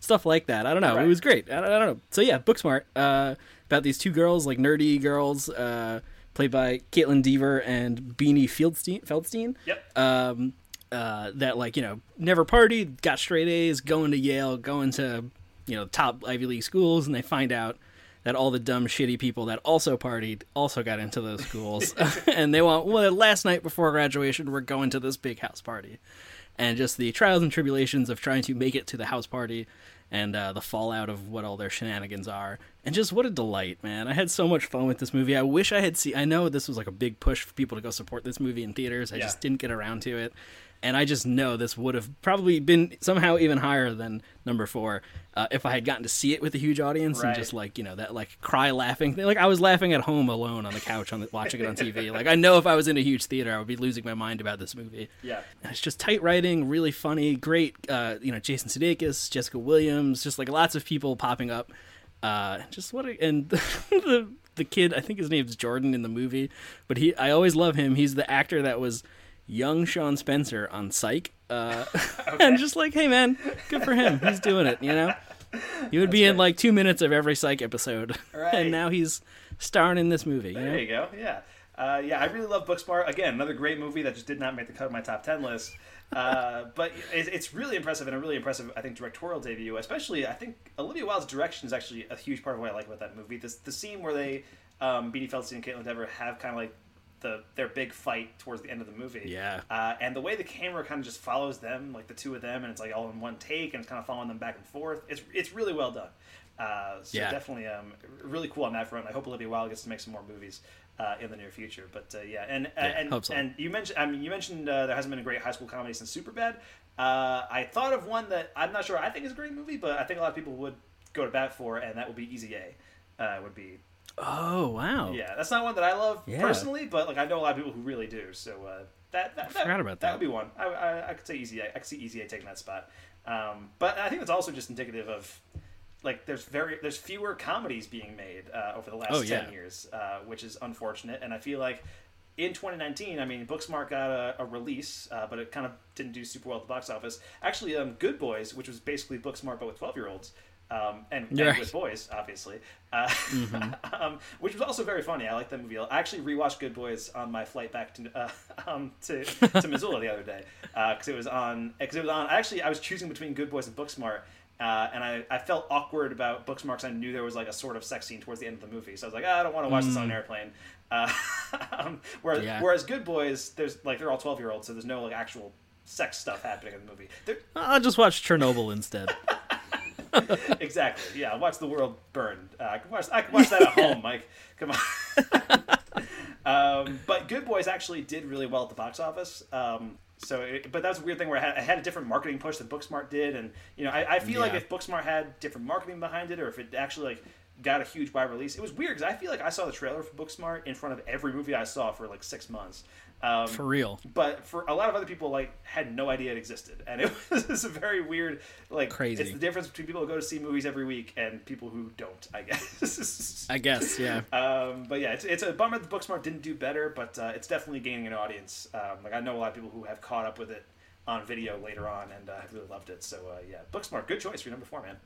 stuff like that. I don't know. Right. It was great. I, I don't know. So yeah, Booksmart uh, about these two girls, like nerdy girls, uh, played by Kaitlyn Dever and Beanie Fieldstein. Feldstein. Yep. Um, uh, that like you know never partied, got straight A's, going to Yale, going to you know top Ivy League schools, and they find out that all the dumb shitty people that also partied also got into those schools, (laughs) (laughs) and they want well last night before graduation we're going to this big house party, and just the trials and tribulations of trying to make it to the house party. And uh, the fallout of what all their shenanigans are, and just what a delight, man! I had so much fun with this movie. I wish I had seen. I know this was like a big push for people to go support this movie in theaters. I Yeah. just didn't get around to it and I just know this would have probably been somehow even higher than number four uh, if I had gotten to see it with a huge audience Right. and just like you know that like cry laughing thing. Like I was laughing at home alone on the couch on the, watching it on TV. (laughs) Like I know if I was in a huge theater, I would be losing my mind about this movie. Yeah. And it's just tight writing, really funny, great. Uh, you know, Jason Sudeikis, Jessica Williams, just like lots of people popping up. Uh, just what a, and (laughs) the the kid, I think his name's Jordan in the movie, but he I always love him. He's the actor that was young Shawn Spencer on Psych. Uh, (laughs) (laughs) and just like, hey man, good for him. He's doing it, you know? He would be in like two minutes of every Psych episode. (laughs) Right. And now he's starring in this movie. You There know? you go. Yeah. Uh, yeah, I really love Booksmart. Again, another great movie that just did not make the cut of my top 10 list. Uh, but it, it's really impressive and a really impressive, I think, directorial debut. Especially, I think Olivia Wilde's direction is actually a huge part of what I like about that movie. This, the scene where they, um, Beanie Feldstein and Kaitlyn Dever, have kind of like the their big fight towards the end of the movie. Yeah. Uh, and the way the camera kind of just follows them, like the two of them, and it's like all in one take, and it's kind of following them back and forth. It's it's really well done. Uh, so Yeah. definitely um, really cool on that front. I hope Olivia Wilde gets to make some more movies uh, in the near future. But uh, yeah, and Yeah, and so. and you mentioned I mean you mentioned uh, there hasn't been a great high school comedy since Superbad. Uh, I thought of one that I'm not sure I think is a great movie, but I think a lot of people would go to bat for, and that would be Easy A. Uh, would be Oh, wow. yeah, that's not one that I love Yeah. personally, but like I know a lot of people who really do. So uh, that that, that about That that. would be one. I, I, I could say Easy A. I could see Easy A taking that spot. Um, but I think it's also just indicative of like there's very there's fewer comedies being made uh, over the last Oh, ten yeah. years, uh, which is unfortunate. And I feel like in 2019, I mean, Booksmart got a, a release, uh, but it kind of didn't do super well at the box office. Actually, um, Good Boys, which was basically Booksmart but with 12 year olds. Um, and, and with boys, obviously, uh, Mhm. (laughs) um, which was also very funny. I like that movie. I actually rewatched Good Boys on my flight back to uh, (laughs) um, to, to (laughs) Missoula the other day because it was on. Because it was on. Actually, I was choosing between Good Boys and Booksmart, uh, and I, I felt awkward about Booksmart I knew there was like a sort of sex scene towards the end of the movie. So I was like, ah, I don't want to watch this on an Mm. airplane. Uh, um, whereas, Yeah. whereas Good Boys, there's like they're all twelve year olds, so there's no like actual sex stuff happening in the movie. They're, I'll just watch Chernobyl instead. (laughs) exactly. Yeah, watch the world burn. Uh, I can watch. I can watch that at home, Mike. Come on. (laughs) um, but Good Boys actually did really well at the box office. Um, so, it, but that was a weird thing where I had, I had a different marketing push that Booksmart did, and you know, I, I feel like if Booksmart had different marketing behind it, or if it actually like got a huge wide release, it was weird because I feel like I saw the trailer for Booksmart in front of every movie I saw for like six months. Um, For real. but for a lot of other people, like had no idea it existed, and it (laughs) was a very weird, like Crazy. It's the difference between people who go to see movies every week and people who don't. I guess. I guess, yeah. (laughs) Um, but yeah, it's, it's a bummer that Booksmart didn't do better, but uh, it's definitely gaining an audience. Um, like I know a lot of people who have caught up with it on video later on and uh, have really loved it. So uh, yeah, Booksmart, good choice for number four, man.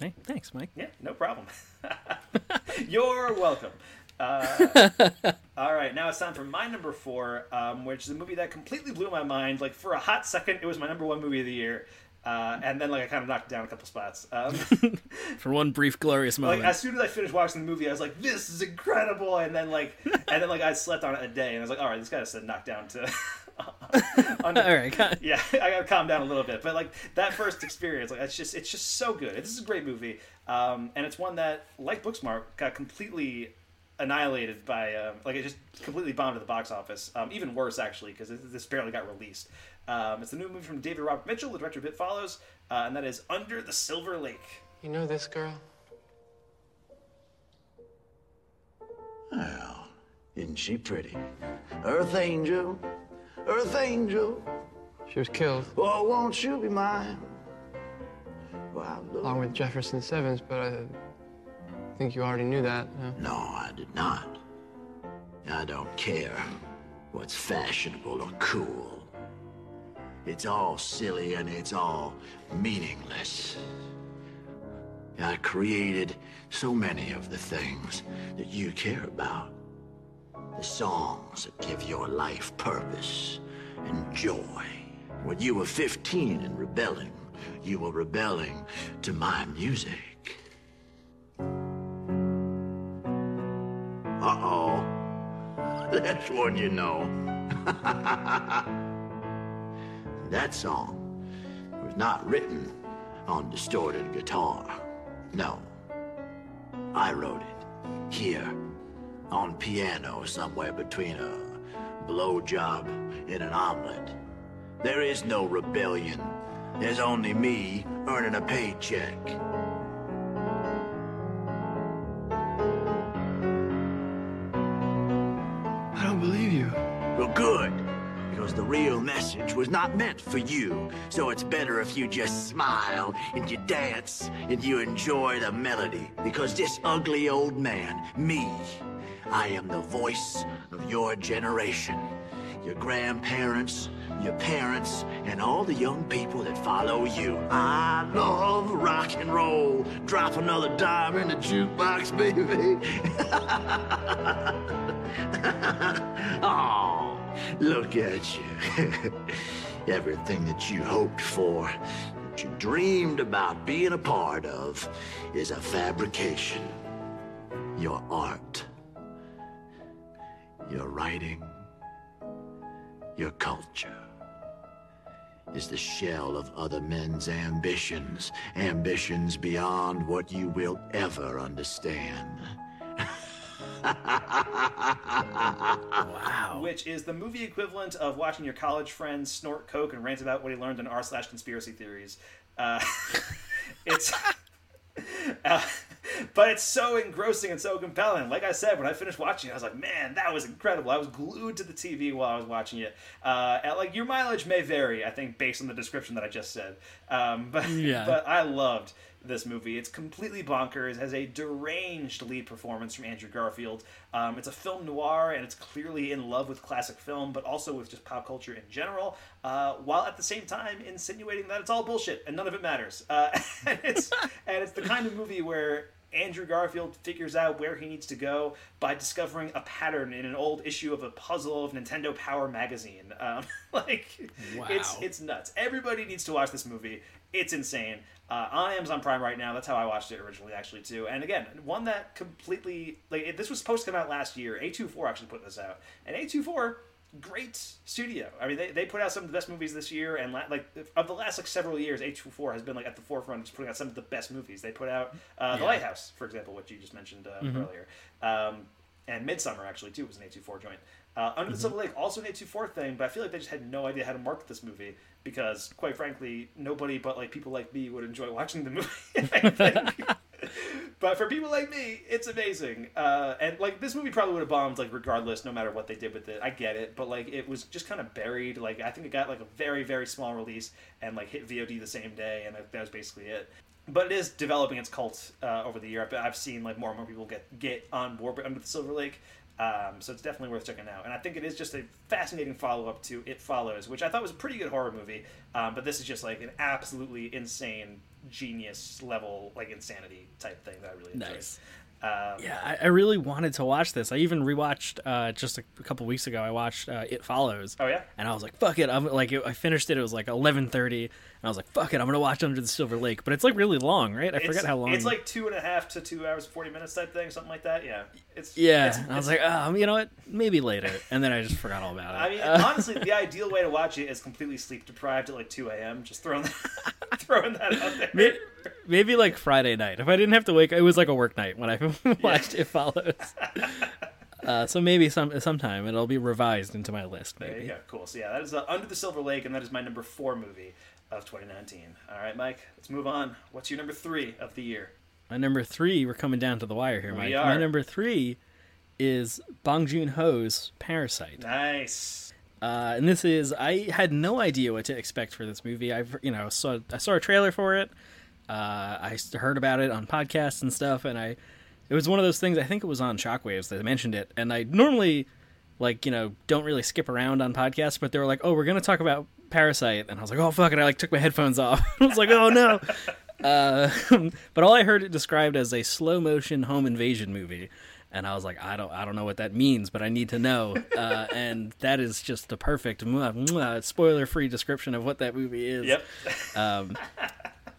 Hey, thanks, Mike. Yeah, no problem. (laughs) You're welcome. Uh, (laughs) all right, now it's time for my number four, um, which is a movie that completely blew my mind. Like for a hot second, it was my number one movie of the year, uh, and then like I kind of knocked it down a couple spots. Um, (laughs) For one brief glorious moment. like as soon as I finished watching the movie, I was like, "This is incredible!" And then like, (laughs) and then like I slept on it a day, and I was like, "All right, this guy has to knock down to." under- All right, got- yeah, I gotta calm down a little bit. But like that first experience, like it's just it's just so good. This is a great movie, um, and it's one that, like Booksmart, got completely annihilated by um, like it just completely bombed at the box office. Um, even worse actually, because this barely got released. Um, it's the new movie from David Robert Mitchell, the director of It Follows, uh, and that is Under the Silver Lake. You know this girl? Well, isn't she pretty? Earth Angel, Earth Angel. She was killed. Oh, won't you be mine? Wow, look. Along with Jefferson Sevence, but I think you already knew that. No, No, I did not. I don't care what's fashionable or cool. It's all silly and it's all meaningless. I created so many of the things that you care about. The songs that give your life purpose and joy. When you were 15 and rebelling, you were rebelling to my music. Uh-oh. That's one you know. (laughs) that song was not written on distorted guitar. No. I wrote it here on piano somewhere between a blowjob and an omelet. There is no rebellion. There's only me earning a paycheck. Good. Because the real message was not meant for you. So it's better if you just smile and you dance and you enjoy the melody. Because this ugly old man, me, I am the voice of your generation. Your grandparents, your parents, and all the young people that follow you. I love rock and roll. Drop another dime in the jukebox, baby. (laughs) oh, look at you. (laughs) Everything that you hoped for, that you dreamed about being a part of, is a fabrication. Your art, your writing, your culture is the shell of other men's ambitions, ambitions beyond what you will ever understand. Wow. Which is the movie equivalent of watching your college friend snort coke and rant about what he learned in r slash conspiracy theories. Uh, (laughs) it's. (laughs) Uh, but it's so engrossing and so compelling. Like I said, when I finished watching it, I was like, man, that was incredible. I was glued to the TV while I was watching it. Uh, and, like your mileage may vary, I think, based on the description that I just said. Um, (laughs) but Yeah. but I loved this movie. It's completely bonkers. Has a deranged lead performance from Andrew Garfield. Um, it's a film noir, and it's clearly in love with classic film, but also with just pop culture in general. Uh, while at the same time insinuating that it's all bullshit and none of it matters. Uh, (laughs) and it's (laughs) and it's the kind of movie where Andrew Garfield figures out where he needs to go by discovering a pattern in an old issue of a puzzle of Nintendo Power magazine. Um, (laughs) like, it's it's nuts. Everybody needs to watch this movie. It's insane. Uh, I am on Amazon Prime right now. That's how I watched it originally, actually, too. And again, one that completely like it, this was supposed to come out last year. A24 actually put this out, and A24 great studio. I mean, they, they put out some of the best movies this year, and la- like of the last like several years, A24 has been like at the forefront of just putting out some of the best movies. They put out uh, The Lighthouse, for example, which you just mentioned uh, Mhm. earlier, um, and Midsommar actually too was an A24 joint. Uh, Under the Mhm. Silver Lake also an A24 thing, but I feel like they just had no idea how to market this movie because, quite frankly, nobody but like people like me would enjoy watching the movie. (laughs) But for people like me, it's amazing. Uh, and like this movie probably would have bombed like regardless, no matter what they did with it. I get it, but like it was just kind of buried. Like I think it got like a very very small release and like hit VOD the same day, and that that was basically it. But it is developing its cult uh, over the year. I've- I've seen like more and more people get get on board with Under the Silver Lake. Um, so it's definitely worth checking out. And I think it is just a fascinating follow up to It Follows, which I thought was a pretty good horror movie. Um, but this is just like an absolutely insane, genius level, like insanity type thing that I really enjoyed. Nice. Um, Yeah, I, I really wanted to watch this. I even rewatched uh, just a, a couple weeks ago. I watched uh, It Follows. Oh yeah, and I was like, "Fuck it!" I'm like, I finished it. It was like 11:30, and I was like, "Fuck it!" I'm gonna watch Under the Silver Lake. But it's like really long, right? I It's- forget how long. It's like two and a half to two hours forty minutes type thing, something like that. Yeah, it's yeah. it's- I was like, "Oh, you know what? Maybe later." And then I just forgot all about it. I mean, Uh, (laughs) honestly, the ideal way to watch it is completely sleep deprived at like two a.m. Just throwing that, (laughs) throwing that out there. May- Maybe like Friday night. If I didn't have to wake, it was like a work night when I (laughs) watched It Follows. Uh, so maybe some sometime it'll be revised into my list. There Maybe. you go. Cool. So yeah, that is uh, Under the Silver Lake, and that is my number four movie of 2019. All right, Mike. Let's move on. What's your number three of the year? My number three, we're coming down to the wire here, Mike. My number three is Bong Joon Ho's Parasite. Nice. Uh, and this is I had no idea what to expect for this movie. I've you know saw I saw a trailer for it. Uh, I heard about it on podcasts and stuff, and I it was one of those things. I think it was on Shockwaves that mentioned it, and I normally like you know don't really skip around on podcasts, but they were like, "Oh, we're gonna talk about Parasite," and I was like, "Oh fuck it!" I like took my headphones off. (laughs) I was like, "Oh no." (laughs) Uh, (laughs) but all I heard it described as a slow motion home invasion movie, and I was like, I don't, I don't know what that means, but I need to know. Uh, and that is just the perfect spoiler free description of what that movie is. Yep. Um,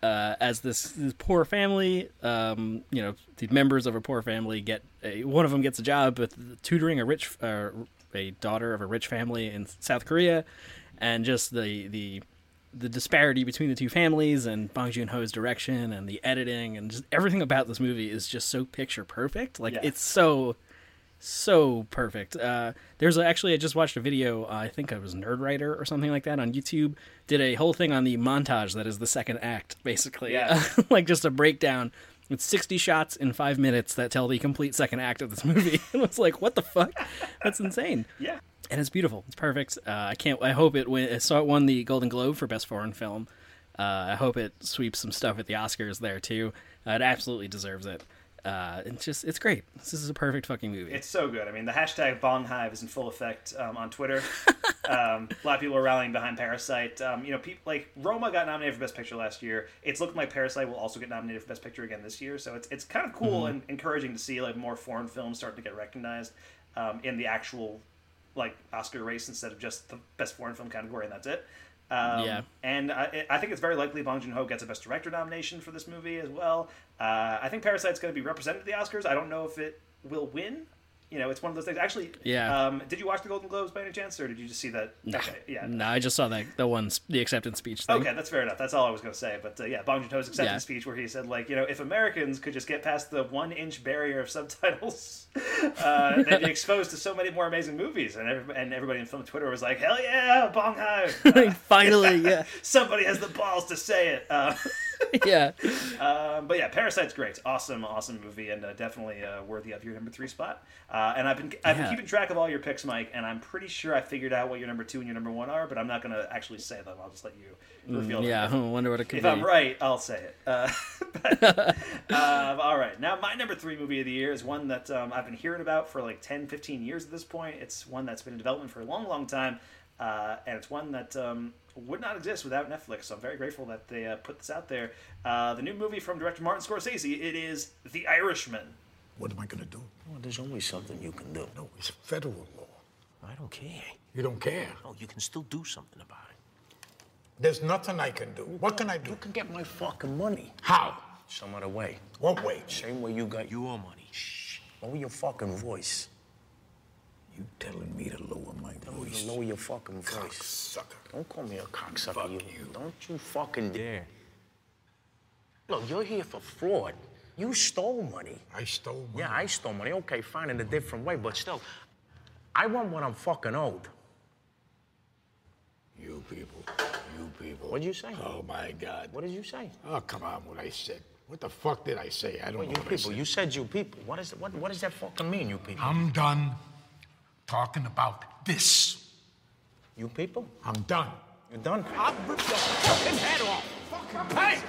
uh, as this, this poor family, um, you know, the members of a poor family get a, one of them gets a job with tutoring a rich, uh, a daughter of a rich family in South Korea, and just the the the disparity between the two families and Bong Joon Ho's direction and the editing and just everything about this movie is just so picture perfect. Like Yeah. it's so so perfect. Uh, there's a, actually I just watched a video. Uh, I think it was Nerdwriter or something like that on YouTube. Did a whole thing on the montage that is the second act, basically. Yeah. (laughs) like just a breakdown. It's 60 shots in five minutes that tell the complete second act of this movie. (laughs) and it's like, what the fuck? That's insane. Yeah. And it's beautiful. It's perfect. Uh, I can't. I hope it win. I saw it won the Golden Globe for best foreign film. Uh, I hope it sweeps some stuff at the Oscars there too. Uh, it absolutely deserves it. Uh, it's just, it's great. This is a perfect fucking movie. It's so good. I mean, the hashtag Bong Hive is in full effect um, on Twitter. (laughs) um, a lot of people are rallying behind Parasite. Um, you know, people like Roma got nominated for Best Picture last year. It's looking like Parasite will also get nominated for Best Picture again this year. So it's it's kind of cool Mhm. and encouraging to see like more foreign films starting to get recognized um, in the actual like Oscar race instead of just the Best Foreign Film category and that's it. Um, Yeah. and I, I think it's very likely Bong Joon Ho gets a Best Director nomination for this movie as well. Uh, I think Parasite's going to be represented at the Oscars. I don't know if it will win. You know, it's one of those things. Actually, Yeah. Um, did you watch the Golden Globes by any chance, or did you just see that? No, Okay, yeah. no, I just saw that the one the acceptance speech thing. Okay, that's fair enough. That's all I was going to say. But uh, yeah, Bong Joon Ho's acceptance Yeah. speech, where he said, like, you know, if Americans could just get past the one-inch barrier of subtitles, (laughs) uh, they'd be exposed to so many more amazing movies. And every, and everybody in film Twitter was like, hell yeah, Bong Hive! (laughs) Uh, Finally, yeah. (laughs) somebody has the balls to say it. (laughs) Yeah. Um, but yeah, Parasite's great. Awesome, awesome movie, and uh, definitely uh, worthy of your number three spot. Uh, and I've been I've been keeping track of all your picks, Mike, and I'm pretty sure I figured out what your number two and your number one are, but I'm not going to actually say them. I'll just let you Mm, reveal them. yeah, (laughs) I wonder what it could if be. I'm right, I'll say it. Uh, (laughs) but, um, all right, now my number three movie of the year is one that um, I've been hearing about for like 10, 15 years at this point. It's one that's been in development for a long, long time, uh, and it's one that um, would not exist without Netflix. So I'm very grateful that they uh, put this out there. Uh, the new movie from director Martin Scorsese. It is The Irishman. What am I gonna do? Well, there's always something you can do. No, it's federal law. I don't care. You don't care. No, you can still do something about it. There's nothing I can do. What can I do? You can get my fucking money. How? Some other way. What way? Same way you got your money. Shh. Lower your fucking voice. You telling me to lower my Tell me voice? to lower your fucking voice. Cocksucker. Don't call me a cocksucker. you. Don't you fucking dare. Look, you're here for fraud. You stole money. I stole money. Yeah, I stole money. Okay, fine, in a different way, but still, I want what I'm fucking owed. You people. You people. What'd you say? Oh my God. What did you say? Oh, come on, what I said. What the fuck did I say? I don't Well, know you what I people. said. You said you people. What is what? What does that fucking mean, you people? I'm done talking about this. You people? I'm done. You're done. I'll rip your fucking head off. Hey!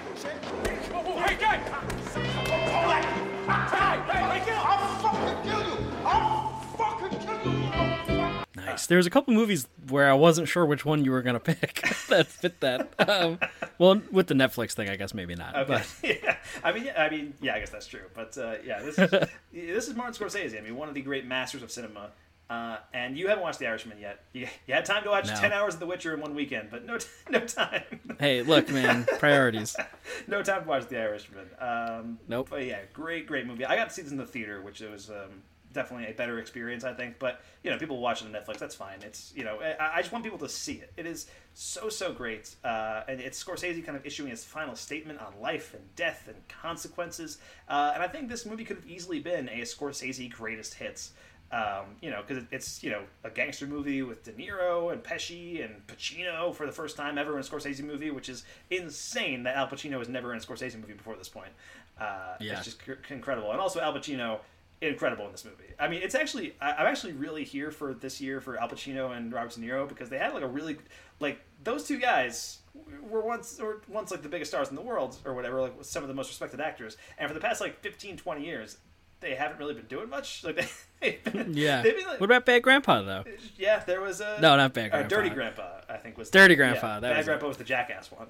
Oh, hey, guy! Hold that! Hey, hey, hey, I'll fucking kill you! I'll fucking kill you! Nice. There was a couple movies where I wasn't sure which one you were gonna pick (laughs) that fit that. Um, well, with the Netflix thing, I guess maybe not. Okay. But (laughs) yeah. I mean, yeah, I mean, yeah, I guess that's true. But uh, yeah, this is (laughs) this is Martin Scorsese. I mean, one of the great masters of cinema. Uh, and you haven't watched The Irishman yet. You, you had time to watch No. ten hours of The Witcher in one weekend, but no, t- (laughs) no time. hey, look, man, (laughs) priorities. no time to watch The Irishman. Um, Nope. But yeah, great, great movie. I got to see this in the theater, which was um, definitely a better experience, I think. But you know, people watch it on Netflix. That's fine. It's you know, I, I just want people to see it. It is so so great, uh, and it's Scorsese kind of issuing his final statement on life and death and consequences. Uh, and I think this movie could have easily been a Scorsese greatest hits. Um, you know, because it's you know a gangster movie with De Niro and Pesci and Pacino for the first time ever in a Scorsese movie, which is insane that Al Pacino was never in a Scorsese movie before this point. Uh, Yeah. It's just cr- incredible, and also Al Pacino incredible in this movie. I mean, it's actually I, I'm actually really here for this year for Al Pacino and Robert De Niro because they had like a really like those two guys were once or once like the biggest stars in the world or whatever, like some of the most respected actors, and for the past like 15, 20 years they haven't really been doing much. (laughs) Like they, they've been, Yeah. they've been, like, What about Bad Grandpa though? yeah, there was a No, not Bad Grandpa. Dirty Grandpa. I think was Dirty yeah, Grandpa, that Bad was it. Grandpa was the jackass one.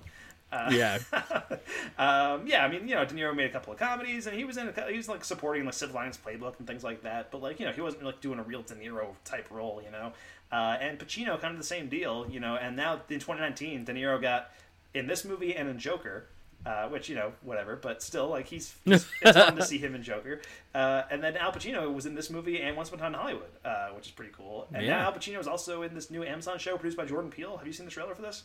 Uh, Yeah. (laughs) um, yeah, I mean, you know, De Niro made a couple of comedies, and he was in, a, he was like supporting like Silver Linings Playbook and things like that. But like, you know, he wasn't like doing a real De Niro type role, you know. Uh, and Pacino, kind of the same deal, you know. And now in 2019, De Niro got in this movie and in Joker. Uh, which you know, whatever, but still, like he's, he's it's fun to see him in Joker. Uh, and then Al Pacino was in this movie and Once Upon a Time in Hollywood, uh, which is pretty cool. And Yeah. now Al Pacino is also in this new Amazon show produced by Jordan Peele. Have you seen the trailer for this?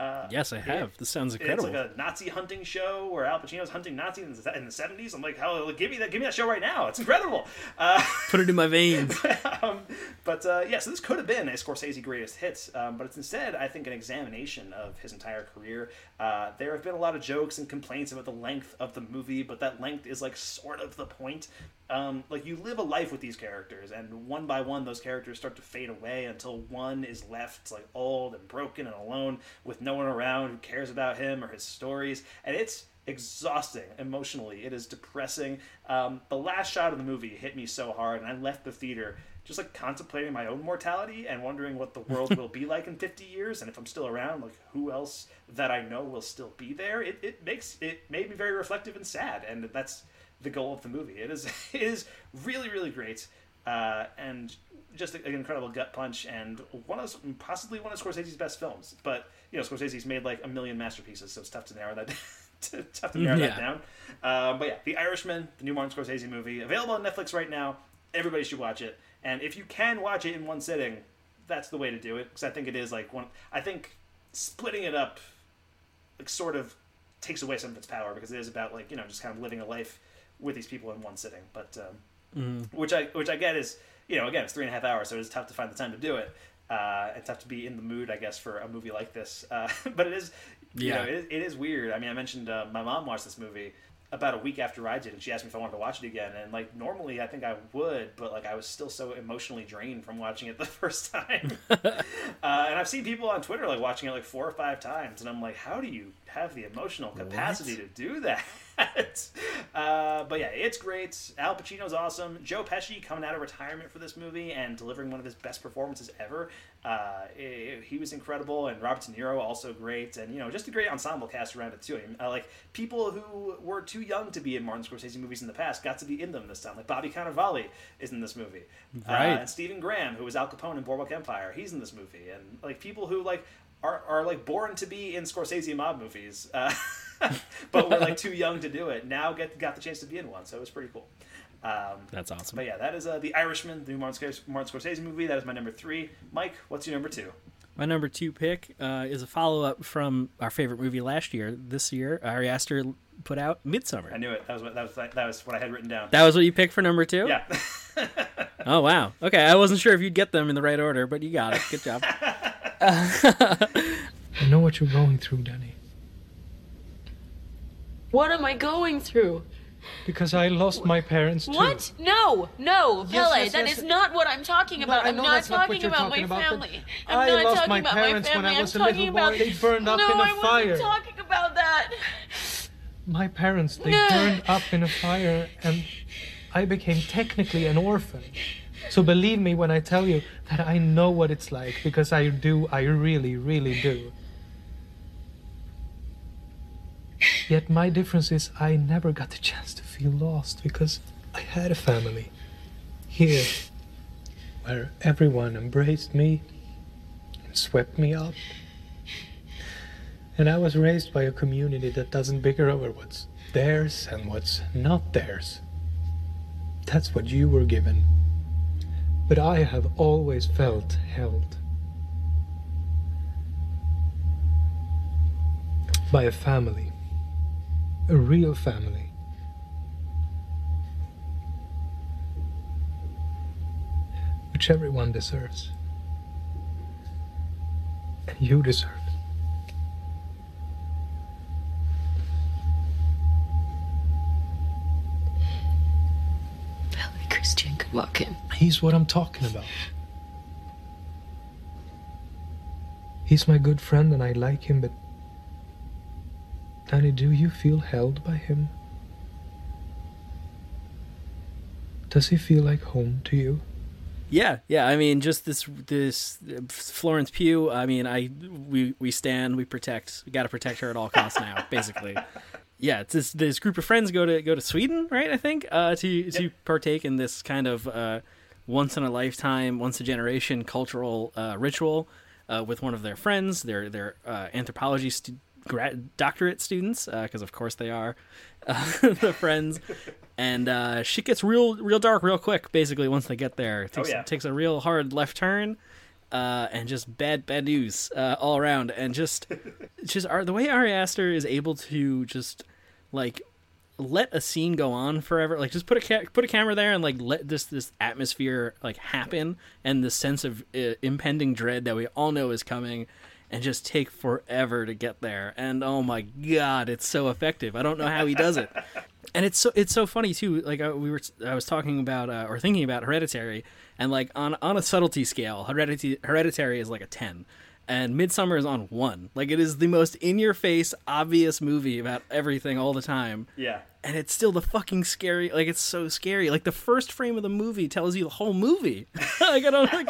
Uh, Yes, I have. This sounds incredible. It's like a Nazi hunting show where Al Pacino's hunting Nazis in the, in the 70s. I'm like, hell, give me that, give me that show right now. It's incredible. (laughs) Uh, Put it in my veins. (laughs) um, but uh, yeah, so this could have been a Scorsese greatest hits, um, but it's instead, I think, an examination of his entire career. Uh, there have been a lot of jokes and complaints about the length of the movie, but that length is like sort of the point. Um, like you live a life with these characters, and one by one, those characters start to fade away until one is left like old and broken and alone with no one around who cares about him or his stories, and it's exhausting emotionally. It is depressing. Um, the last shot of the movie hit me so hard, and I left the theater just like contemplating my own mortality and wondering what the world will be like in (laughs) 50 years, and if I'm still around, like who else that I know will still be there. It, it makes it made me very reflective and sad, and that's the goal of the movie. It is (laughs) it is really really great. Uh, and just an incredible gut punch, and one of possibly one of Scorsese's best films. But you know, Scorsese's made like a million masterpieces, so it's tough to narrow that (laughs) to, tough to narrow that down. Um, but yeah, The Irishman, the new Martin Scorsese movie, available on Netflix right now. Everybody should watch it, and if you can watch it in one sitting, that's the way to do it. Because I think it is like one. I think splitting it up, like sort of takes away some of its power because it is about like you know just kind of living a life with these people in one sitting. But um, Mhm. which I which I get is you know again it's three and a half hours, so it's tough to find the time to do it. Uh, it's tough to be in the mood, I guess, for a movie like this. Uh, (laughs) but it is, you Yeah. know, it, is- it is weird. I mean, I mentioned uh, my mom watched this movie about a week after I did, and she asked me if I wanted to watch it again. And like normally, I think I would, but like I was still so emotionally drained from watching it (laughs) the first time. (laughs) uh, and I've seen people on Twitter like watching it like four or five times, and I'm like, how do you have the emotional capacity to do that? (laughs) uh, but yeah, it's great. Al Pacino's awesome. Joe Pesci coming out of retirement for this movie and delivering one of his best performances ever. Uh, i- he was incredible, and Robert De Niro also great, and you know just a great ensemble cast around it too. I mean, uh, like people who were too young to be in Martin Scorsese movies in the past got to be in them this time. Like Bobby Cannavale is in this movie, Uh, Right. and Stephen Graham, who was Al Capone in Boardwalk Empire, he's in this movie, and like people who like are, are like born to be in Scorsese mob movies, uh, (laughs) but were like too young to do it. Now get got the chance to be in one, so it was pretty cool. Um, That's awesome. But yeah, that is uh, the Irishman, the new Martin Scorsese, Martin Scorsese movie. That is my number three. Mike, what's your number two? My number two pick uh, is a follow up from our favorite movie last year. This year, Ari Aster put out Midsommar. I knew it. That was what that was that was what I had written down. That was what you picked for number two? Yeah. (laughs) Oh wow. Okay, I wasn't sure if you'd get them in the right order, but you got it. Good job. (laughs) I know what you're going through, Danny. What am I going through? Because I lost my parents too. What? No, no, Yes, Pelle, yes, that yes. is not what I'm talking about. I'm not that's not what talking about my family. I'm I not talking my about parents my when family. I was I'm a talking about. They burned up no, in a I fire. No, I wasn't talking about that. My parents, they No. burned up in a fire and I became technically an orphan. So believe me when I tell you that I know what it's like because I do, I really, really do. Yet my difference is I never got the chance to feel lost because I had a family here where everyone embraced me and swept me up. And I was raised by a community that doesn't bicker over what's theirs and what's not theirs. That's what you were given. But I have always felt held. By a family. A real family. Which everyone deserves. And you deserve Christian could walk in. He's what I'm talking about. He's my good friend and I like him, but. Danny, do you feel held by him? Does he feel like home to you? Yeah, yeah. I mean, just this this Florence Pugh. I mean, I we we stand, we protect. We got to protect her at all costs now, (laughs) basically. Yeah, it's this this group of friends go to go to Sweden, right? I think uh, to to partake in this kind of uh, once in a lifetime, once a generation cultural uh, ritual uh, with one of their friends. They're they're uh, anthropology stu- grad- doctorate students because of course they are uh, (laughs) the friends. And uh, shit gets real real dark real quick. Basically, once they get there, it takes, yeah. takes a real hard left turn. Uh, and just bad bad news uh, all around, and just (laughs) just the way Ari Aster is able to just like let a scene go on forever like just put a ca- put a camera there and like let this this atmosphere like happen and the sense of uh, impending dread that we all know is coming and just take forever to get there and oh my god it's so effective i don't know how he does it (laughs) and it's so it's so funny too like I, we were i was talking about uh, or thinking about hereditary and like on on a subtlety scale hereditary hereditary is like a 10 and Midsommar is on one. Like it is the most in your face, obvious movie about everything all the time. Yeah. And it's still the fucking scary. Like it's so scary. Like the first frame of the movie tells you the whole movie. (laughs) like I don't like,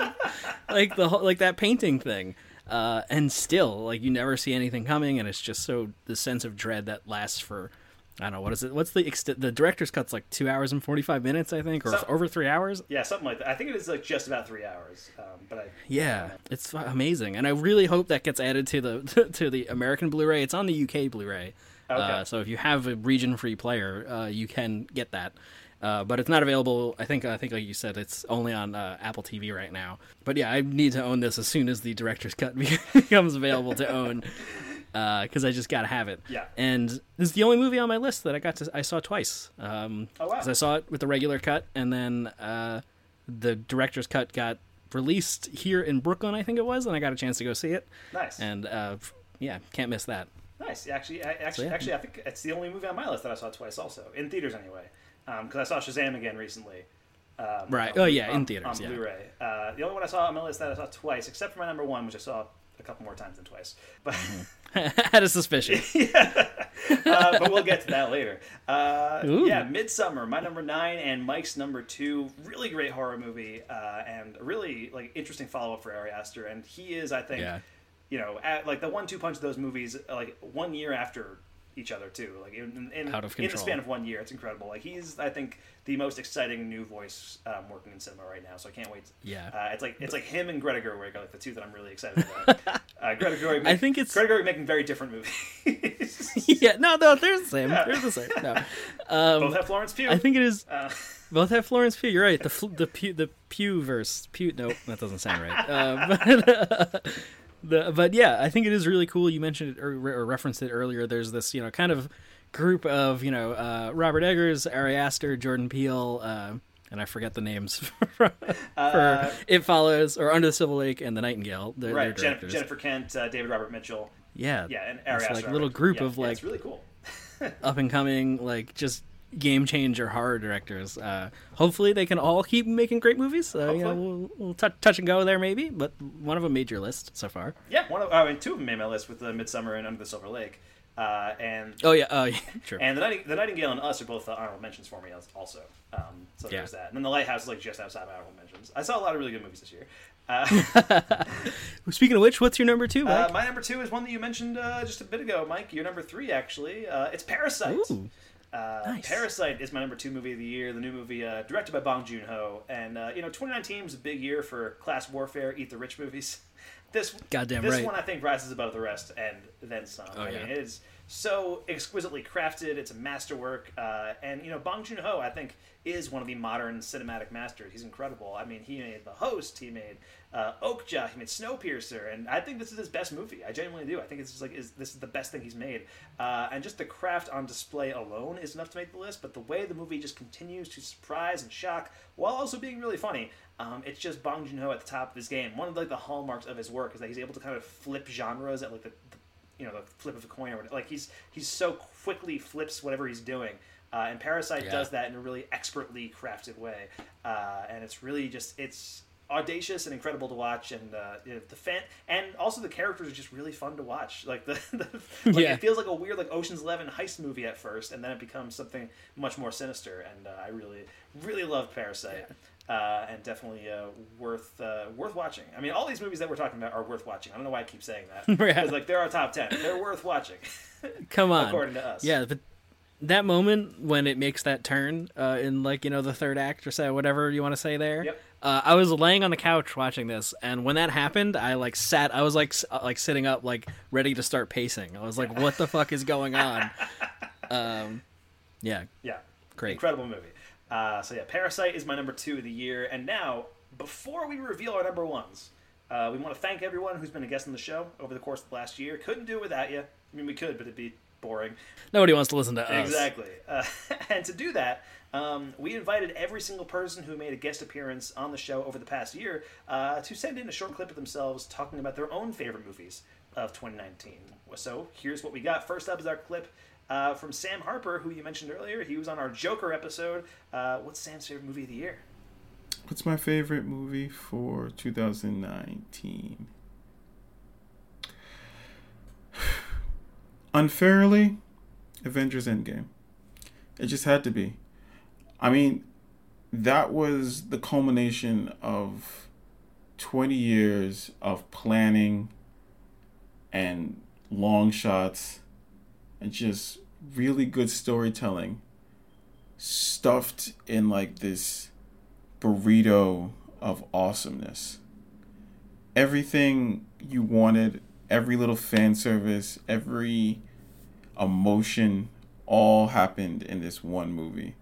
like the whole, like that painting thing. Uh, and still, like you never see anything coming, and it's just so the sense of dread that lasts for. I don't know what is it. What's the ext- the director's cut's like two hours and forty five minutes, I think, or over three hours. Yeah, something like that. I think it is like just about three hours. Um, but I Yeah, it's amazing, and I really hope that gets added to the (laughs) to the American Blu-ray. It's on the UK Blu-ray, uh, so if you have a region-free player, uh, you can get that. Uh, but it's not available. I think I think like you said, it's only on uh, Apple TV right now. But yeah, I need to own this as soon as the director's cut (laughs) becomes available to own, (laughs) because I just gotta have it. Yeah. And this is the only movie on my list that I got to I saw twice. Um, Oh, wow. I saw it with the regular cut, and then uh, the director's cut got released here in Brooklyn, I think it was, and I got a chance to go see it. Nice. And uh, yeah, can't miss that. Nice. Actually, I, actually, yeah. actually, I think it's the only movie on my list that I saw twice, also in theaters anyway. Because I saw Shazam again recently. Um, Right. on- Oh, yeah, in on- theaters, on yeah. Blu-ray. Uh, the only one I saw on my list that I saw twice, except for my number one, which I saw a couple more times than twice. But (laughs) Had a suspicion. (laughs) uh, but we'll get to that later. Uh, yeah, Midsommar, my number nine, and Mike's number two. Really great horror movie, uh, and a really like interesting follow up for Ari Aster. And he is, I think, Yeah. You know, at, like the one-two punch of those movies, like one year after each other too. Like in, in, Out of in the span of one year, it's incredible. Like he's, I think, the most exciting new voice um, working in cinema right now. So I can't wait. Yeah. uh, it's like it's like him and Greta Gerwig are like the two that I'm really excited about. (laughs) uh, Greta Gerwig, I think it's- Greta Gerwig making very different movies. (laughs) yeah, no, no, they're the same. Yeah. They're the same. No. (laughs) Um, Both have Florence Pugh. I think it is. Uh, Both have Florence Pugh. You're right. The fl- the Pew the Pew verse. Pew. Nope, that doesn't sound right. Uh, but, the but yeah, I think it is really cool. You mentioned it or, or referenced it earlier. There's this you know kind of group of you know uh, Robert Eggers, Ari Aster, Jordan Peele. Uh, and I forget the names (laughs) for, Uh, for It Follows or Under the Silver Lake and The Nightingale. They're, right, they're Jennifer. Jennifer Kent, uh, David Robert Mitchell. Yeah, yeah, and Ari it's like a little group yeah, of yeah, like it's really cool. (laughs) up and coming like just game changer horror directors. Uh, hopefully, they can all keep making great movies. Uh, you know, we'll, we'll touch, touch and go there maybe, but one of them made your list so far. Yeah, one of I mean, two of them made my list with the Midsommar and Under the Silver Lake. Uh, and Oh yeah, oh (laughs) yeah, true. And the, Nighting- the Nightingale and Us are both uh, honorable mentions for me also. Um, so Yeah. there's that. And then The Lighthouse is like just outside my honorable mentions. I saw a lot of really good movies this year. Uh, (laughs) Speaking of which, what's your number two, uh, my number two is one that you mentioned uh, just a bit ago, Mike. Your number three, actually. Uh, it's Parasite. Ooh. Uh, Parasite is my number two movie of the year. The new movie uh, directed by Bong Joon Ho, and uh, you know, 2019 was a big year for class warfare, eat the rich movies. (laughs) This Goddamn this right. one I think rises above the rest, and then some. Oh, I yeah. mean, it is so exquisitely crafted. It's a masterwork, uh, and you know, Bong Joon Ho, I think, is one of the modern cinematic masters. He's incredible. I mean, he made The Host, he made uh, Okja, he made Snowpiercer, and I think this is his best movie. I genuinely do. I think it's like is this is the best thing he's made, uh, and just the craft on display alone is enough to make the list. But the way the movie just continues to surprise and shock while also being really funny. Um, it's just Bong Joon Ho at the top of his game. One of like the hallmarks of his work is that he's able to kind of flip genres at like the you know the flip of a coin or whatever. Like he's he's so quickly flips whatever he's doing. Uh, and Parasite Yeah. does that in a really expertly crafted way, uh, and it's really just it's audacious and incredible to watch, and uh, you know, the fan and also the characters are just really fun to watch. (laughs) Like the, the like Yeah. it feels like a weird like Ocean's Eleven heist movie at first, and then it becomes something much more sinister. And uh, I really really loved Parasite. Uh, and definitely uh, worth uh, worth watching. I mean, all these movies that we're talking about are worth watching. I don't know why I keep saying that. (laughs) Yeah. Because like they're our top ten. They're worth watching. (laughs) Come on. according to us. Yeah, but that moment when it makes that turn uh, in like you know the third act or so whatever you want to say there. Yep. Uh, I was laying on the couch watching this, and when that happened, I like sat. I was like s- uh, like sitting up, like ready to start pacing. I was like, "What the fuck is going on?" (laughs) Um, yeah. Yeah. Great. Incredible movie. Uh, so yeah, Parasite is my number two of the year. And now, before we reveal our number ones, uh, we want to thank everyone who's been a guest on the show over the course of the last year. Couldn't do it without you. I mean, we could, but it'd be boring. Nobody wants to listen to us. Exactly. Uh, (laughs) and to do that, um, we invited every single person who made a guest appearance on the show over the past year uh, to send in a short clip of themselves talking about their own favorite movies of 2019. So here's what we got. First up is our clip uh, from Sam Harper, who you mentioned earlier. He was on our Joker episode. Uh, what's Sam's favorite movie of the year? What's my favorite movie for 2019? (sighs) Unfairly, Avengers Endgame. It just had to be. I mean, that was the culmination of 20 years of planning and long shots and just really good storytelling stuffed in like this burrito of awesomeness. Everything you wanted, every little fan service, every emotion all happened in this one movie.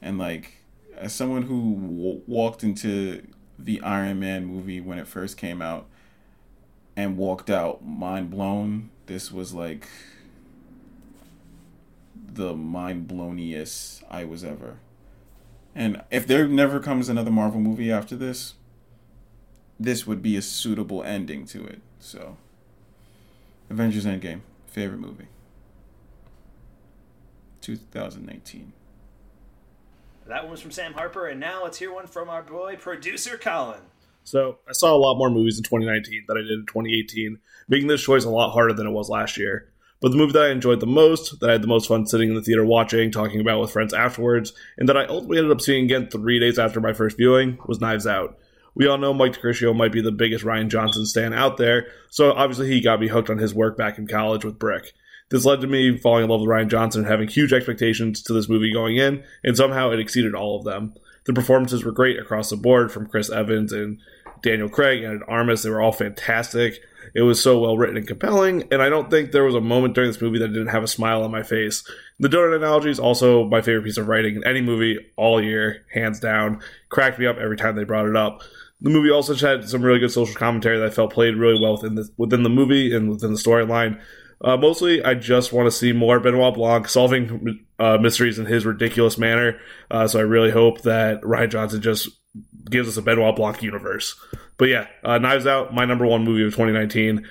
And like as someone who w- walked into the Iron Man movie when it first came out and walked out mind blown, this was like the mind blowniest I was ever. And if there never comes another Marvel movie after this, this would be a suitable ending to it. So, Avengers Endgame, favorite movie. 2019. That one was from Sam Harper, and now let's hear one from our boy, producer Colin. So I saw a lot more movies in 2019 than I did in 2018, making this choice a lot harder than it was last year. But the movie that I enjoyed the most, that I had the most fun sitting in the theater watching, talking about with friends afterwards, and that I ultimately ended up seeing again three days after my first viewing, was Knives Out. We all know Mike DiCrisio might be the biggest Rian Johnson stan out there, so obviously he got me hooked on his work back in college with Brick. This led to me falling in love with Rian Johnson and having huge expectations to this movie going in, and somehow it exceeded all of them. The performances were great across the board from Chris Evans and Daniel Craig and Armas. They were all fantastic. It was so well written and compelling, and I don't think there was a moment during this movie that didn't have a smile on my face. The donut analogy is also my favorite piece of writing in any movie all year, hands down. Cracked me up every time they brought it up. The movie also had some really good social commentary that I felt played really well within the within the movie and within the storyline. Uh, mostly, I just want to see more Benoit Blanc solving uh, mysteries in his ridiculous manner. Uh, so I really hope that Rian Johnson just gives us a Benoit Blanc universe. But yeah, uh, Knives Out, my number one movie of 2019.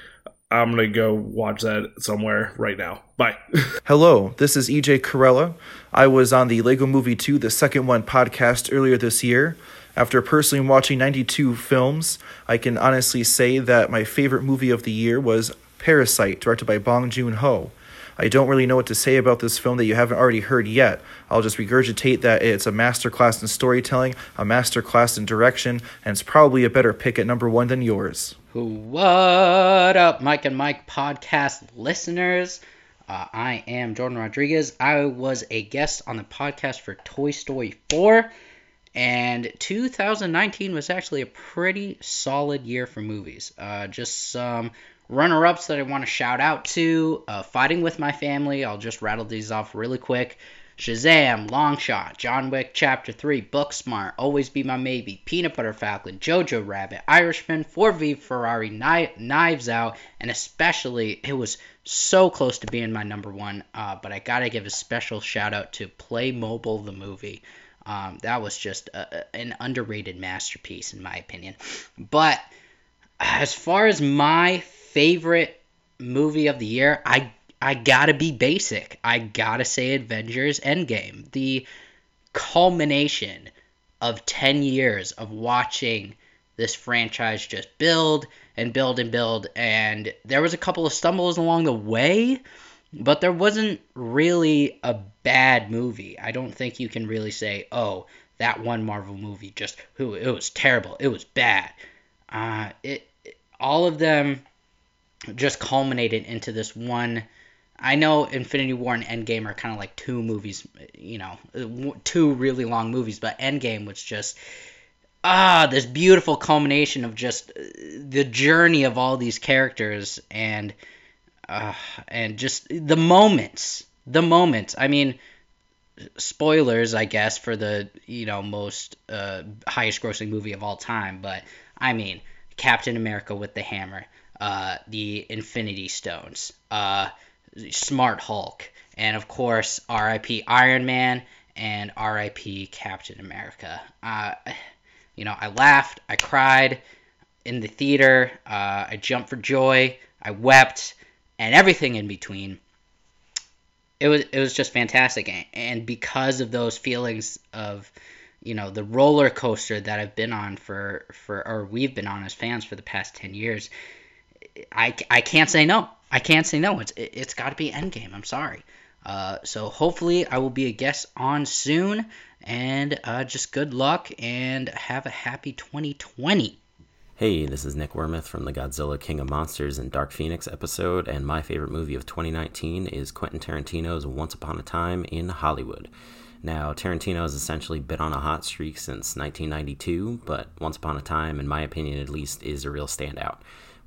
I'm gonna go watch that somewhere right now. Bye. (laughs) Hello, this is EJ Corella. I was on the Lego Movie 2, the second one podcast earlier this year. After personally watching 92 films, I can honestly say that my favorite movie of the year was Parasite, directed by Bong Joon Ho. I don't really know what to say about this film that you haven't already heard yet. I'll just regurgitate that it's a masterclass in storytelling, a masterclass in direction, and it's probably a better pick at number one than yours. What up, Mike and Mike podcast listeners? Uh, I am Jordan Rodriguez. I was a guest on the podcast for Toy Story 4, and 2019 was actually a pretty solid year for movies. Uh, just some runner ups that I want to shout out to uh, Fighting with My Family. I'll just rattle these off really quick. Shazam, Longshot, John Wick Chapter 3, Booksmart, Always Be My Maybe, Peanut Butter Falcon, Jojo Rabbit, Irishman, Ford v Ferrari, Kni- Knives Out, and especially, it was so close to being my number one, uh, but I gotta give a special shout out to Playmobil the movie. Um, that was just a, an underrated masterpiece, in my opinion. But as far as my favorite movie of the year, I I gotta be basic. I gotta say Avengers Endgame. The culmination of 10 years of watching this franchise just build and build and build. And there was a couple of stumbles along the way, but there wasn't really a bad movie. I don't think you can really say, oh, that one Marvel movie just who it was terrible, it was bad. Uh, it, it all of them just culminated into this one. I know Infinity War and Endgame are kind of like two movies, you know, two really long movies, but Endgame was just ah this beautiful culmination of just the journey of all these characters and uh, and just the moments, the moments. I mean, spoilers, I guess, for the you know most uh, highest grossing movie of all time, but I mean, Captain America with the hammer, uh, the Infinity Stones, uh, Smart Hulk, and of course, R.I.P. Iron Man and R.I.P. Captain America. Uh, you know, I laughed, I cried in the theater, uh, I jumped for joy, I wept, and everything in between. It was it was just fantastic, and because of those feelings of you know the roller coaster that I've been on for for or we've been on as fans for the past 10 years I, I can't say no. I can't say no. It's it, it's got to be Endgame. I'm sorry. Uh, so hopefully I will be a guest on soon. And uh, just good luck and have a happy 2020 Hey, this is Nick Wormuth from the Godzilla King of Monsters and Dark Phoenix episode, and my favorite movie of 2019 is Quentin Tarantino's Once Upon a Time in Hollywood. Now, Tarantino has essentially been on a hot streak since 1992, but Once Upon a Time, in my opinion at least, is a real standout.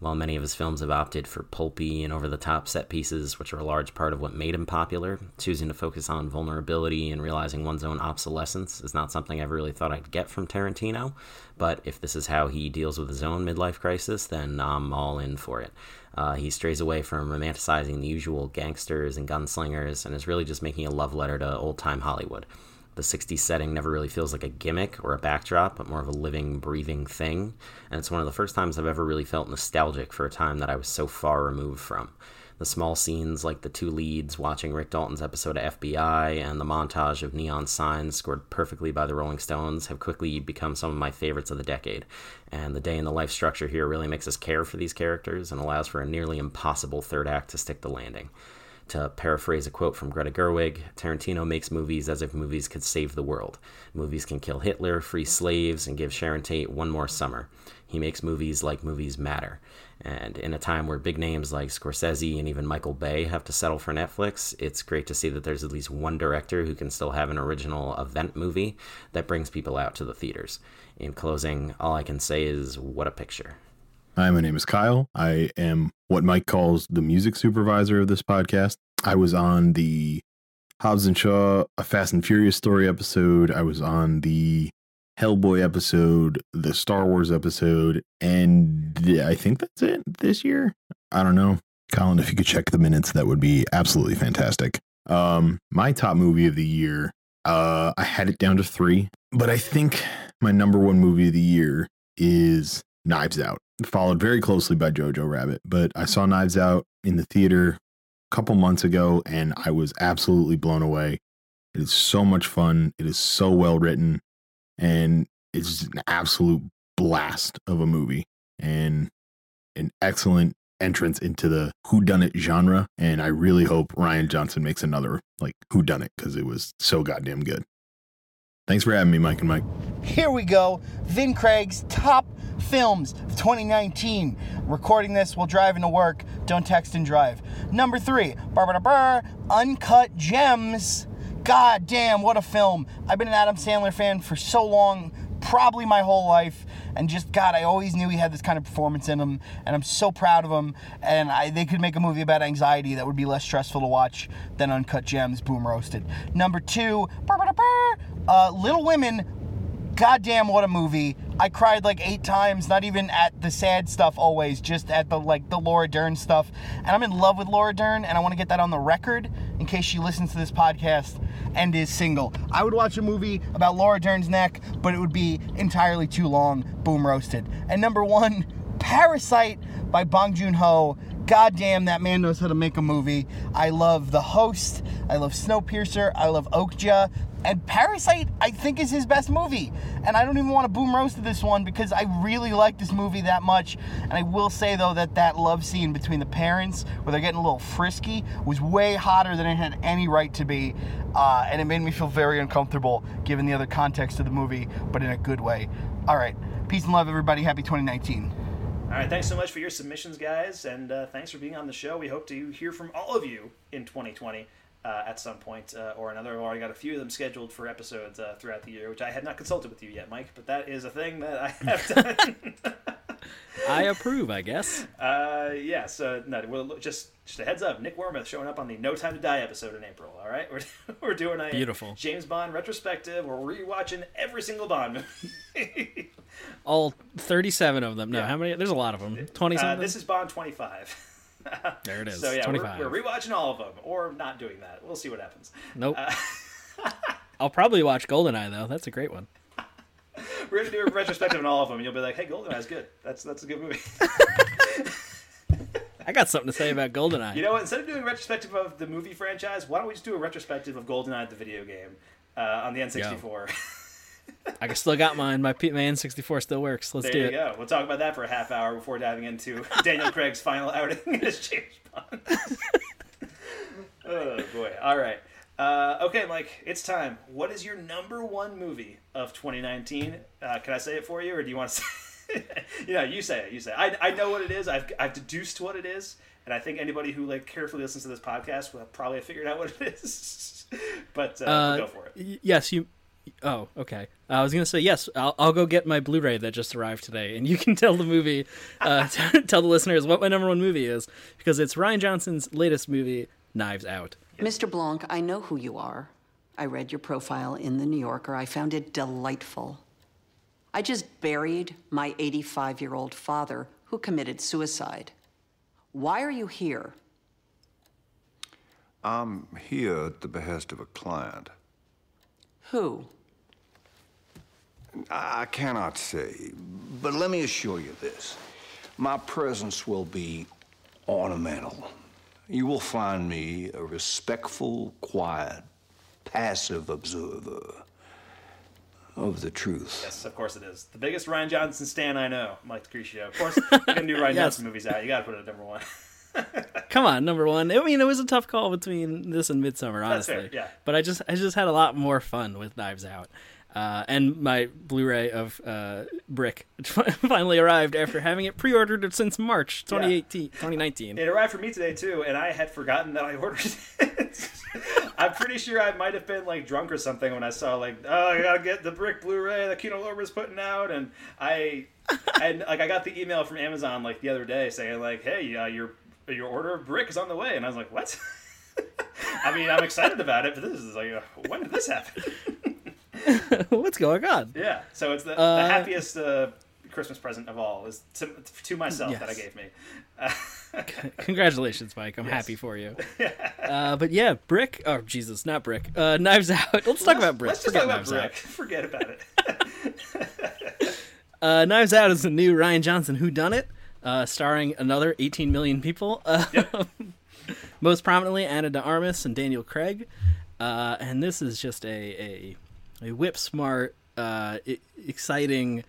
While many of his films have opted for pulpy and over the top set pieces, which are a large part of what made him popular, choosing to focus on vulnerability and realizing one's own obsolescence is not something I ever really thought I'd get from Tarantino. But if this is how he deals with his own midlife crisis, then I'm all in for it. Uh, he strays away from romanticizing the usual gangsters and gunslingers and is really just making a love letter to old time Hollywood the 60s setting never really feels like a gimmick or a backdrop, but more of a living, breathing thing. And it's one of the first times I've ever really felt nostalgic for a time that I was so far removed from. The small scenes, like the two leads watching Rick Dalton's episode of FBI and the montage of neon signs scored perfectly by the Rolling Stones, have quickly become some of my favorites of the decade. And the day in the life structure here really makes us care for these characters and allows for a nearly impossible third act to stick the landing. To paraphrase a quote from Greta Gerwig, Tarantino makes movies as if movies could save the world. Movies can kill Hitler, free slaves, and give Sharon Tate one more summer. He makes movies like movies matter. And in a time where big names like Scorsese and even Michael Bay have to settle for Netflix, it's great to see that there's at least one director who can still have an original event movie that brings people out to the theaters. In closing, all I can say is what a picture. Hi, my name is Kyle. I am what Mike calls the music supervisor of this podcast. I was on the Hobbs and Shaw, a Fast and Furious story episode. I was on the Hellboy episode, the Star Wars episode, and I think that's it this year. I don't know. Colin, if you could check the minutes, that would be absolutely fantastic. Um, my top movie of the year, uh, I had it down to three, but I think my number one movie of the year is Knives Out followed very closely by Jojo Rabbit. But I saw Knives Out in the theater a couple months ago and I was absolutely blown away. It is so much fun. It is so well written and it's an absolute blast of a movie and an excellent entrance into the whodunit genre. And I really hope Rian Johnson makes another like whodunit because it was so goddamn good. Thanks for having me, Mike and Mike. Here we go. Vin Craig's top films of 2019. Recording this while driving to work. Don't text and drive. Number three, bar, Uncut Gems. God damn, what a film. I've been an Adam Sandler fan for so long, probably my whole life. And just, God, I always knew he had this kind of performance in him. And I'm so proud of him. And I, they could make a movie about anxiety that would be less stressful to watch than Uncut Gems, Boom Roasted. Number two, uh, Little Women goddamn what a movie. I cried like eight times not even at the sad stuff always just at the like the laura dern stuff. And i'm in love with laura dern and i want to get that on the record in case she listens to this podcast and is single. I would watch a movie about laura dern's neck but it would be entirely too long. Boom roasted. And number one parasite by bong joon-ho goddamn, that man knows how to make a movie. I love The Host. I love Snowpiercer. I love Okja. And Parasite, I think, is his best movie. And I don't even want to boom roast this one because I really like this movie that much. And I will say, though, that that love scene between the parents, where they're getting a little frisky, was way hotter than it had any right to be. Uh, and it made me feel very uncomfortable given the other context of the movie, but in a good way. All right. Peace and love, everybody. Happy 2019. All right, thanks so much for your submissions, guys, and uh, thanks for being on the show. We hope to hear from all of you in 2020 uh, at some point uh, or another. We've already got a few of them scheduled for episodes uh, throughout the year, which I have not consulted with you yet, Mike, but that is a thing that I have done. (laughs) (laughs) I approve, I guess. Uh, yeah, so no, we'll just just a heads up. Nick Wormuth showing up on the No Time to Die episode in April. All right, (laughs) we're we're doing a Beautiful. James Bond retrospective. We're rewatching every single Bond movie. (laughs) All 37 of them. No, Yeah. how many? There's a lot of them. 20 Uh, this is Bond 25. there it is. So yeah, 25. we're, we're rewatching all of them, or not doing that. We'll see what happens. Nope. Uh, I'll probably watch Goldeneye, though. That's a great one. (laughs) we're gonna do a retrospective on all of them. and You'll be like, "Hey, Goldeneye's good. That's that's a good movie." (laughs) I got something to say about Goldeneye. you know what? Instead of doing a retrospective of the movie franchise, why don't we just do a retrospective of Goldeneye the video game uh, on the N64? I still got mine. My, P- my N64 still works. Let's there do you it. go. We'll talk about that for a half hour before diving into (laughs) Daniel Craig's final outing as James Bond. oh boy! All right. Uh, okay, Mike, it's time. What is your number one movie of 2019? Uh, can I say it for you, or do you want to (laughs) say? you know, you say it. You say. It. I I know what it is. I've I've deduced what it is, and I think anybody who like carefully listens to this podcast will probably have figured out what it is. (laughs) but uh, Uh, go for it. Yes, you. Oh, okay. I was gonna say yes. I'll, I'll go get my Blu-ray that just arrived today, and you can (laughs) tell the movie, uh, tell the listeners what my number one movie is because it's Rian Johnson's latest movie, Knives Out. Mr. Blanc, I know who you are. I read your profile in The New Yorker. I found it delightful. I just buried my 85 year old father who committed suicide. Why are you here? I'm here at the behest of a client. Who? I I cannot say, but let me assure you this. My presence will be ornamental. You will find me a respectful, quiet, passive observer of the truth. Yes, of course it is. The biggest Rian Johnson stan I know, Mike Decrecio. Of course, (laughs) you can do Ryan Yes. Johnson movies out. You got to put it at number one. (laughs) Come on, number one. I mean, it was a tough call between this and Midsommar, That's honestly. fair, yeah. But I just, I just had a lot more fun with Knives Out, uh, and my Blu-ray of uh, Brick (laughs) finally arrived after having it pre-ordered since March 2018, 2019. It arrived for me today too, and I had forgotten that I ordered it. (laughs) I'm pretty sure I might have been like drunk or something when I saw like, oh, I gotta get the brick Blu-ray that Kino Lorber's putting out, and I, and like I got the email from Amazon like the other day saying like, hey, uh, your your order of brick is on the way, and I was like, what? (laughs) I mean, I'm excited about it, but this is like, uh, when did this happen? (laughs) What's going on? Yeah, so it's the, Uh, the happiest uh, Christmas present of all is to, to myself that I gave me. (laughs) Congratulations, Mike. I'm Yes. happy for you. (laughs) uh, but yeah, Brick. Oh Jesus, not Brick. Uh, Knives Out. Let's talk about Brick. Let's just Forget talk about Knives brick. Out. Forget about it. Uh, Knives Out is the new Rian Johnson Who Done It, uh, starring another 18 million people. Uh, most prominently Ana de Armas and Daniel Craig. Uh, and this is just a a, a whip smart, uh, exciting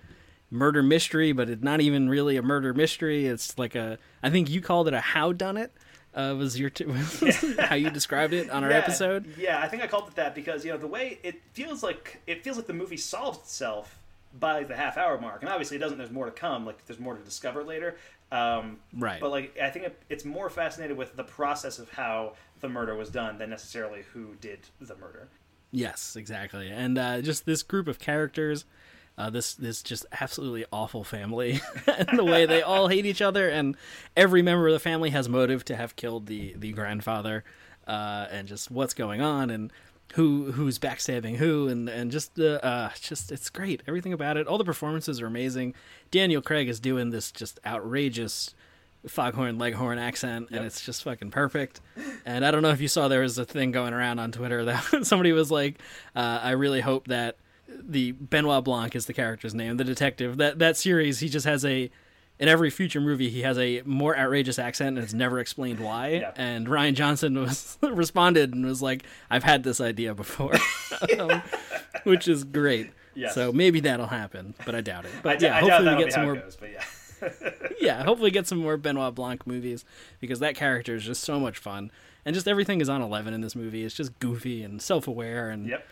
murder mystery, but it's not even really a murder mystery. It's like a I think you called it a how done it. Uh, was your t- (laughs) how you described it on our Yeah, episode? Yeah, I think I called it that because you know the way it feels like it feels like the movie solves itself by the half hour mark, and obviously it doesn't. There's more to come. Like there's more to discover later. Um, Right. But like I think it, it's more fascinated with the process of how the murder was done than necessarily who did the murder. Yes, exactly. And uh, just this group of characters, uh, this this just absolutely awful family, (laughs) and the way they all hate each other, and every member of the family has motive to have killed the the grandfather, uh, and just what's going on and who who's backstabbing who, and and just uh, uh, just it's great. Everything about it, all the performances are amazing. Daniel Craig is doing this just outrageous foghorn leghorn accent and it's just fucking perfect and i don't know if you saw there was a thing going around on twitter (laughs) that somebody was like uh, i really hope that the benoit blanc is the character's name the detective that that series he just has a in every future movie he has a more outrageous accent and it's never explained why. And Rian Johnson was (laughs) responded and was like, "I've had this idea before," (laughs) um, which is great. Yes. So maybe that'll happen, but I doubt it. But I d- yeah, I hopefully we get some more. goes, but yeah. (laughs) yeah, hopefully get some more Benoit Blanc movies because that character is just so much fun, and just everything is on eleven in this movie. It's just goofy and self-aware, and Yep.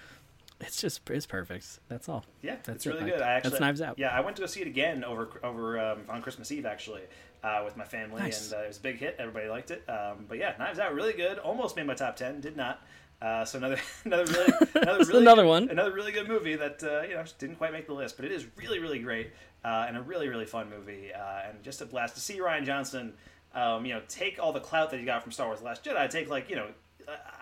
it's just it's perfect. That's all. Yeah, that's it's really good. I actually, that's Knives Out. Yeah, I went to go see it again over over um, on Christmas Eve actually uh, with my family, Nice. and uh, it was a big hit. Everybody liked it. Um, but yeah, Knives Out really good. Almost made my top ten. Did not. Uh, so another (laughs) another really another (laughs) really another one. another really good movie that uh, you know just didn't quite make the list, but it is really really great uh, and a really really fun movie uh, and just a blast to see Rian Johnson. Um, you know, take all the clout that he got from Star Wars: The Last Jedi. Take like you know,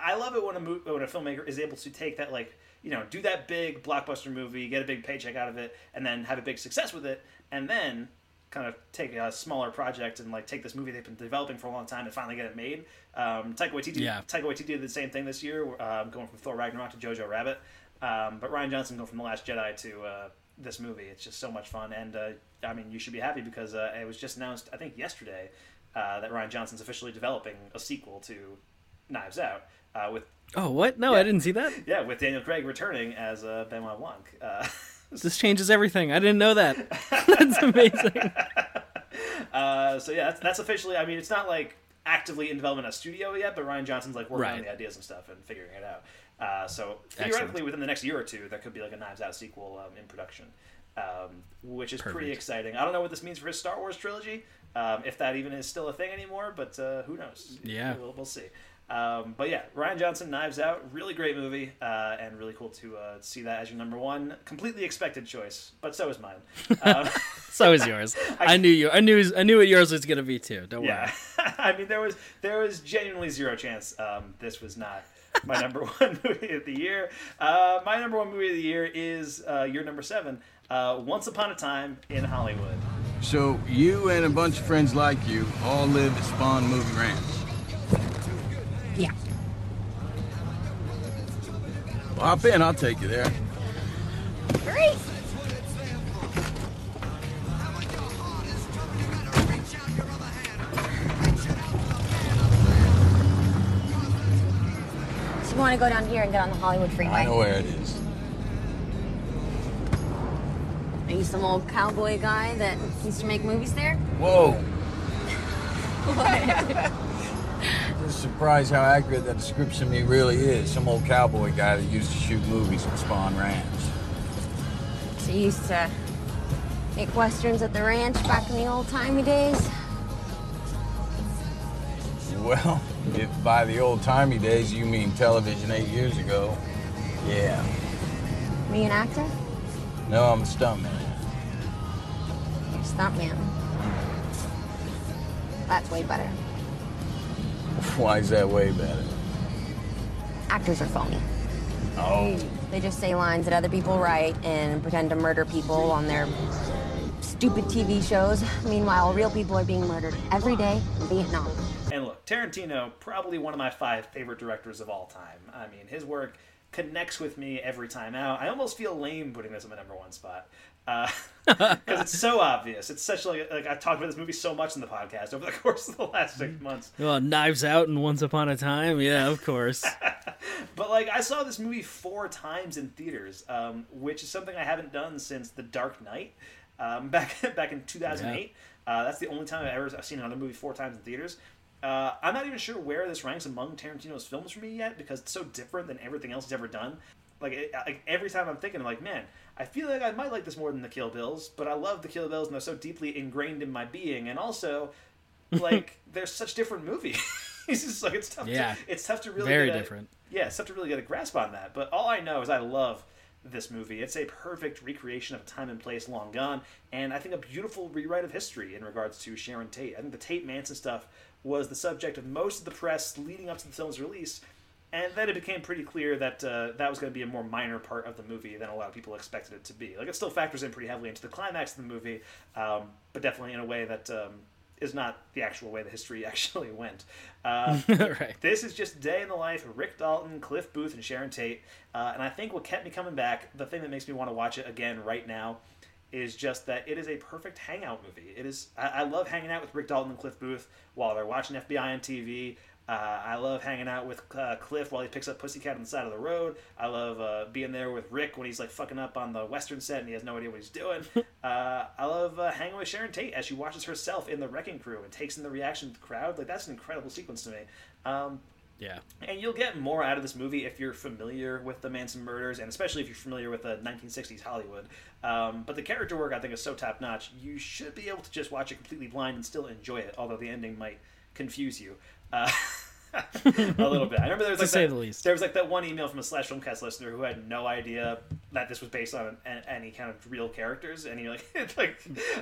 I love it when a when a filmmaker is able to take that like you know do that big blockbuster movie, get a big paycheck out of it, and then have a big success with it, and then kind of take a smaller project and like take this movie they've been developing for a long time and finally get it made. Um, Taika Waititi, Yeah. Taika Waititi did the same thing this year, um, going from Thor Ragnarok to Jojo Rabbit. Um, but Rian Johnson going from The Last Jedi to uh, this movie, it's just so much fun. And uh, I mean, you should be happy because uh, it was just announced, I think yesterday, uh, that Rian Johnson's officially developing a sequel to Knives Out uh, with Oh, what? No, I didn't see that. (laughs) yeah with Daniel Craig returning as uh, Benoit Blanc. Uh, (laughs) This changes everything. I didn't know that. (laughs) That's amazing. Uh, so yeah, that's, that's officially. I mean, it's not like actively in development at studio yet, but Rian Johnson's like working on the ideas and stuff and figuring it out. Uh, so theoretically, Excellent. within the next year or two, there could be like a Knives Out sequel um, in production, um, which is pretty exciting. I don't know what this means for his Star Wars trilogy, um, if that even is still a thing anymore, but uh, who knows? Yeah. we'll, we'll see. Um, but yeah, Rian Johnson, Knives Out, really great movie, uh, and really cool to uh, see that as your number one. Completely expected choice, but so is mine. Um, (laughs) so is yours. (laughs) I, knew you. I knew. I knew what yours was gonna be too. Don't yeah, (laughs) I mean there was there was genuinely zero chance um, this was not my number (laughs) one movie of the year. Uh, my number one movie of the year is uh, your number seven, uh, Once Upon a Time in Hollywood. So you and a bunch of friends like you all live at Spahn Movie Ranch. Yeah. Well, hop in, I'll take you there. Great. Want to go down here and get on the Hollywood freeway? I know where it is. Are you some old cowboy guy that used to make movies there? Whoa! (laughs) What? Just surprised how accurate that description of me really is. Some old cowboy guy that used to shoot movies at Spahn Ranch. so you used to make westerns at the ranch back in the old timey days? Well, if by the old timey days you mean television eight years ago, yeah. Were you an actor? No, I'm a stuntman. Stuntman. That's way better. (laughs) Why is that way better? Actors are phony. Oh. They just say lines that other people write and pretend to murder people on their stupid TV shows. Meanwhile, real people are being murdered every day in Vietnam. And look, Tarantino, probably one of my five favorite directors of all time. I mean, his work connects with me every time out. I almost feel lame putting this on my number one spot (laughs) because it's so obvious. It's such like like I've talked about this movie so much in the podcast over the (laughs) course of the last six months. Well, Knives Out and Once Upon a Time. Yeah, of course. (laughs) But like I saw this movie four times in theaters, um, which is something I haven't done since The Dark Knight um, back back in 2008. Uh, that's the only time I've ever I've seen another movie four times in theaters. Uh, I'm not even sure where this ranks among Tarantino's films for me yet because it's so different than everything else he's ever done. Like, it, like every time I'm thinking, I'm like, man, I feel like I might like this more than the Kill Bills, but I love the Kill Bills and they're so deeply ingrained in my being, and also, (laughs) like, they're such different movies. (laughs) it's just like it's tough. Yeah. to, it's tough to really Very get a- different. yeah, it's tough to really get a grasp on that. But all I know is I love this movie. It's a perfect recreation of a time and place long gone, and I think a beautiful rewrite of history in regards to Sharon Tate. I think the Tate Manson stuff was the subject of most of the press leading up to the film's release, and then it became pretty clear that uh, that was going to be a more minor part of the movie than a lot of people expected it to be. Like it still factors in pretty heavily into the climax of the movie, um, but definitely in a way that. Um, is not the actual way the history (laughs) actually went. Uh, (laughs) Right. This is just day in the life of Rick Dalton, Cliff Booth, and Sharon Tate. Uh, and I think what kept me coming back, the thing that makes me want to watch it again right now, is just that it is a perfect hangout movie. It is. I, I love hanging out with Rick Dalton and Cliff Booth while they're watching FBI on TV. Uh, I love hanging out with uh, Cliff while he picks up Pussycat on the side of the road. I love uh, being there with Rick when he's like fucking up on the Western set and he has no idea what he's doing. (laughs) uh, I love uh, hanging with Sharon Tate as she watches herself in the Wrecking Crew and takes in the reaction of the crowd. Like that's an incredible sequence to me. Um, Yeah. and you'll get more out of this movie if you're familiar with the Manson murders, and especially if you're familiar with the 1960s Hollywood. Um, but the character work, I think, is so top notch. You should be able to just watch it completely blind and still enjoy it, although the ending might confuse you. Uh, (laughs) a little bit. I remember there was (laughs) like say that, the least. There was like that one email from a slash filmcast listener who had no idea that this was based on an, any kind of real characters, and you're like, (laughs) like,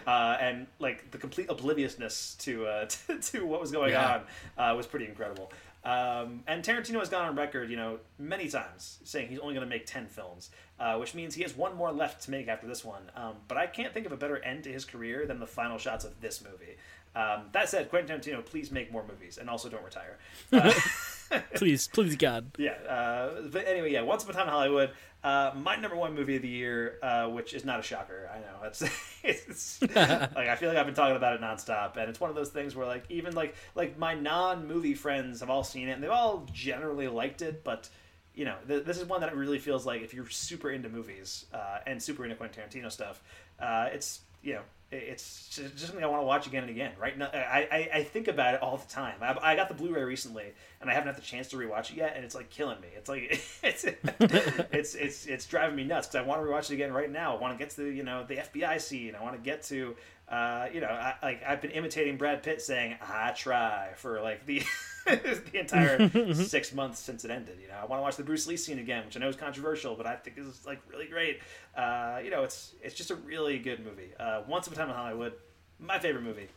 uh, and like the complete obliviousness to uh, to, to what was going Yeah. on uh, was pretty incredible. Um, and Tarantino has gone on record, you know, many times saying he's only going to make ten films, uh, which means he has one more left to make after this one. Um, but I can't think of a better end to his career than the final shots of this movie. Um, that said, Quentin Tarantino, please make more movies and also don't retire. Uh, (laughs) (laughs) please, please, God. yeah. Uh, but anyway, yeah. Once Upon a Time in Hollywood, uh, my number one movie of the year, uh, which is not a shocker. I know it's, (laughs) it's (laughs) like I feel like I've been talking about it nonstop, and it's one of those things where like even like like my non-movie friends have all seen it, and they've all generally liked it, but. You know, th- this is one that it really feels like if you're super into movies uh, and super into Quentin Tarantino stuff, uh, it's you know it's just something I want to watch again and again. Right now, I, I, I think about it all the time. I, I got the Blu-ray recently, and I haven't had the chance to rewatch it yet, and it's like killing me. It's like (laughs) it's it's it's it's driving me nuts because I want to rewatch it again right now. I want to get to you know the FBI scene. I want to get to uh, you know I, like I've been imitating Brad Pitt saying "I try" for like the (laughs) (laughs) the entire (laughs) six months since it ended. You know, I want to watch the Bruce Lee scene again, which I know is controversial, but I think is like really great. Uh, you know, it's it's just a really good movie. Uh, Once Upon a Time in Hollywood, my favorite movie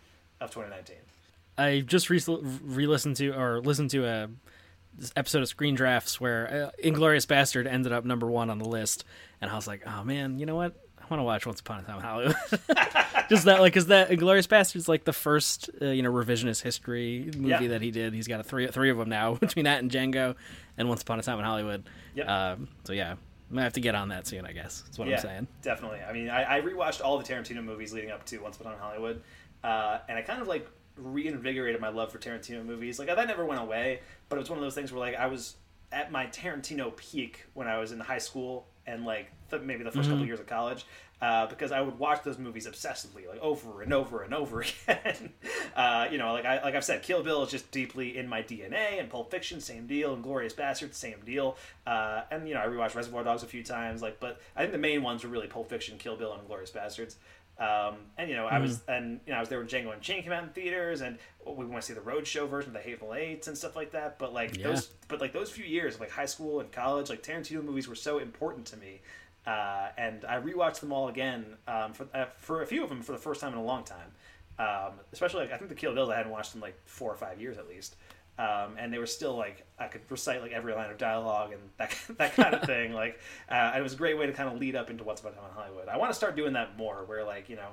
of 2019. I just re- re-listened to or listened to a this episode of Screen Drafts where uh, Inglorious Bastard ended up number one on the list, and I was like, oh man, you know what? I want to watch Once Upon a Time in Hollywood. (laughs) just that, like, because that Inglorious Bastard's like the first, uh, you know, revisionist history movie Yeah. that he did. He's got a three three of them now (laughs) between that and Django, and Once Upon a Time in Hollywood. Yep. Um, so yeah, I'm gonna have to get on that soon. I guess that's what yeah, I'm saying. Definitely. I mean, I, I rewatched all the Tarantino movies leading up to Once Upon a Time in Hollywood, uh, and I kind of like reinvigorated my love for Tarantino movies. Like that never went away, but it was one of those things where like I was at my Tarantino peak when I was in high school and like th- maybe the 1st couple Mhm. years of college. Uh, because I would watch those movies obsessively, like over and over and over (laughs) again. uh, you know, like I like I've said, Kill Bill is just deeply in my DNA, and Pulp Fiction, same deal, and Glorious Bastards, same deal. Uh, and you know, I rewatched Reservoir Dogs a few times, like, but I think the main ones were really Pulp Fiction, Kill Bill, and Glorious Bastards. Um, and you know, I was and you know I was there when Django Unchained came out in theaters, and we want to see the Roadshow version of the Hateful Eight and stuff like that. But like Yeah. those, but like those few years, of, like high school and college, like Tarantino movies were so important to me. Uh, and I rewatched them all again um, for uh, for a few of them for the first time in a long time. Um, especially, like, I think the Kill Bills I hadn't watched in like four or five years at least, um, and they were still like I could recite like every line of dialogue and that (laughs) that kind of thing. Like, uh, it was a great way to kind of lead up into What's About Time in Hollywood. I want to start doing that more, where like you know.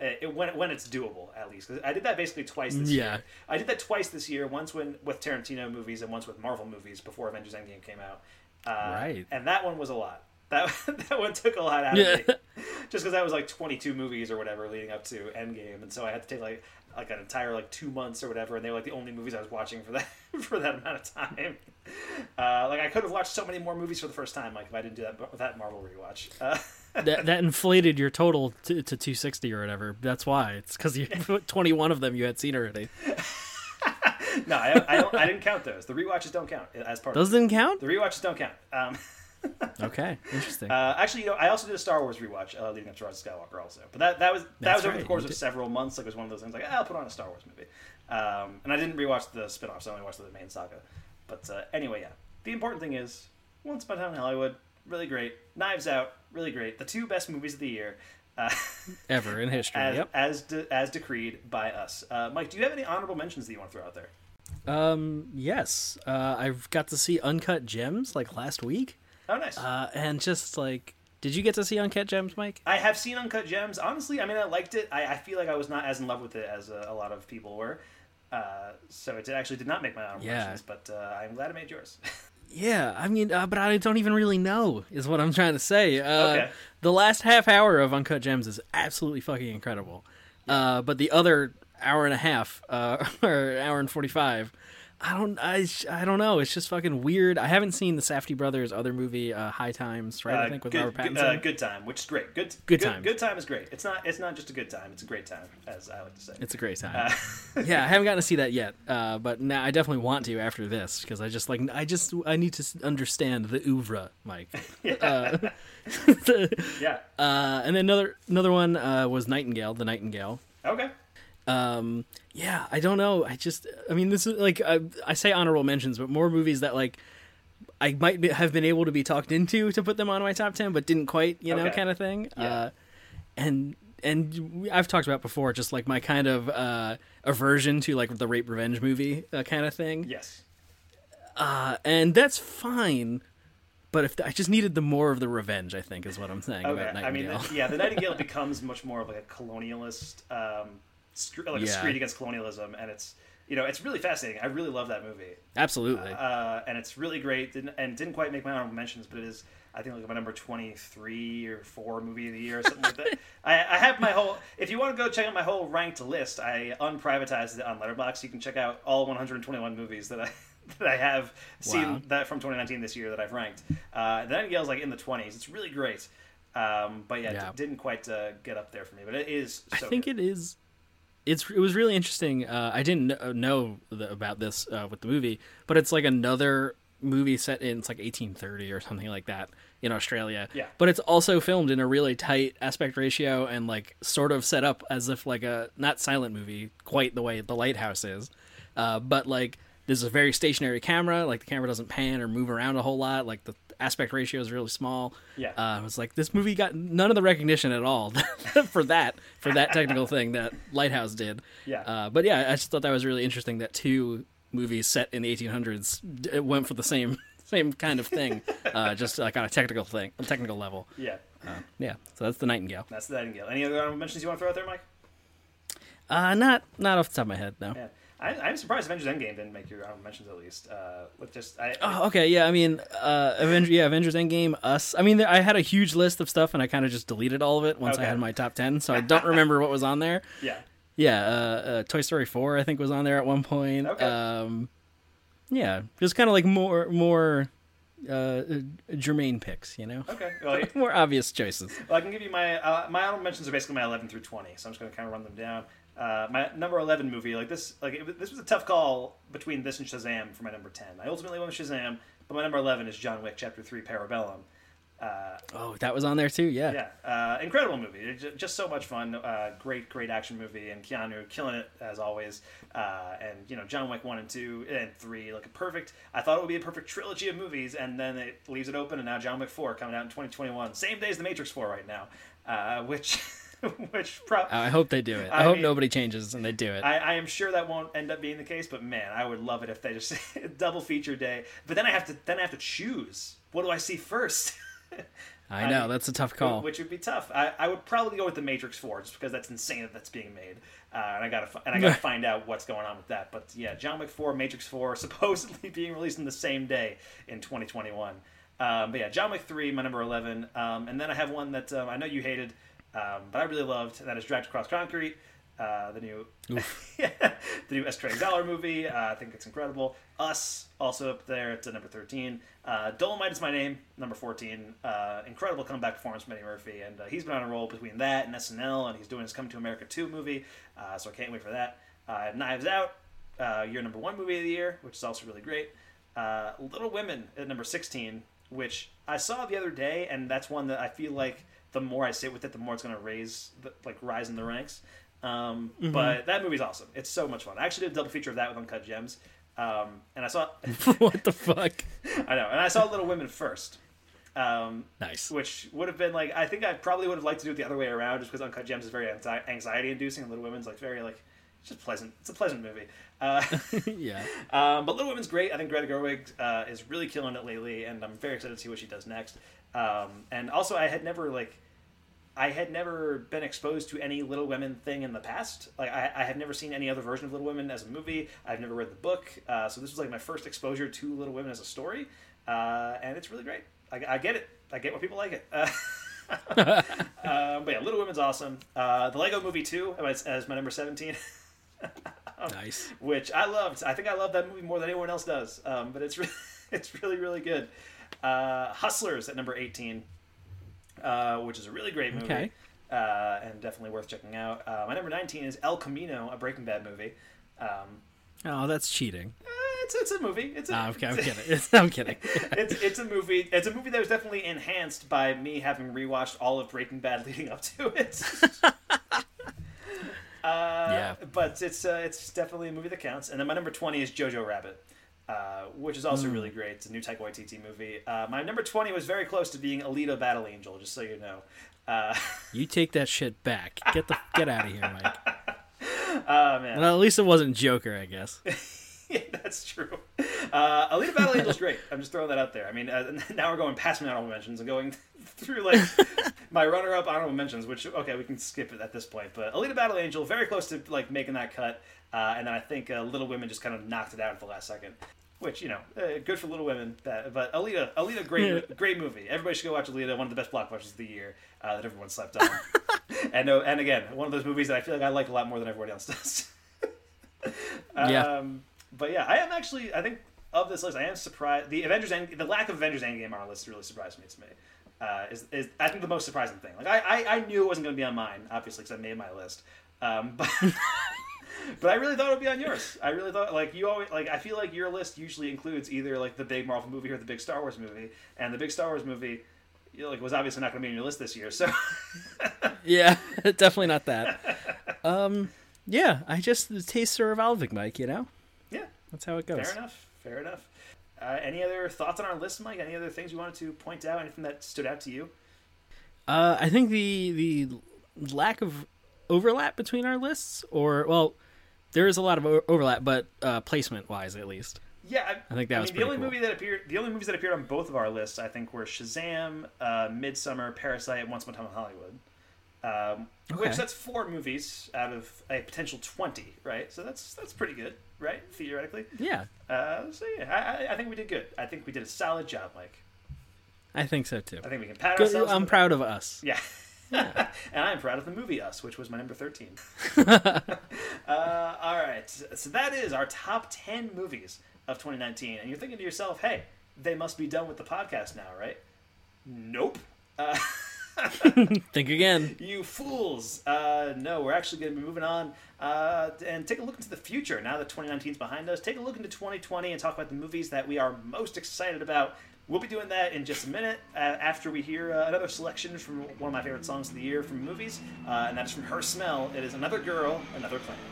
It, it- when, when it's doable, at least. 'Cause I did that basically twice this Yeah. year. I did that twice this year. Once when with Tarantino movies and once with Marvel movies before Avengers Endgame came out. Uh, Right. And that one was a lot. That (laughs) that one took a lot out Yeah. of me. Just because that was like 22 movies or whatever leading up to Endgame, and so I had to take like like an entire like two months or whatever, and they were like the only movies I was watching for that (laughs) for that amount of time. Uh, like I could have watched so many more movies for the first time, like if I didn't do that that Marvel rewatch. Uh, (laughs) that that inflated your total to, to 260 or whatever. That's why. It's because you (laughs) 21 of them you had seen already. no, I, I, don't, I didn't count those. The rewatches don't count as part. Those didn't count? The rewatches don't count. Um, (laughs) Okay, interesting. Uh, actually, you know, I also did a Star Wars rewatch uh, leading up to Rise of Skywalker, also. But that that was that That's was over right, the course of several months. Like it was one of those things. Like, ah, I'll put on a Star Wars movie. Um, and I didn't rewatch the spin-offs. I only watched the main saga. But uh, anyway, yeah. The important thing is, Once Upon a Time in Hollywood, really great. Knives Out, really great. The two best movies of the year. Uh, (laughs) Ever in history. as yep. as, de- as decreed by us. Uh, Mike, do you have any honorable mentions that you want to throw out there? Um. Yes. Uh, I've got to see Uncut Gems like last week. Oh, nice. Uh, and just like, did you get to see Uncut Gems, Mike? I have seen Uncut Gems. Honestly, I mean, I liked it. I, I feel like I was not as in love with it as a, a lot of people were. Uh, so it actually did not make my honorable Yeah. mentions, but uh, I'm glad it made yours. (laughs) Yeah, I mean, uh, but I don't even really know is what I'm trying to say. Uh, Okay. the last half hour of Uncut Gems is absolutely fucking incredible. Uh, but the other hour and a half, uh, (laughs) or hour and forty five, I don't, I, I don't know. It's just fucking weird. I haven't seen the Safdie brothers' other movie, uh, High Times, right? I Uh, think with good, Robert good- Pattinson. uh, good time, which is great. Good, Good good Time. Good time is great. It's not. It's not just a good time. It's a great time, as I like to say. It's a great time. Uh, (laughs) yeah, I haven't gotten to see that yet, (laughs) uh, but now I definitely want to after this because I just like I just I need to understand the oeuvre, Mike. (laughs) Uh, Yeah. Uh, and then another another one uh, was Nightingale, the Nightingale. Okay. Um, yeah, I don't know. I just, I mean, this is like I, I say honorable mentions, but more movies that like I might be, have been able to be talked into to put them on my top ten, but didn't quite, you know, Okay. kind of thing. Yeah. Uh, and and I've talked about before, just like my kind of uh, aversion to like the rape revenge movie uh, kind of thing. Yes. Uh, and that's fine. But if I just needed the more of the revenge, I think is what I'm saying Okay. about Nightingale. I mean, the, yeah, the (laughs) Nightingale becomes much more of like a colonialist, um, sc- like a Yeah. screed against colonialism, and it's you know it's really fascinating. I really love that movie. Absolutely. Uh, and it's really great. Didn't, and didn't quite make my honorable mentions, but it is I think like my number twenty three or four movie of the year or something like that. (laughs) I, I have my whole. If you want to go check out my whole ranked list, I unprivatized it on Letterboxd. You can check out all one hundred and twenty one movies that I. (laughs) That I have seen Wow. that from 2019 this year that I've ranked. Uh, the Nightingale's like in the 20s. It's really great, um, but yeah, Yeah. d- didn't quite uh, get up there for me. But it is. So I think it is. It's it was really interesting. Uh, I didn't kn- know the, about this uh, with the movie, but it's like another movie set in it's like 1830 or something like that in Australia. Yeah. But it's also filmed in a really tight aspect ratio and like sort of set up as if like a not silent movie quite the way The Lighthouse is, uh, but like there's a very stationary camera. Like the camera doesn't pan or move around a whole lot. Like the aspect ratio is really small. Yeah. Uh, I was like, this movie got none of the recognition at all (laughs) for that for that technical thing that Lighthouse did. Yeah. Uh, but yeah, I just thought that was really interesting that two movies set in the 1800s d- went for the same (laughs) same kind of thing, uh, (laughs) just like on a technical thing, a technical level. Yeah. Uh, yeah. So that's the Nightingale. That's the Nightingale. Any other honorable mentions you want to throw out there, Mike? Uh, not not off the top of my head, no. Yeah. I, I'm surprised Avengers Endgame didn't make your mentions at least. Uh, with just I, Oh, okay. Yeah, I mean, uh, Avengers, yeah, Avengers Endgame, Us. I mean, there, I had a huge list of stuff, and I kind of just deleted all of it once I had my top ten, so I (laughs) don't remember what was on there. Yeah. Yeah, uh, uh, Toy Story four, I think, was on there at one point. Okay. Um, yeah, just kind of like more more uh, germane picks, you know. Okay. Well, (laughs) more obvious choices. Well, I can give you my uh, my honorable mentions are basically my 11 through 20, so I'm just going to kind of run them down. Uh, my number 11 movie, like this, like it, this was a tough call between this and Shazam for my number 10. I ultimately went with Shazam, but my number 11 is John Wick Chapter 3 Parabellum. Uh, Oh, that was on there too. Yeah. yeah, uh, incredible movie. It Just so much fun. Uh, great, great action movie, and Keanu killing it as always. Uh, and you know, John Wick one and two and three, like a perfect. I thought it would be a perfect trilogy of movies, and then it leaves it open, and now John Wick four coming out in 2021, same day as The Matrix four right now, uh, which. (laughs) (laughs) which I hope they do it. I, I hope mean- nobody changes and they do it. I, I am sure that won't end up being the case, but man, I would love it if they just (laughs) double feature day. But then I have to then I have to choose. What do I see first? (laughs) I know that's a tough call. Which would be tough. I, I would probably go with the Matrix Four just because that's insane that that's being made, uh, and I gotta and I gotta find out what's going on with that. But yeah, John Wick Four, Matrix Four, supposedly being released in the same day in 2021. Um, but yeah, John Wick Three, my number 11, um, and then I have one that um, I know you hated, um, but I really loved, and that is Dragged Across Concrete. Uh, the new, (laughs) the new S. Craig Zahler movie. Uh, I think it's incredible. Us also up there at uh, number thirteen. Uh, Dolomite is my name, number fourteen. Uh, incredible comeback performance from Eddie Murphy, and uh, he's been on a roll between that and SNL, and he's doing his Come to America two movie. Uh, so I can't wait for that. Uh, Knives Out, uh, your number one movie of the year, which is also really great. Uh, Little Women at number sixteen, which I saw the other day, and that's one that I feel like the more I sit with it, the more it's going to raise, the, like rise in the ranks. Um, Mhm. But that movie's awesome. It's so much fun. I actually did a double feature of that with Uncut Gems, um, and I saw (laughs) what the fuck? (laughs) I know, and I saw Little Women first. Um, nice. Which would have been like I think I probably would have liked to do it the other way around, just because Uncut Gems is very anxi- anxiety-inducing, and Little Women's like very like it's just pleasant. It's a pleasant movie. Uh, (laughs) yeah. um, but Little Women's great. I think Greta Gerwig uh, is really killing it lately, and I'm very excited to see what she does next. Um, and also, I had never like, I had never been exposed to any Little Women thing in the past. Like, I, I had never seen any other version of Little Women as a movie. I've never read the book, uh, so this was like my first exposure to Little Women as a story, uh, and it's really great. I, I get it. I get why people like it. (laughs) Uh, but yeah, Little Women's awesome. Uh, the Lego Movie too, as, as my number 17. (laughs) nice. Which I loved. I think I love that movie more than anyone else does. Um, but it's, (laughs) it's really, really good. Uh, Hustlers at number 18, uh, which is a really great movie. Okay. Uh, and definitely worth checking out. Uh, my number 19 is El Camino, a Breaking Bad movie. Um, Oh, that's cheating. it's, it's a movie. It's a, Ah, okay, I'm (laughs) kidding. (laughs) I'm kidding. it's it's a movie. It's a movie that was definitely enhanced by me having rewatched all of Breaking Bad (laughs) leading up to it. uh, Yeah. but it's uh, it's definitely a movie that counts. And then my number twenty is Jojo Rabbit, uh, which is also Mm. really great. It's a new Taika Waititi movie. Uh, my number twenty was very close to being Alita Battle Angel, just so you know. Uh, (laughs) You take that shit back. Get the get out of here, Mike. (laughs) oh man. Well, at least it wasn't Joker, I guess. (laughs) yeah, that's true. Uh, Alita Battle Angel's great. I'm just throwing that out there. I mean, uh, now we're going past my honorable mentions and going through like my runner-up honorable mentions, which okay, we can skip it at this point. But Alita Battle Angel, very close to like making that cut, uh, and then I think uh, Little Women just kind of knocked it out at the last second. Which you know, uh, good for Little Women. That, but Alita, Alita, great, great movie. Everybody should go watch Alita. One of the best blockbusters of the year uh, that everyone slept on. (laughs) and uh, and again, one of those movies that I feel like I like a lot more than everybody else does. (laughs) Yeah. Um, but yeah, I am actually. I think of this list, I am surprised. The Avengers, End, the lack of Avengers Endgame on our list really surprised me. To me, uh, is, is I think the most surprising thing. Like I, I, I knew it wasn't going to be on mine, obviously, because I made my list. Um, but (laughs) but I really thought it would be on yours. I really thought like you always like. I feel like your list usually includes either like the big Marvel movie or the big Star Wars movie, and the big Star Wars movie. You know, like was obviously not going to be on your list this year, so (laughs) Yeah, (laughs) definitely not that. Um, yeah, I just the tastes are evolving, Mike. You know. Yeah. That's how it goes. Fair enough. Fair enough. Uh, any other thoughts on our list, Mike? Any other things you wanted to point out? Anything that stood out to you? Uh, I think the the lack of overlap between our lists, or well, there is a lot of overlap, but uh, placement wise, at least. Yeah, I, I think that I was mean, the only cool. movie that appeared. The only movies that appeared on both of our lists, I think, were Shazam, uh, Midsommar, Parasite, Once Upon a Time in Hollywood. Um, Okay. Which that's four movies out of a potential twenty, right? So that's that's pretty good, right? Theoretically. Yeah, Uh, so yeah, I, I- think we did good. I think we did a solid job, Mike. I think so too. I think we can pat ourselves. I'm proud of us. Yeah. (laughs) (laughs) and I'm proud of the movie Us, which was my number 13. (laughs) uh, all right. So that is our top 10 movies of 2019. And you're thinking to yourself, hey, they must be done with the podcast now, right? Nope. Uh, (laughs) Think again. you fools. Uh, no, we're actually going to be moving on uh, and take a look into the future. Now that 2019 is behind us, take a look into 2020 and talk about the movies that we are most excited about. We'll be doing that in just a minute uh, after we hear uh, another selection from one of my favorite songs of the year from movies, uh, and that's from Her Smell. It is Another Girl, Another Planet.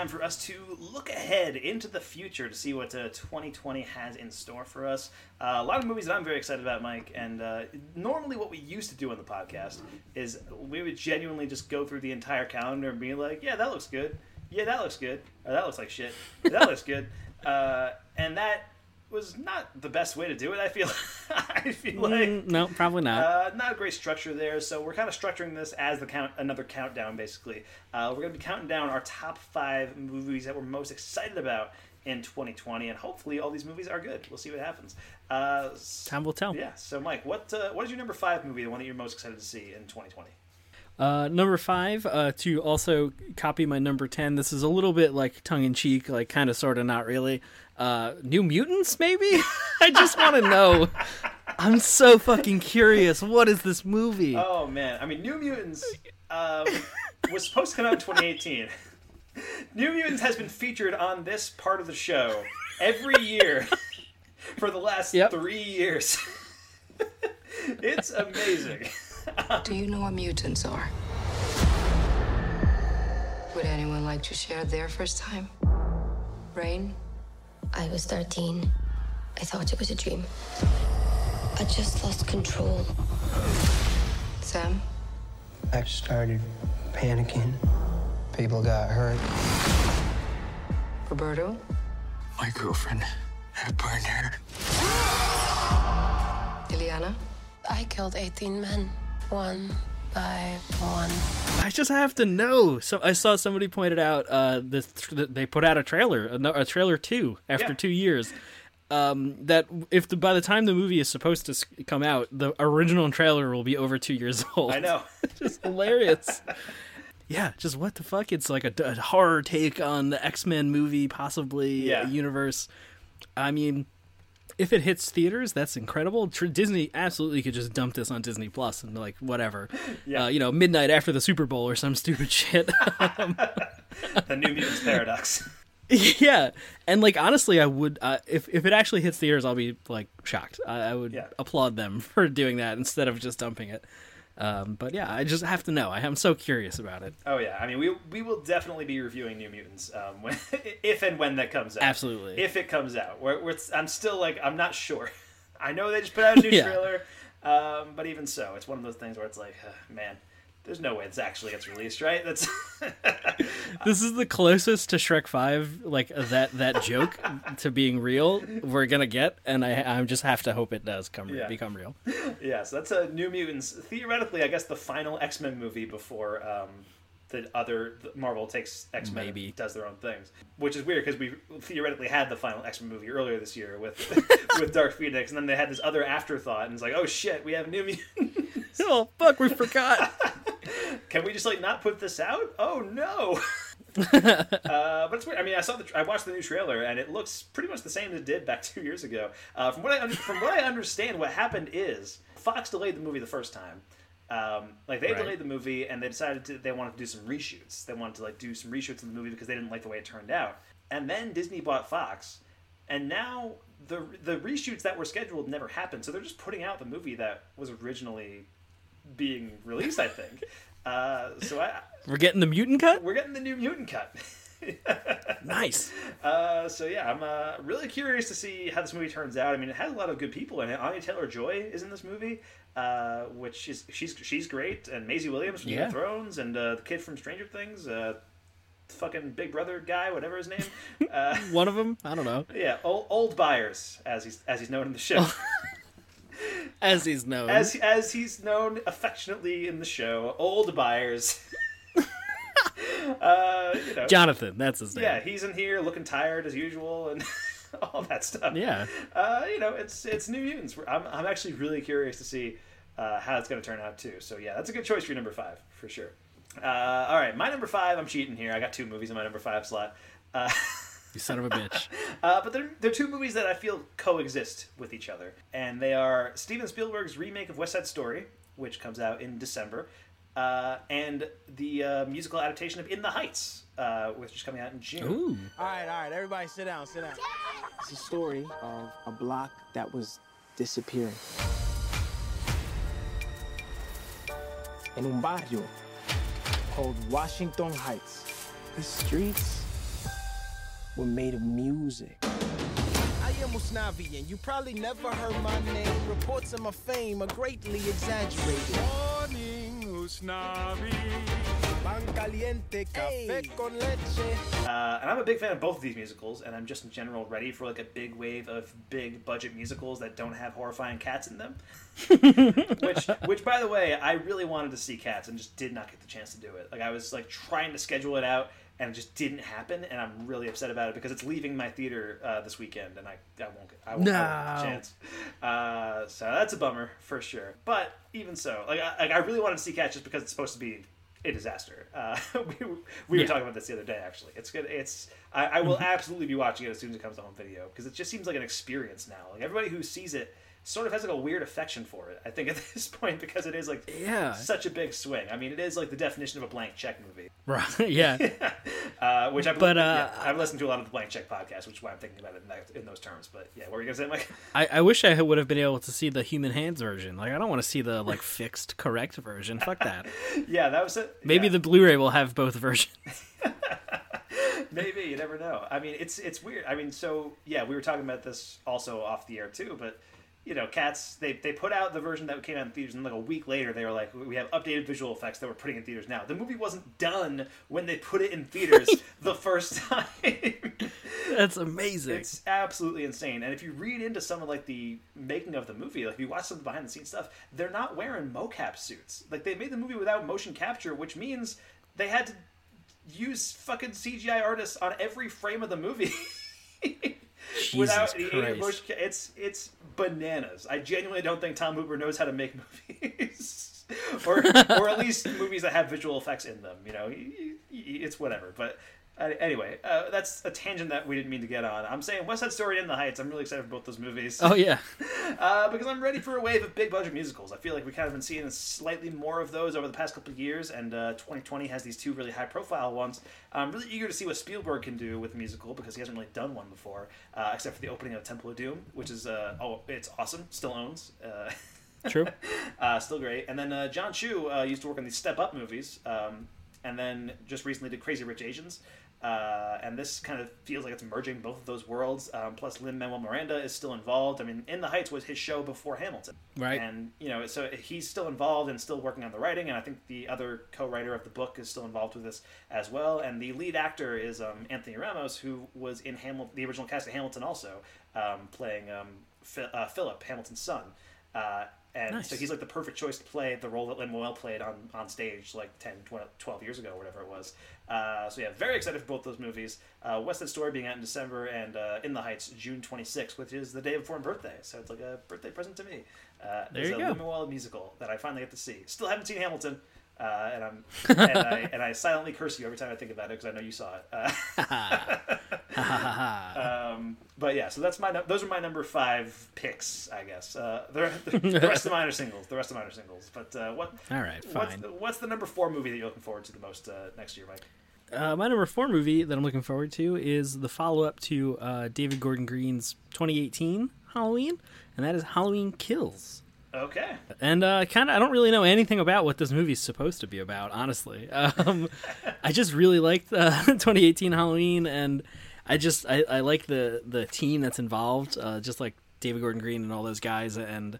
Time for us to look ahead into the future to see what uh, 2020 has in store for us. Uh, a lot of movies that I'm very excited about, Mike. And uh, normally, what we used to do on the podcast is we would genuinely just go through the entire calendar and be like, "Yeah, that looks good. Yeah, that looks good. Or that looks like shit. That looks good." (laughs) Uh, and that was not the best way to do it. I feel. (laughs) I feel like Mm, no, probably not. uh, not a great structure there, so we're kind of structuring this as the count, another countdown, basically. Uh, we're going to be counting down our top five movies that we're most excited about in 2020, and hopefully all these movies are good. We'll see what happens. Uh, Time will tell. yeah. So, Mike, what uh, what is your number five movie, the one that you're most excited to see in 2020? Uh, number five, uh, to also copy my number 10. This is a little bit like tongue in cheek, like kind of, sort of, not really. Uh, New Mutants, maybe? (laughs) I just want to know. I'm so fucking curious. What is this movie? Oh man, I mean, New Mutants um, was supposed to come out in 2018. (laughs) New Mutants has been featured on this part of the show every year (laughs) for the last three years. it's amazing. (laughs) Do you know what mutants are? Would anyone like to share their first time? Rahne? I was 13. I thought it was a dream. I just lost control. Sam? I started panicking. People got hurt. Roberto? My girlfriend had burned her. Illyana? I killed 18 men, one by one. I just have to know. So I saw somebody pointed out uh, this that they put out a trailer, a, a trailer two after Yeah. two years. Um, that if the, by the time the movie is supposed to come out, the original trailer will be over two years (laughs) old. I know. (laughs) just hilarious. yeah, just what the fuck? It's like a, a horror take on the X Men movie, possibly Yeah. universe. I mean, if it hits theaters, that's incredible. Tr- Disney absolutely could just dump this on Disney Plus and like whatever, Yeah. uh, you know, midnight after the Super Bowl or some stupid (laughs) shit. (laughs) the New Mutants paradox. (laughs) yeah, and like honestly, I would uh, if if it actually hits theaters, I'll be like shocked. I, I would Yeah. applaud them for doing that instead of just dumping it. Um, but yeah, I just have to know. I am so curious about it. Oh yeah, I mean we we will definitely be reviewing New Mutants um, when, (laughs) if and when that comes out. Absolutely. if it comes out. We're, we're, I'm still like I'm not sure. (laughs) I know they just put out a new (laughs) Yeah. trailer, um, but even so, it's one of those things where it's like, uh, man, there's no way this actually gets released, right? That's (laughs) This is the closest to Shrek Five, like that that joke to being real we're gonna get, and I I just have to hope it does come Yeah. become real. (laughs) yeah. So that's a New Mutants. Theoretically, I guess the final X Men movie before um, the other Marvel takes X Men Maybe. does their own things, which is weird because we theoretically had the final X Men movie earlier this year with (laughs) with Dark Phoenix, and then they had this other afterthought, and it's like, oh shit, we have New Mutants. (laughs) oh fuck, we forgot. (laughs) Can we just like not put this out? Oh no. uh, but it's weird. I mean, I saw the I watched the new trailer and it looks pretty much the same as it did back two years ago. Uh, from what I un- from what I understand, what happened is Fox delayed the movie the first time. Um, like they Right. delayed the movie and they decided to they wanted to do some reshoots. They wanted to like do some reshoots in the movie because they didn't like the way it turned out. And then Disney bought Fox, and now the the reshoots that were scheduled never happened. So they're just putting out the movie that was originally being released. I think. (laughs) Uh, so I, We're getting the mutant cut. we're getting the new mutant cut. (laughs) Nice. Uh, so yeah, I'm uh, really curious to see how this movie turns out. I mean, it has a lot of good people in it. Anya Taylor Joy is in this movie, uh, which is she's she's great, and Maisie Williams from Game Yeah. of Thrones, and uh, the kid from Stranger Things, uh, fucking Big Brother guy, whatever his name. Uh, (laughs) One of them, I don't know, yeah, old, old Byers, as he's as he's known in the show. (laughs) as he's known. as as he's known affectionately in the show, Old Byers. (laughs) uh, you know, Jonathan, that's his name. Yeah, he's in here looking tired as usual and (laughs) all that stuff. Yeah. Uh, you know, it's it's New Mutants. I'm I'm actually really curious to see uh, how it's going to turn out too. So yeah, that's a good choice for your number five for sure. Uh, all right, my number five. I'm cheating here. I got two movies in my number five slot. Uh, (laughs) You son of a bitch. (laughs) uh, but they're, they're two movies that I feel coexist with each other. And they are Steven Spielberg's remake of West Side Story, which comes out in December, uh, and the uh, musical adaptation of In the Heights, uh, which is coming out in June. All right, all right, everybody sit down, sit down. It's a story of a block that was disappearing. In un barrio called Washington Heights. The streets were made of music. I am Usnavi, and you probably never heard my name. Reports of my fame are greatly exaggerated. Morning, Usnavi. Pan caliente, café con leche. Uh, and I'm a big fan of both of these musicals, and I'm just in general ready for like a big wave of big budget musicals that don't have horrifying cats in them. (laughs) which, which, by the way, I really wanted to see cats and just did not get the chance to do it. Like I was like trying to schedule it out, and it just didn't happen, and I'm really upset about it because it's leaving my theater uh, this weekend, and I, I won't get I won't, I won't a chance. Uh, so that's a bummer for sure. But even so, like I, like I really wanted to see Cats just because it's supposed to be a disaster. Uh, (laughs) we we were talking about this the other day actually. It's good. It's I, I will absolutely be watching it as soon as it comes to home video because it just seems like an experience now. Like everybody who sees it sort of has like a weird affection for it. I think at (laughs) this point because it is like Yeah. such a big swing. I mean, it is like the definition of a blank check movie. Right. yeah. (laughs) Uh, which I've, But, uh, yeah, I've listened to a lot of the Blank Check podcast, which is why I'm thinking about it in, that, in those terms. But yeah, what were you gonna say, Mike? (laughs) I, I wish I would have been able to see the human hands version. Like, I don't want to see the like fixed, correct version. Fuck that. yeah, that was it. Maybe the Blu-ray will have both versions. Maybe you never know. I mean, it's it's weird. I mean, so yeah, we were talking about this also off the air too. But you know, Cats they they put out the version that came out in theaters, and like a week later, they were like, we have updated visual effects that we're putting in theaters now. The movie wasn't done when they put it in theaters (laughs) the first time. That's amazing. It's absolutely insane. And if you read into some of like the making of the movie, like if you watch some of the behind the scenes stuff, they're not wearing mocap suits. Like they made the movie without motion capture, which means they had to use fucking CGI artists on every frame of the movie. (laughs) without any Christ. ca- it's it's bananas. I genuinely don't think Tom Hooper knows how to make (laughs) movies. or, or at least movies that have visual effects in them. You know, it's whatever. But uh, anyway, uh, that's a tangent that we didn't mean to get on. I'm saying West Side Story and The Heights. I'm really excited for both those movies. Oh yeah. (laughs) uh, because I'm ready for a wave of big budget musicals. I feel like we kind of been seeing slightly more of those over the past couple of years, and uh, 2020 has these two really high profile ones. I'm really eager to see what Spielberg can do with a musical because he hasn't really done one before, uh, except for the opening of Temple of Doom, which is uh, oh, it's awesome. Still owns. Uh, (laughs) True. uh, still great. And then uh, Jon Chu uh, used to work on these Step Up movies, um, and then just recently did Crazy Rich Asians. Uh, and this kind of feels like it's merging both of those worlds. Um, plus, Lin Manuel Miranda is still involved. I mean, In the Heights was his show before Hamilton, Right. And you know, so he's still involved and still working on the writing. And I think the other co-writer of the book is still involved with this as well. And the lead actor is um, Anthony Ramos, who was in Hamilton, the original cast of Hamilton, also um, playing um, uh, Philip Hamilton's son. Uh, and Nice. so he's like the perfect choice to play the role that Lin Manuel played on, on stage like 10, 12, 12 years ago, or whatever it was. Uh, so yeah, very excited for both those movies. Uh, West Side Story being out in December, and uh, In the Heights June 26th, which is the day before my birthday. So it's like a birthday present to me. Uh, There there's you a go. Lin Manuel musical that I finally get to see. Still haven't seen Hamilton. Uh, and I'm (laughs) and I, and I silently curse you every time I think about it because I know you saw it. Uh, (laughs) um, but yeah, so that's my those are my number five picks, I guess. Uh, the, (laughs) the rest of mine are singles. The rest of mine are singles. But uh, what? All right, What's fine. the, what's the number four movie that you're looking forward to the most uh, next year, Mike? Uh, my number four movie that I'm looking forward to is the follow up to uh, David Gordon Green's 2018 Halloween, and that is Halloween Kills. Okay. And uh, kind of, I don't really know anything about what this movie's supposed to be about, honestly. (laughs) Um, I just really liked uh, (laughs) 2018 Halloween, and I just I, I like the the team that's involved, uh, just like David Gordon Green and all those guys, and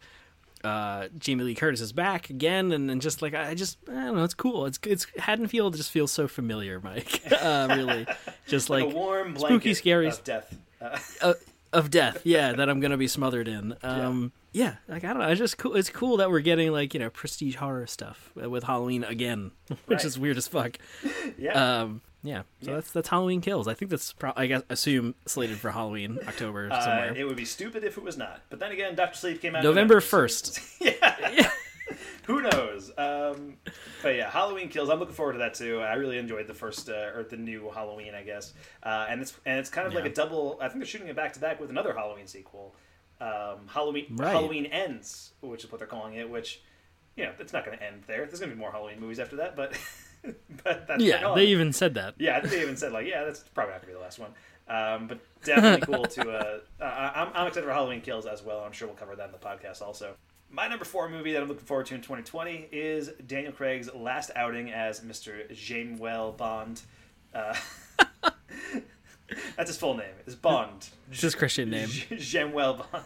uh, Jamie Lee Curtis is back again, and, and just like I just I don't know, it's cool. It's it's Haddonfield just feels so familiar, Mike. (laughs) uh, really, just Like like, a warm spooky, scary death. Uh, of death. Yeah, that I'm gonna be smothered in. (laughs) Um, yeah. like I don't know. It's just cool. It's cool that we're getting like you know prestige horror stuff uh, with Halloween again, (laughs) which Right. is weird as fuck. (laughs) Yeah. Um, yeah. So Yeah. that's that's Halloween Kills. I think that's pro- I guess assume slated for Halloween October Uh, somewhere. it would be stupid if it was not. But then again, Doctor Sleep came out November first. Who knows? Um, but yeah, Halloween Kills. I'm looking forward to that too. I really enjoyed the first uh, or the new Halloween, I guess. Uh, and it's and it's kind of like a double. I think they're shooting it back to back with another Halloween sequel. Um, Halloween Right. Halloween Ends, which is what they're calling it. Which you know, it's not going to end there. There's going to be more Halloween movies after that, but (laughs) but that's yeah, they even said that. Yeah, I think they even said like, yeah, that's probably not gonna be the last one. Um, but definitely cool (laughs) to. Uh, uh, I'm, I'm excited for Halloween Kills as well. I'm sure we'll cover that in the podcast also. My number four movie that I'm looking forward to in 2020 is Daniel Craig's last outing as Mr. Januel Bond. Uh, (laughs) that's his full name. Is Bond. It's his Christian name. (laughs) Januel Bond.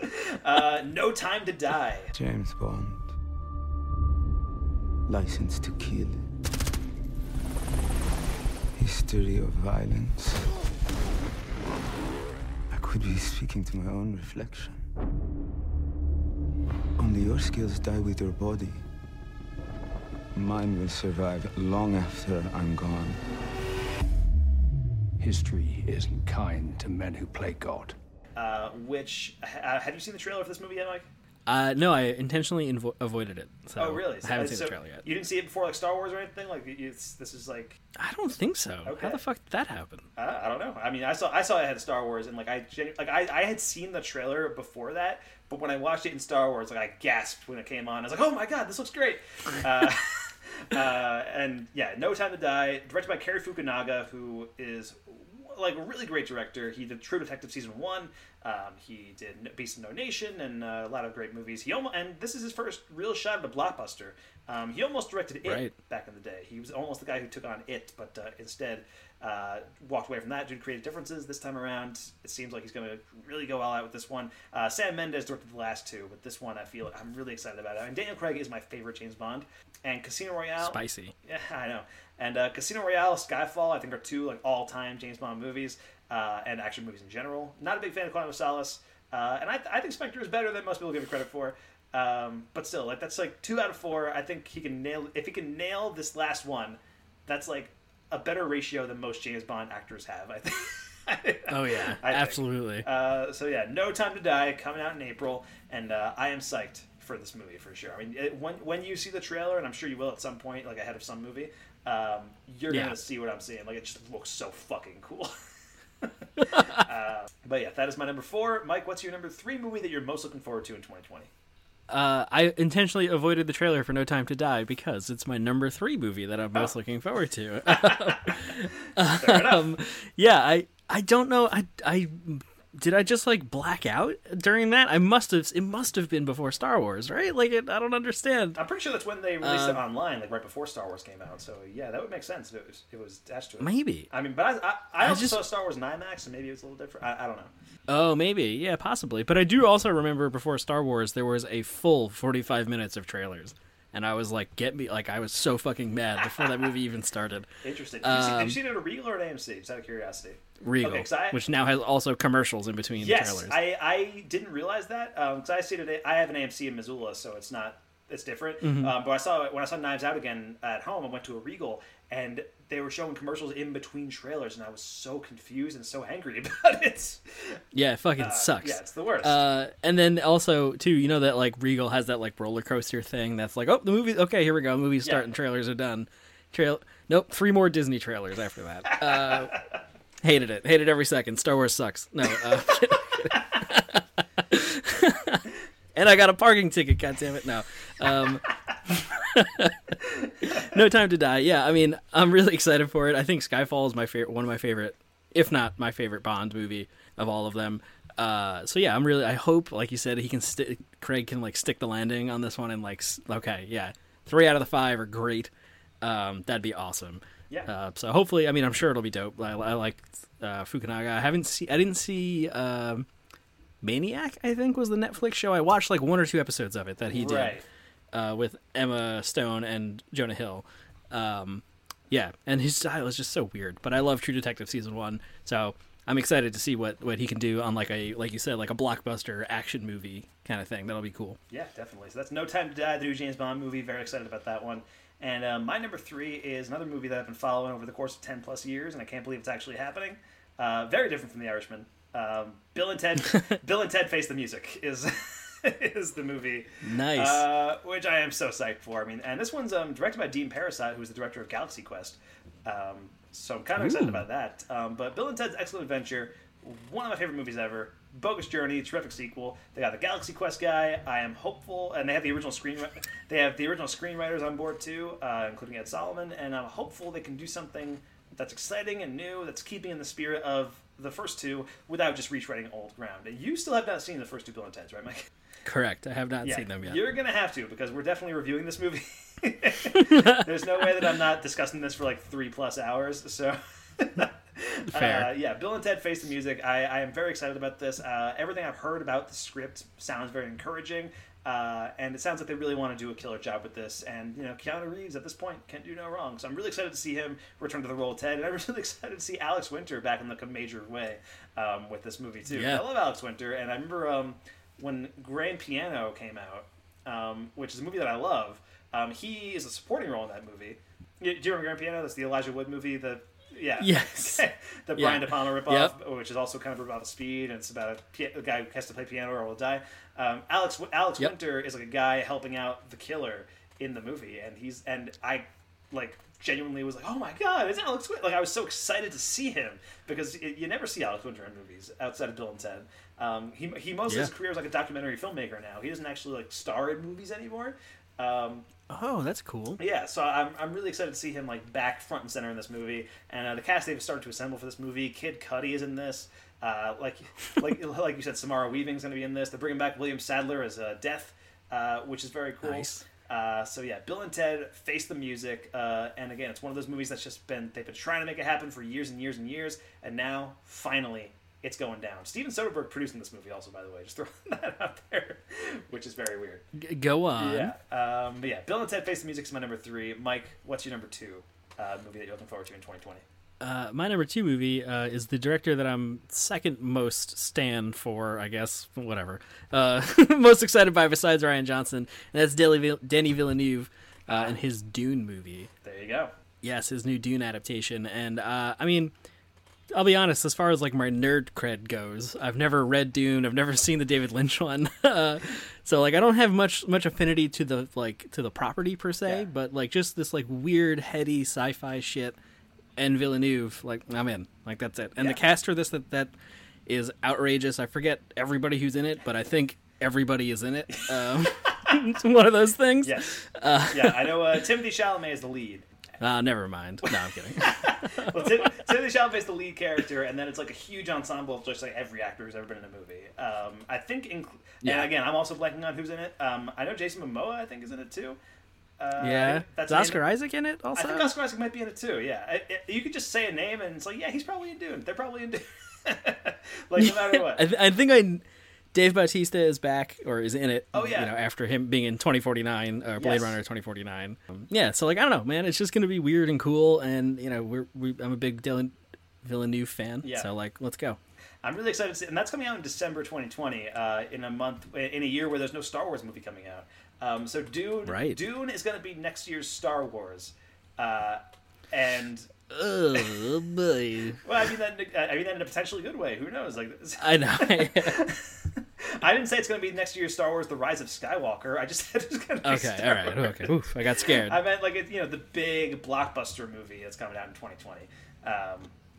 (laughs) Uh, no Time to Die. James Bond. License to kill. History of violence. I could be speaking to my own reflection. Only your skills die with your body. Mine will survive long after I'm gone. History isn't kind to men who play God. Uh, which uh, have you seen the trailer for this movie yet, Mike? Uh, no, I intentionally invo- avoided it. So oh, really? I haven't So- seen so the trailer yet. You didn't see it before, like Star Wars or anything? Like, it's, this is like I don't think so. Okay. How the fuck did that happen? Uh, I don't know. I mean, I saw I saw it had Star Wars, and like I genu- like I, I had seen the trailer before that, but when I watched it in Star Wars, like I gasped when it came on. I was like, oh my god, this looks great. (laughs) uh, (laughs) uh, and yeah, No Time to Die, directed by Cary Fukunaga, who is like a really great director. He did True Detective season one. Um, he did Beast of No Nation and uh, a lot of great movies. He almost and this is his first real shot at a blockbuster. Um, he almost directed It Right. back in the day. He was almost the guy who took on It, but uh, instead uh, walked away from that due to creative differences. This time around, it seems like he's going to really go all out with this one. Uh, Sam Mendes directed the last two, but this one I feel I'm really excited about it. I mean, Daniel Craig is my favorite James Bond, and Casino Royale. Spicy. Yeah, I know. And uh, Casino Royale, Skyfall, I think are two like all-time James Bond movies uh, and action movies in general. Not a big fan of Quantum of Solace, uh, and I, I think Spectre is better than most people give it credit for. Um, but still, like that's like two out of four. I think he can nail. If he can nail this last one, that's like a better ratio than most James Bond actors have. I think. (laughs) Oh yeah, absolutely. Uh, so yeah, No Time to Die coming out in April, and uh, I am psyched for this movie for sure. I mean, it, when when you see the trailer, and I'm sure you will at some point, like ahead of some movie, um, you're Yeah. gonna see what I'm seeing. Like it just looks so fucking cool. (laughs) (laughs) uh, but yeah, that is my number four. Mike, what's your number three movie that you're most looking forward to in 2020? Uh, I intentionally avoided the trailer for No Time to Die because it's my number three movie that I'm most looking forward to. (laughs) (laughs) um, yeah, I I don't know. I I did I just like black out during that? I must have. It must have been before Star Wars, right? Like it, I don't understand. I'm pretty sure that's when they released it Uh, online, like right before Star Wars came out. So yeah, that would make sense if it was, if it was attached to it. Maybe. I mean, but I I, I also just- saw Star Wars in IMAX, and maybe it was a little different. I, I don't know. Oh, maybe. Yeah, possibly. But I do also remember before Star Wars, there was a full 45 minutes of trailers. And I was like, get me. Like, I was so fucking mad before that movie even started. (laughs) Interesting. Did, you see, did Um, you see it at a Regal or an AMC? Just out of curiosity. Regal, Okay, I, which now has also commercials in between the yes, trailers. I, I didn't realize that because I see it. I have an AMC in Missoula, so it's not it's different. Mhm. Um, but I saw when I saw Knives Out again at home. I went to a Regal and they were showing commercials in between trailers, and I was so confused and so angry (laughs) about it. Yeah, it fucking Uh, sucks. yeah, it's the worst. Uh, and then also too, you know that like Regal has that like roller coaster thing that's like, oh, the movie. Okay, here we go. Movie's Yeah. starting. Trailers are done. Trail. Nope. Three more Disney trailers after that. (laughs) Uh, hated it. Hated every second. Star Wars sucks. No. Uh, (laughs) (laughs) and I got a parking ticket. God damn it. No. Um, (laughs) no time to die. Yeah, I mean, I'm really excited for it. I think Skyfall is my favorite, one of my favorite, if not my favorite Bond movie of all of them. Uh, so yeah, I'm really. I hope, like you said, he can stick. Craig can like stick the landing on this one and like, okay, yeah, three out of the five are great. Um, that'd be awesome. Yeah. Uh, so hopefully, I mean, I'm sure it'll be dope. I, I like uh, Fukunaga. I haven't seen. I didn't see. Um, Maniac, I think, was the Netflix show. I watched like one or two episodes of it that he did Right. uh, with Emma Stone and Jonah Hill. Um, yeah, and his style is just so weird. But I love True Detective season one, so I'm excited to see what what he can do on like a like you said like a blockbuster action movie kind of thing. That'll be cool. Yeah, definitely. So that's No Time to Die, the new James Bond movie. Very excited about that one. And uh, my number three is another movie that I've been following over the course of 10 plus years, and I can't believe it's actually happening. Uh, very different from The Irishman. Um, Bill and Ted (laughs) Bill and Ted Face the Music is (laughs) is the movie. Nice. Uh, which I am so psyched for. I mean, and this one's um, directed by Dean Parisot, who's the director of Galaxy Quest. Um, so I'm kind of excited about that. Um, but Bill and Ted's Excellent Adventure, one of my favorite movies ever. Bogus Journey, terrific sequel. They got the Galaxy Quest guy. I am hopeful, and they have the original screen. They have the original screenwriters on board too, uh, including Ed Solomon. And I'm hopeful they can do something that's exciting and new, that's keeping in the spirit of the first two, without just retreading old ground. You still have not seen the first two Bill and Ted's, right, Mike? Correct. I have not yeah, seen them yet. You're gonna have to because we're definitely reviewing this movie. (laughs) There's no way that I'm not discussing this for like three plus hours. So. (laughs) (laughs) Fair. Uh, yeah, Bill and Ted Face the Music. I, I am very excited about this. Uh, everything I've heard about the script sounds very encouraging, uh, and it sounds like they really want to do a killer job with this. And you know, Keanu Reeves at this point can't do no wrong. So I'm really excited to see him return to the role of Ted, and I'm (laughs) really excited to see Alex Winter back in like a major way um, with this movie too. Yeah. I love Alex Winter, and I remember um, when Grand Piano came out, um, which is a movie that I love. Um, he is a supporting role in that movie. Do you remember Grand Piano? That's the Elijah Wood movie. The Yeah. Yes. (laughs) the Yeah. Brian De Palma ripoff, Yep. which is also kind of about the speed, and it's about a, a guy who has to play piano or will die. Um, Alex Alex Yep. Winter is like a guy helping out the killer in the movie, and he's and I like genuinely was like, oh my god, it's Alex Winter! Like I was so excited to see him because it, you never see Alex Winter in movies outside of Bill and Ted. Um, he he most of his career is like a documentary filmmaker now. He doesn't actually like star in movies anymore. Um, Oh, that's cool. yeah, so I'm, I'm really excited to see him like back front and center in this movie, and uh, the cast they've started to assemble for this movie. Kid Cudi is in this. Uh, like (laughs) like like you said, Samara Weaving's going to be in this. They're bringing back William Sadler as uh, Death, uh, which is very cool. Nice. Uh, so yeah, Bill and Ted face the music, uh, and again, it's one of those movies that's just been they've been trying to make it happen for years and years and years, and now finally it's going down. Steven Soderbergh producing this movie, also by the way, just (laughs) throwing that out there, which is very weird. G- go on. Yeah. Um, but yeah, Bill and Ted Face the Music is my number three. Mike, what's your number two uh, movie that you're looking forward to in 2020? Uh, my number two movie uh, is the director that I'm second most stand for, I guess, whatever. Uh, (laughs) most excited by besides Rian Johnson, and that's Vill- Denis Villeneuve uh, and his Dune movie. There you go. Yes, his new Dune adaptation, and uh, I mean, I'll be honest. As far as like my nerd cred goes, I've never read Dune. I've never (laughs) seen the David Lynch one, (laughs) uh, so like I don't have much much affinity to the like to the property per se. But like just this like weird heady sci-fi shit, and Villeneuve, like I'm in. Like that's it. And the cast for this that that is outrageous. I forget everybody who's in it, but I think everybody is in it. Um, (laughs) it's one of those things. Yes. Uh, yeah, I know uh, Timothée Chalamet is the lead. Uh, never mind. No, I'm kidding. (laughs) Well, Tim, Timothée Chalamet is the lead character, and then it's like a huge ensemble of just like every actor who's ever been in a movie. Um, I think, inc- Yeah. and again, I'm also blanking on who's in it. Um, I know Jason Momoa, I think, is in it too. Uh, yeah, that's is Oscar Isaac in it also? I think Oscar Isaac might be in it too. Yeah, I, I- you could just say a name, and it's like, yeah, he's probably in Dune. They're probably in Dune. (laughs) like no matter (laughs) what. I, th- I think I Dave Bautista is back or is in it. Oh, yeah. you know after him being in 2049, uh, Blade Yes. Runner 2049. Um, yeah, so like I don't know, man. It's just gonna be weird and cool, and you know we're we, I'm a big Dylan Villeneuve fan, Yeah. so like let's go. I'm really excited to see, and that's coming out in December 2020, uh, in a month, in a year where there's no Star Wars movie coming out. Um, so Dune, Right. Dune is going to be next year's Star Wars, uh, and oh boy, well, I mean that, I mean that in a potentially good way. Who knows? Like, I know. (laughs) I didn't say it's going to be next year's Star Wars: The Rise of Skywalker. I just (laughs) said it's going to be Okay, Star all right, Wars. okay. Oof, I got scared. I meant like it, you know the big blockbuster movie that's coming out in 2020. Um,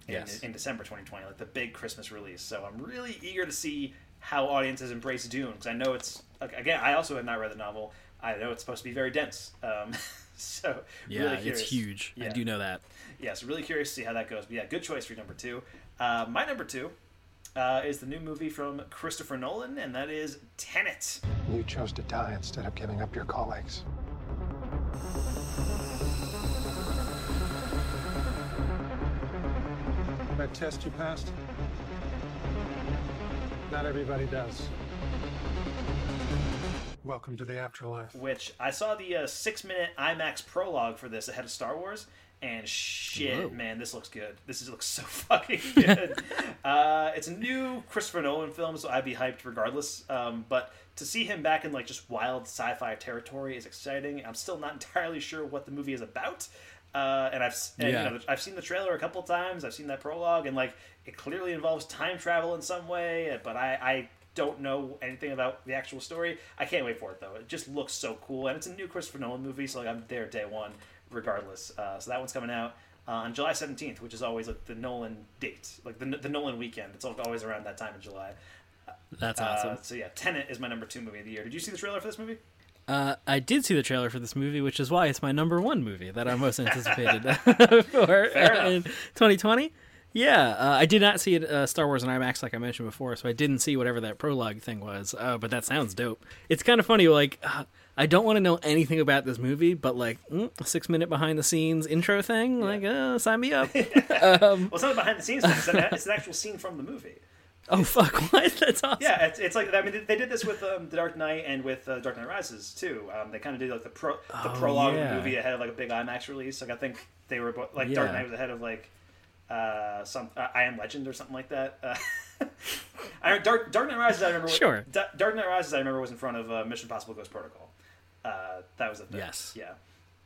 in, Yes. in December 2020, like the big Christmas release. So I'm really eager to see how audiences embrace Dune because I know it's like, again I also have not read the novel. I know it's supposed to be very dense. Um, (laughs) so Yeah, really it's huge. I Yeah. do know that. Yeah, so really curious to see how that goes. But yeah, good choice for your number two. Uh, my number two uh, is the new movie from Christopher Nolan, and that is Tenet. You chose to die instead of giving up your colleagues. That test you passed? Not everybody does. Welcome to the afterlife. which I saw the uh, six minute IMAX prologue for this ahead of Star Wars, and shit, Whoa. man, this looks good. This is, looks so (laughs) fucking good. (laughs) uh, it's a new Christopher Nolan film, so I'd be hyped regardless. Um, but to see him back in like just wild sci-fi territory is exciting. I'm still not (laughs) entirely sure what the movie is about. Uh, and I've and, Yeah. you know I've seen the trailer a couple times. I've seen that prologue, and like it clearly involves time travel in some way. But I, I don't know anything about the actual story. I can't wait for it though. It just looks so cool, and it's a new Christopher Nolan movie, so like I'm there day one, regardless. Uh, so that one's coming out uh, on July 17th, which is always like the Nolan date, like the the Nolan weekend. It's always around that time in July. That's Uh, awesome. so yeah, Tenet is my number two movie of the year. Did you see the trailer for this movie? Uh, I did see the trailer for this movie, which is why it's my number one movie that I'm most (laughs) anticipated (laughs) for uh, in 2020. Yeah, uh, I did not see it, uh, Star Wars in IMAX like I mentioned before, so I didn't see whatever that prologue thing was. Uh, but that sounds dope. It's kind of funny. Like, uh, I don't want to know anything about this movie, but like mm, a six minute behind the scenes intro thing, like, uh, sign me up. (laughs) um, Well, it's not a behind the scenes thing. It's an, it's an actual scene from the movie. oh fuck! (laughs) What? That's awesome. Yeah, it's, it's like I mean they did this with um, the Dark Knight and with uh, Dark Knight Rises too. Um, they kind of did like the pro the Oh, prologue of the movie ahead of like a big IMAX release. Like I think they were like Dark Knight was ahead of like uh, some uh, I Am Legend or something like that. Uh, (laughs) I Dark Dark Knight Rises I remember. Sure. Da- Dark Knight Rises I remember was in front of uh, Mission Impossible Ghost Protocol. Uh, that was a thing. Yes. Yeah.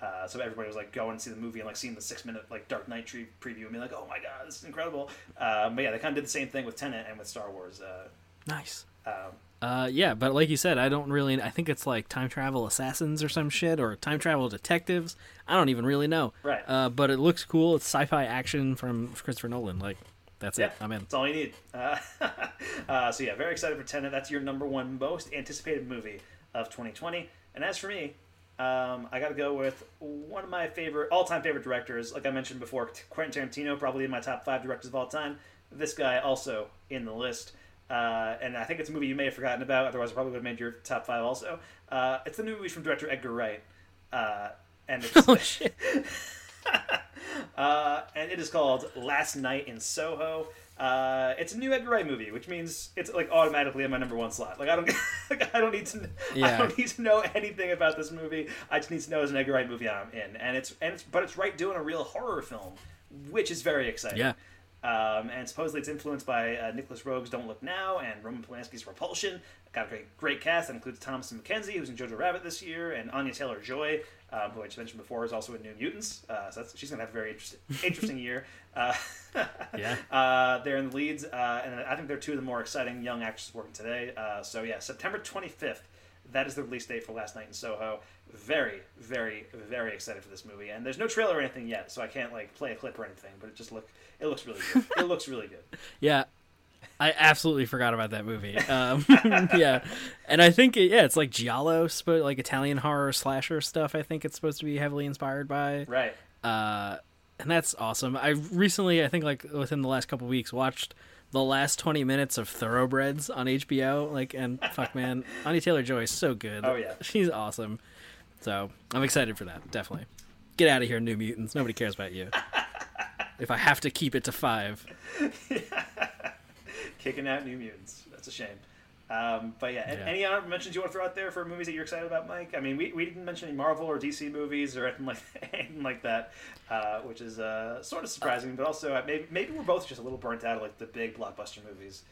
Uh, so everybody was like going to see the movie and like seeing the six minute like Dark Knight tree preview and be like, oh my god, this is incredible. Um, but yeah, they kind of did the same thing with Tenet and with Star Wars. Uh, Nice. um, Uh, yeah, but like you said, I don't really. I think it's like time travel assassins or some shit, or time travel detectives. I don't even really know. Right. Uh, but it looks cool. It's sci-fi action from Christopher Nolan. Like, that's yeah, it. I'm in. That's all you need. Uh, (laughs) uh, so yeah, very excited for Tenet. That's your number one most anticipated movie of 2020. And as for me, um, I got to go with one of my favorite, all-time favorite directors. Like I mentioned before, Quentin Tarantino, probably in my top five directors of all time. This guy also in the list. Uh, and I think it's a movie you may have forgotten about. Otherwise, I probably would have made your top five also. Uh, it's the new movie from director Edgar Wright. Uh, and it's, (laughs) Oh shit. (laughs) uh, and it is called Last Night in Soho. Uh, it's a new Edgar Wright movie, which means it's like automatically in my number one slot. Like I don't, (laughs) like, I don't need to, I don't need to know anything about this movie. I just need to know it's an Edgar Wright movie I'm in, and it's and it's but it's Wright doing a real horror film, which is very exciting. Yeah. Um, and supposedly it's influenced by uh, Nicolas Roeg's Don't Look Now and Roman Polanski's Repulsion. Got a great, great cast that includes Thomasin McKenzie, who's in Jojo Rabbit this year, and Anya Taylor Joy, um, who I just mentioned before, is also in New Mutants. Uh, so that's, she's gonna have a very interesting, interesting year. Uh, (laughs) Yeah. uh, they're in the leads, uh, and I think they're two of the more exciting young actresses working today. Uh, so yeah, September 25th. That is the release date for Last Night in Soho. Very, very, very excited for this movie. And there's no trailer or anything yet, so I can't like play a clip or anything. But it just look, it looks really good. it looks really good. (laughs) Yeah, I absolutely forgot about that movie. (laughs) Um, (laughs) yeah, and I think it, yeah, it's like giallo, like Italian horror slasher stuff. I think it's supposed to be heavily inspired by. Right. Uh, and that's awesome. I recently, I think like within the last couple weeks, watched the last twenty minutes of Thoroughbreds on HBO. Like, and fuck man, Anya Taylor Joy is so good. Oh, yeah. she's awesome. So I'm excited for that. Definitely. Get out of here, New Mutants. Nobody cares about you. (laughs) if I have to keep it to five. Kicking out New Mutants. That's a shame. Um, but yeah, Yeah. any other mentions you want to throw out there for movies that you're excited about, Mike? I mean, we, we didn't mention any Marvel or DC movies or (laughs) anything like anything like that, uh, which is uh, sort of surprising. But also, uh, maybe maybe we're both just a little burnt out of like the big blockbuster movies.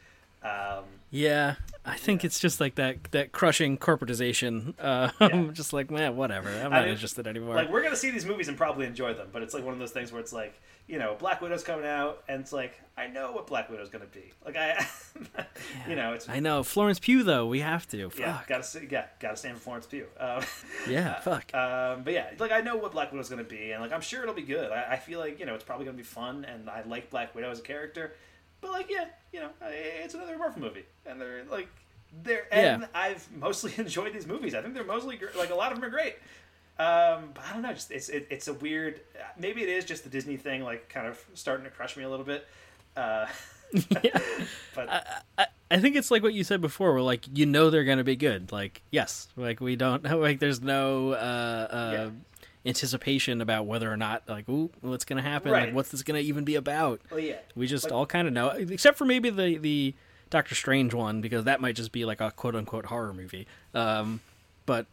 Um, Yeah, I think it's just like that that crushing corporatization. Uh, (laughs) I'm just like, man, whatever. I'm I not mean, interested anymore. Like we're gonna see these movies and probably enjoy them, but it's like one of those things where it's like, you know, Black Widow's coming out, and it's like, I know what Black Widow's gonna be. Like I, (laughs) you know, it's I know Florence Pugh though. We have to. Fuck. yeah, gotta see, yeah, gotta stand for Florence Pugh. Um, (laughs) Yeah, fuck. Um, but yeah, like I know what Black Widow's gonna be, and like I'm sure it'll be good. I, I feel like you know it's probably gonna be fun, and I like Black Widow as a character. But like, yeah, you know, it's another Marvel movie, and they're like, they're and Yeah. I've mostly (laughs) enjoyed these movies. I think they're mostly like a lot of them are great. Um, but I don't know, just it's it, it's a weird. Maybe it is just the Disney thing, like kind of starting to crush me a little bit. Uh, (laughs) (laughs) but I, I think it's like what you said before, where like you know they're gonna be good. Like yes, like we don't like there's no uh, uh, anticipation about whether or not like ooh what's gonna happen. Right. Like what's this gonna even be about? Well, yeah. we just Like- all kind of know, except for maybe the the Doctor Strange one because that might just be like a quote unquote horror movie. Um, but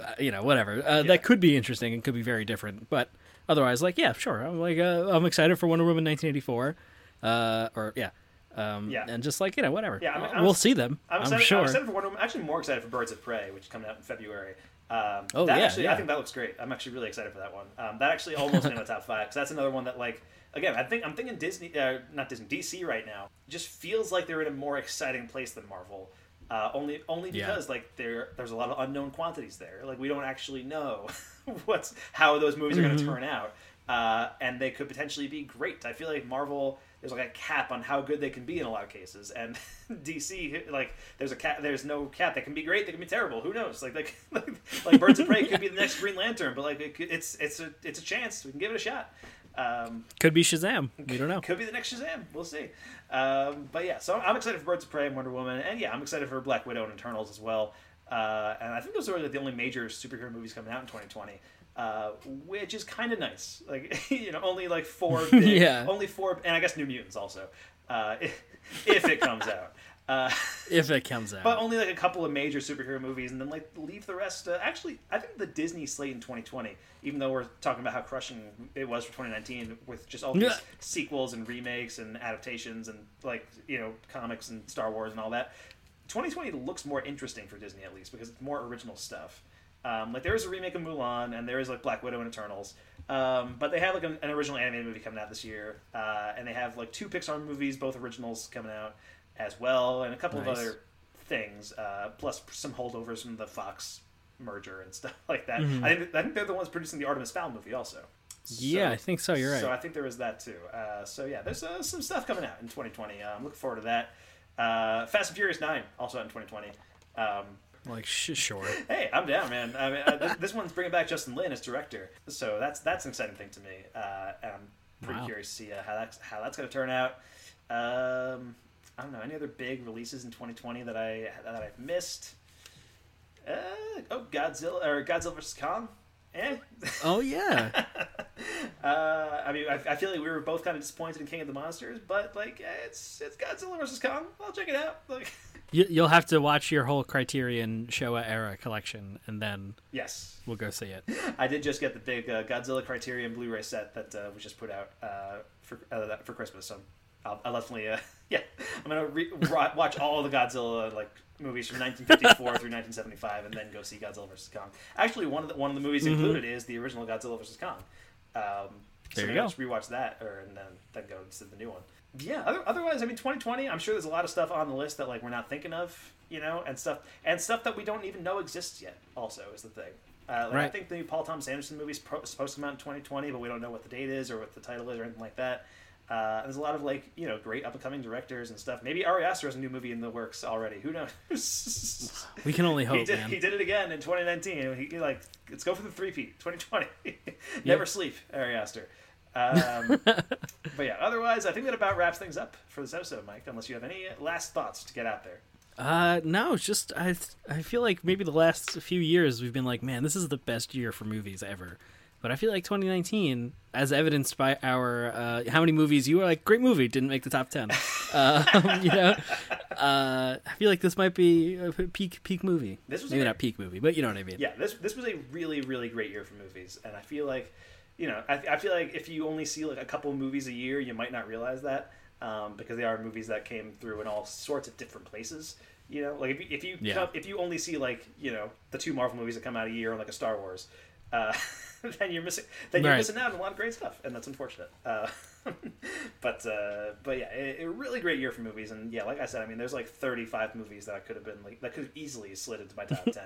uh, you know whatever uh, that could be interesting and could be very different. But otherwise, like yeah, sure. I'm like uh, I'm excited for Wonder Woman 1984. Uh, or yeah. Um, Yeah. and just like you know, whatever. Yeah, Uh, I'm- we'll see them. I'm, I'm, excited, sure. I'm excited for Wonder Woman. Actually, more excited for Birds of Prey, which is coming out in February. Um, Oh, that yeah, actually, I think that looks great. I'm actually really excited for that one. Um, that actually almost made my top five because that's another one that, like, again, I think I'm thinking Disney, uh, not Disney, DC right now just feels like they're in a more exciting place than Marvel. Uh, only, only Yeah. because like there, there's a lot of unknown quantities there. Like we don't actually know (laughs) what's how those movies are going to turn out, uh, and they could potentially be great. I feel like Marvel there's like a cap on how good they can be in a lot of cases, and (laughs) DC like there's a cap. There's no cap. They can be great. They can be terrible. Who knows? Like like (laughs) like, like Birds of Prey could be the next Green Lantern, but like it it's it's a it's a chance. We can give it a shot. Um, Could be Shazam. We don't know. could be the next Shazam. We'll see. Um, but yeah, so I'm excited for Birds of Prey and Wonder Woman, and yeah, I'm excited for Black Widow and Eternals as well. Uh, and I think those are like the only major superhero movies coming out in 2020, uh, which is kind of nice. Like (laughs) you know, only like four, (laughs) big, Yeah. only four, and I guess New Mutants also, uh, if, (laughs) if it comes out. Uh, If it comes out. but only like a couple of major superhero movies, and then like leave the rest. Uh, actually, I think the Disney slate in 2020, even though we're talking about how crushing it was for 2019 with just all these Yeah. sequels and remakes and adaptations and like you know comics and Star Wars and all that. 2020 looks more interesting for Disney at least because it's more original stuff. Um, like there is a remake of Mulan, and there is like Black Widow and Eternals. Um, but they have like an, an original animated movie coming out this year, uh, and they have like two Pixar movies, both originals coming out as well, and a couple Nice. of other things, uh, plus some holdovers from the Fox merger and (laughs) stuff like that. Mhm. I think I think they're the ones producing the Artemis Fowl movie also. Yeah, I think so, you're right. So I think there was that too. Uh, so yeah, there's uh, some stuff coming out in 2020. Uh, I'm looking forward to that. Uh, Fast and Furious 9 also out in 2020. Um, Like sh- sure. (laughs) hey, I'm down, man. I mean, this, this one's bringing back Justin Lin as director, so that's that's an exciting thing to me. Uh, and I'm pretty Wow. curious to see uh, how that's how that's going to turn out. Um, I don't know any other big releases in 2020 that I that I've missed. Uh, oh, Godzilla or Godzilla vs Kong. Eh. Oh yeah. (laughs) Uh, I mean, I, I feel like we were both kind of disappointed in King of the Monsters, but like, eh, it's it's Godzilla vs Kong. I'll check it out. Like, (laughs) You, you'll have to watch your whole Criterion Showa era collection, and then yes, we'll go see it. (laughs) I did just get the big uh, Godzilla Criterion Blu-ray set that uh, was just put out uh, for uh, for Christmas. So I'll, I'll definitely, uh, (laughs) yeah, I'm gonna re- watch all the Godzilla like movies from 1954 through 1975, and then go see Godzilla vs Kong. Actually, one of the one of the movies Mhm. included is the original Godzilla vs Kong. Um, so There you maybe I'll go. Just rewatch that, or and then then go to the new one. Yeah. Other, otherwise, I mean, 2020. I'm sure there's a lot of stuff on the list that like we're not thinking of, you know, and stuff and stuff that we don't even know exists yet. Also, is the thing. Uh, like, I think the new Paul Thomas Anderson movie is pro- supposed to come out in 2020, but we don't know what the date is or what the title is or anything like that. Uh, there's a lot of like you know great up and coming directors and stuff. Maybe Ari Aster has a new movie in the works already. Who knows? (laughs) We can only he hope, did, man. He did it again in 2019. He, he, like let's go for the three P 2020. (laughs) Never Yep. sleep, Ari Aster. Um, (laughs) but yeah, otherwise, I think that about wraps things up for this episode, Mike. Unless you have any last thoughts to get out there. Uh, no, it's just I I feel like maybe the last few years we've been like, man, this is the best year for movies ever. But I feel like 2019, as evidenced by our uh, how many movies you were like, great movie, didn't make the top 10. (laughs) um, you know, uh, I feel like this might be a peak peak movie. This was maybe a- not peak movie, but you know what I mean. Yeah, this this was a really really great year for movies, and I feel like, you know, I, I feel like if you only see like a couple movies a year, you might not realize that um, because they are movies that came through in all sorts of different places. You know, like if you if you, Yeah. come, if you only see like you know the two Marvel movies that come out a year, like a Star Wars, uh, (laughs) then you're missing then you're Right. missing out on a lot of great stuff, and that's unfortunate. Uh, (laughs) but uh, but yeah, a, a really great year for movies, and yeah, like I said, I mean, there's like 35 movies that I could have been like that could have easily slid into my top (laughs) 10,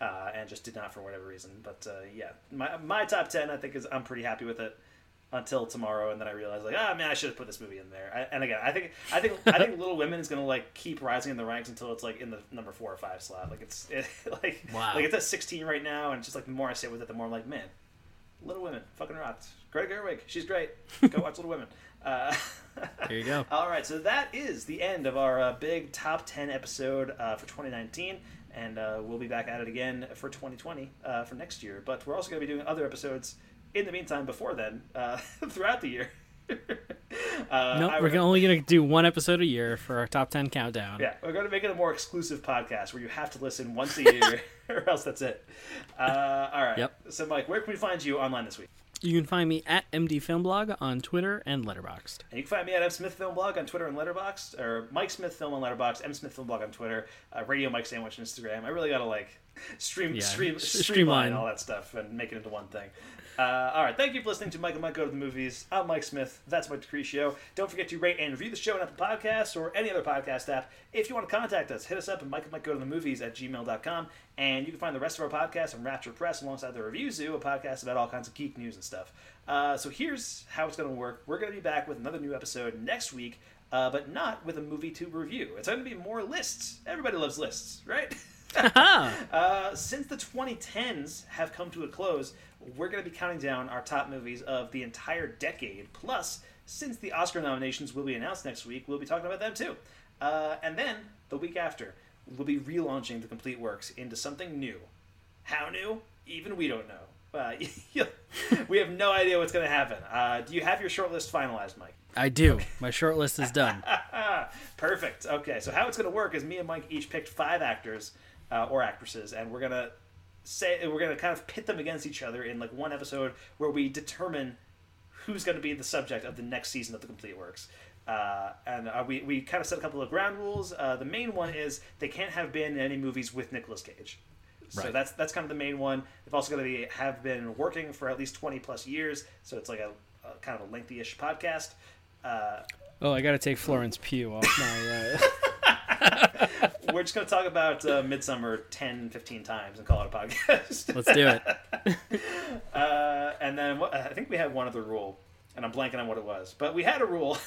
uh, and just did not for whatever reason. But uh, yeah, my my top 10, I think is I'm pretty happy with it until tomorrow, and then I realized like, ah, man, I should have put this movie in there. I, and again, I think I think I think (laughs) Little Women is gonna like keep rising in the ranks until it's like in the number four or five slot. Like it's it, (laughs) like Wow. like it's at 16 right now, and just like the more I sit with it, the more I'm like, man, Little Women, fucking rocked. Greta Gerwig, she's great. Go watch Little Women. (laughs) Uh, There you go. All right, so that is the end of our uh, big top 10 episode uh, for 2019. And uh, we'll be back at it again for 2020 uh, for next year. But we're also going to be doing other episodes in the meantime before then uh, (laughs) throughout the year. (laughs) uh, no, I- we're only gonna do one episode a year for our top 10 countdown. yeah, we're going to make it a more exclusive podcast where you have to listen once a (laughs) year, or else that's it. Uh, all right. Yep. So, Mike, where can we find you online this week? You can find me at MD Filmblog on Twitter and Letterboxd. And you can find me at M Smith Film Blog on Twitter and Letterboxd, or Mike Smith Film on Letterboxd, M Smith Film Blog on Twitter, uh, Radio Mike Sandwich on Instagram. I really gotta like (laughs) stream, Yeah, stream, streamline streamline. all that stuff and make it into one thing. Uh, all right, thank you for listening to Mike and Mike Go to the Movies. I'm Mike Smith. That's Mike Decree Show. Don't forget to rate and review the show on Apple Podcasts or any other podcast app. If you want to contact us, hit us up at and Mike Go to the Movies at gmail.com. And you can find the rest of our podcast on Rapture Press alongside the Review Zoo, a podcast about all kinds of geek news and stuff. Uh, so here's how it's going to work. We're going to be back with another new episode next week, uh, but not with a movie to review. It's going to be more lists. Everybody loves lists, right? (laughs) uh, since the 2010s have come to a close, we're going to be counting down our top movies of the entire decade. Plus, since the Oscar nominations will be announced next week, we'll be talking about them too. Uh, and then, the week after, we'll be relaunching the complete works into something new. How new? Even we don't know. Uh, (laughs) we have no idea what's going to happen. Uh, do you have your shortlist finalized, Mike? I do. My shortlist is done. (laughs) Perfect. Okay, so how it's going to work is me and Mike each picked five actors uh, or actresses, and we're gonna say we're gonna kind of pit them against each other in like one episode where we determine who's going to be the subject of the next season of the Complete Works. Uh, and uh, we, we kind of set a couple of ground rules. Uh, the main one is they can't have been in any movies with Nicolas Cage. So Right. that's that's kind of the main one. They've also going to be have been working for at least twenty plus years, so it's like a, a kind of a lengthy-ish podcast. Uh, Oh, I got to take Florence Pugh off my. (laughs) (laughs) We're just going to talk about uh, Midsommar 10, 15 times and call it a podcast. Let's do it. (laughs) uh, and then what, I think we had one other rule, and I'm blanking on what it was, but we had a rule.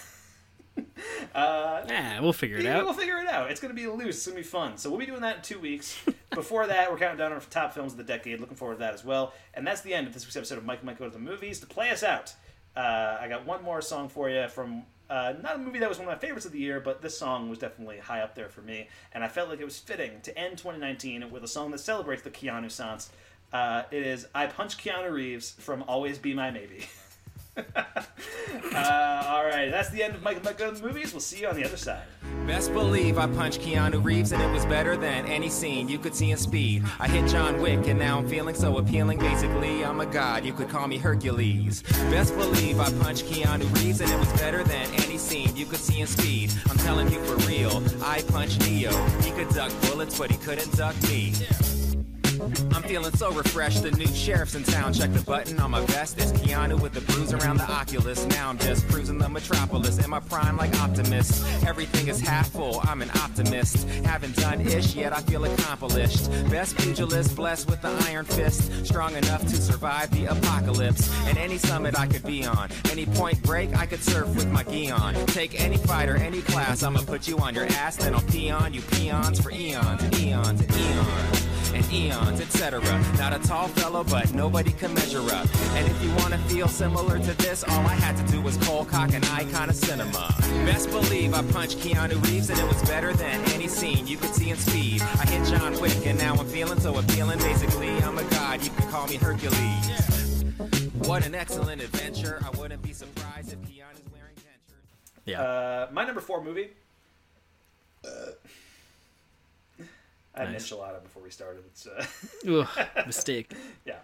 (laughs) uh, yeah, we'll figure it out. We'll figure it out. It's going to be loose. It's going to be fun. So we'll be doing that in two weeks. Before that, we're counting down our top films of the decade. Looking forward to that as well. And that's the end of this week's episode of Mike and Mike Go to the Movies. To play us out, uh, I got one more song for you from uh, not a movie that was one of my favorites of the year, but this song was definitely high up there for me. And I felt like it was fitting to end 2019 with a song that celebrates the Keanu Sans. Uh, it is I Punch Keanu Reeves from Always Be My Maybe. (laughs) (laughs) uh, all right, that's the end of to the Movies. We'll see you on the other side. Best believe I punched Keanu Reeves and it was better than any scene you could see in Speed. I hit John Wick and now I'm feeling so appealing. Basically, I'm a god. You could call me Hercules. Best believe I punched Keanu Reeves and it was better than any scene you could see in Speed. I'm telling you for real, I punched Neo. He could duck bullets, but he couldn't duck me. I'm feeling so refreshed. The new sheriff's in town. Check the button on my vest. It's Keanu with the bruise around the Oculus. Now I'm just cruising the metropolis in my prime like Optimus. Everything is half full. I'm an optimist. Haven't done ish yet. I feel accomplished. Best pugilist, blessed with the iron fist. Strong enough to survive the apocalypse. And any summit I could be on. Any point break I could surf with my gi on. Take any fighter, any class. I'ma put you on your ass. Then I'll pee on you peons for eons and eons and eons and eons, etc. Not a tall fellow, but nobody can measure up. And if you wanna feel similar to this, all I had to do was cold cock an icon of cinema. Best believe I punched Keanu Reeves and it was better than any scene you could see in Speed. I hit John Wick and now I'm feeling so appealing. Basically, I'm a god. You can call me Hercules. What an excellent adventure! I wouldn't be surprised if Keanu's wearing dentures. Yeah. Uh, my number four movie. Uh, I had Nice. an enchilada before we started. It's uh, Ugh, (laughs) mistake. Yeah.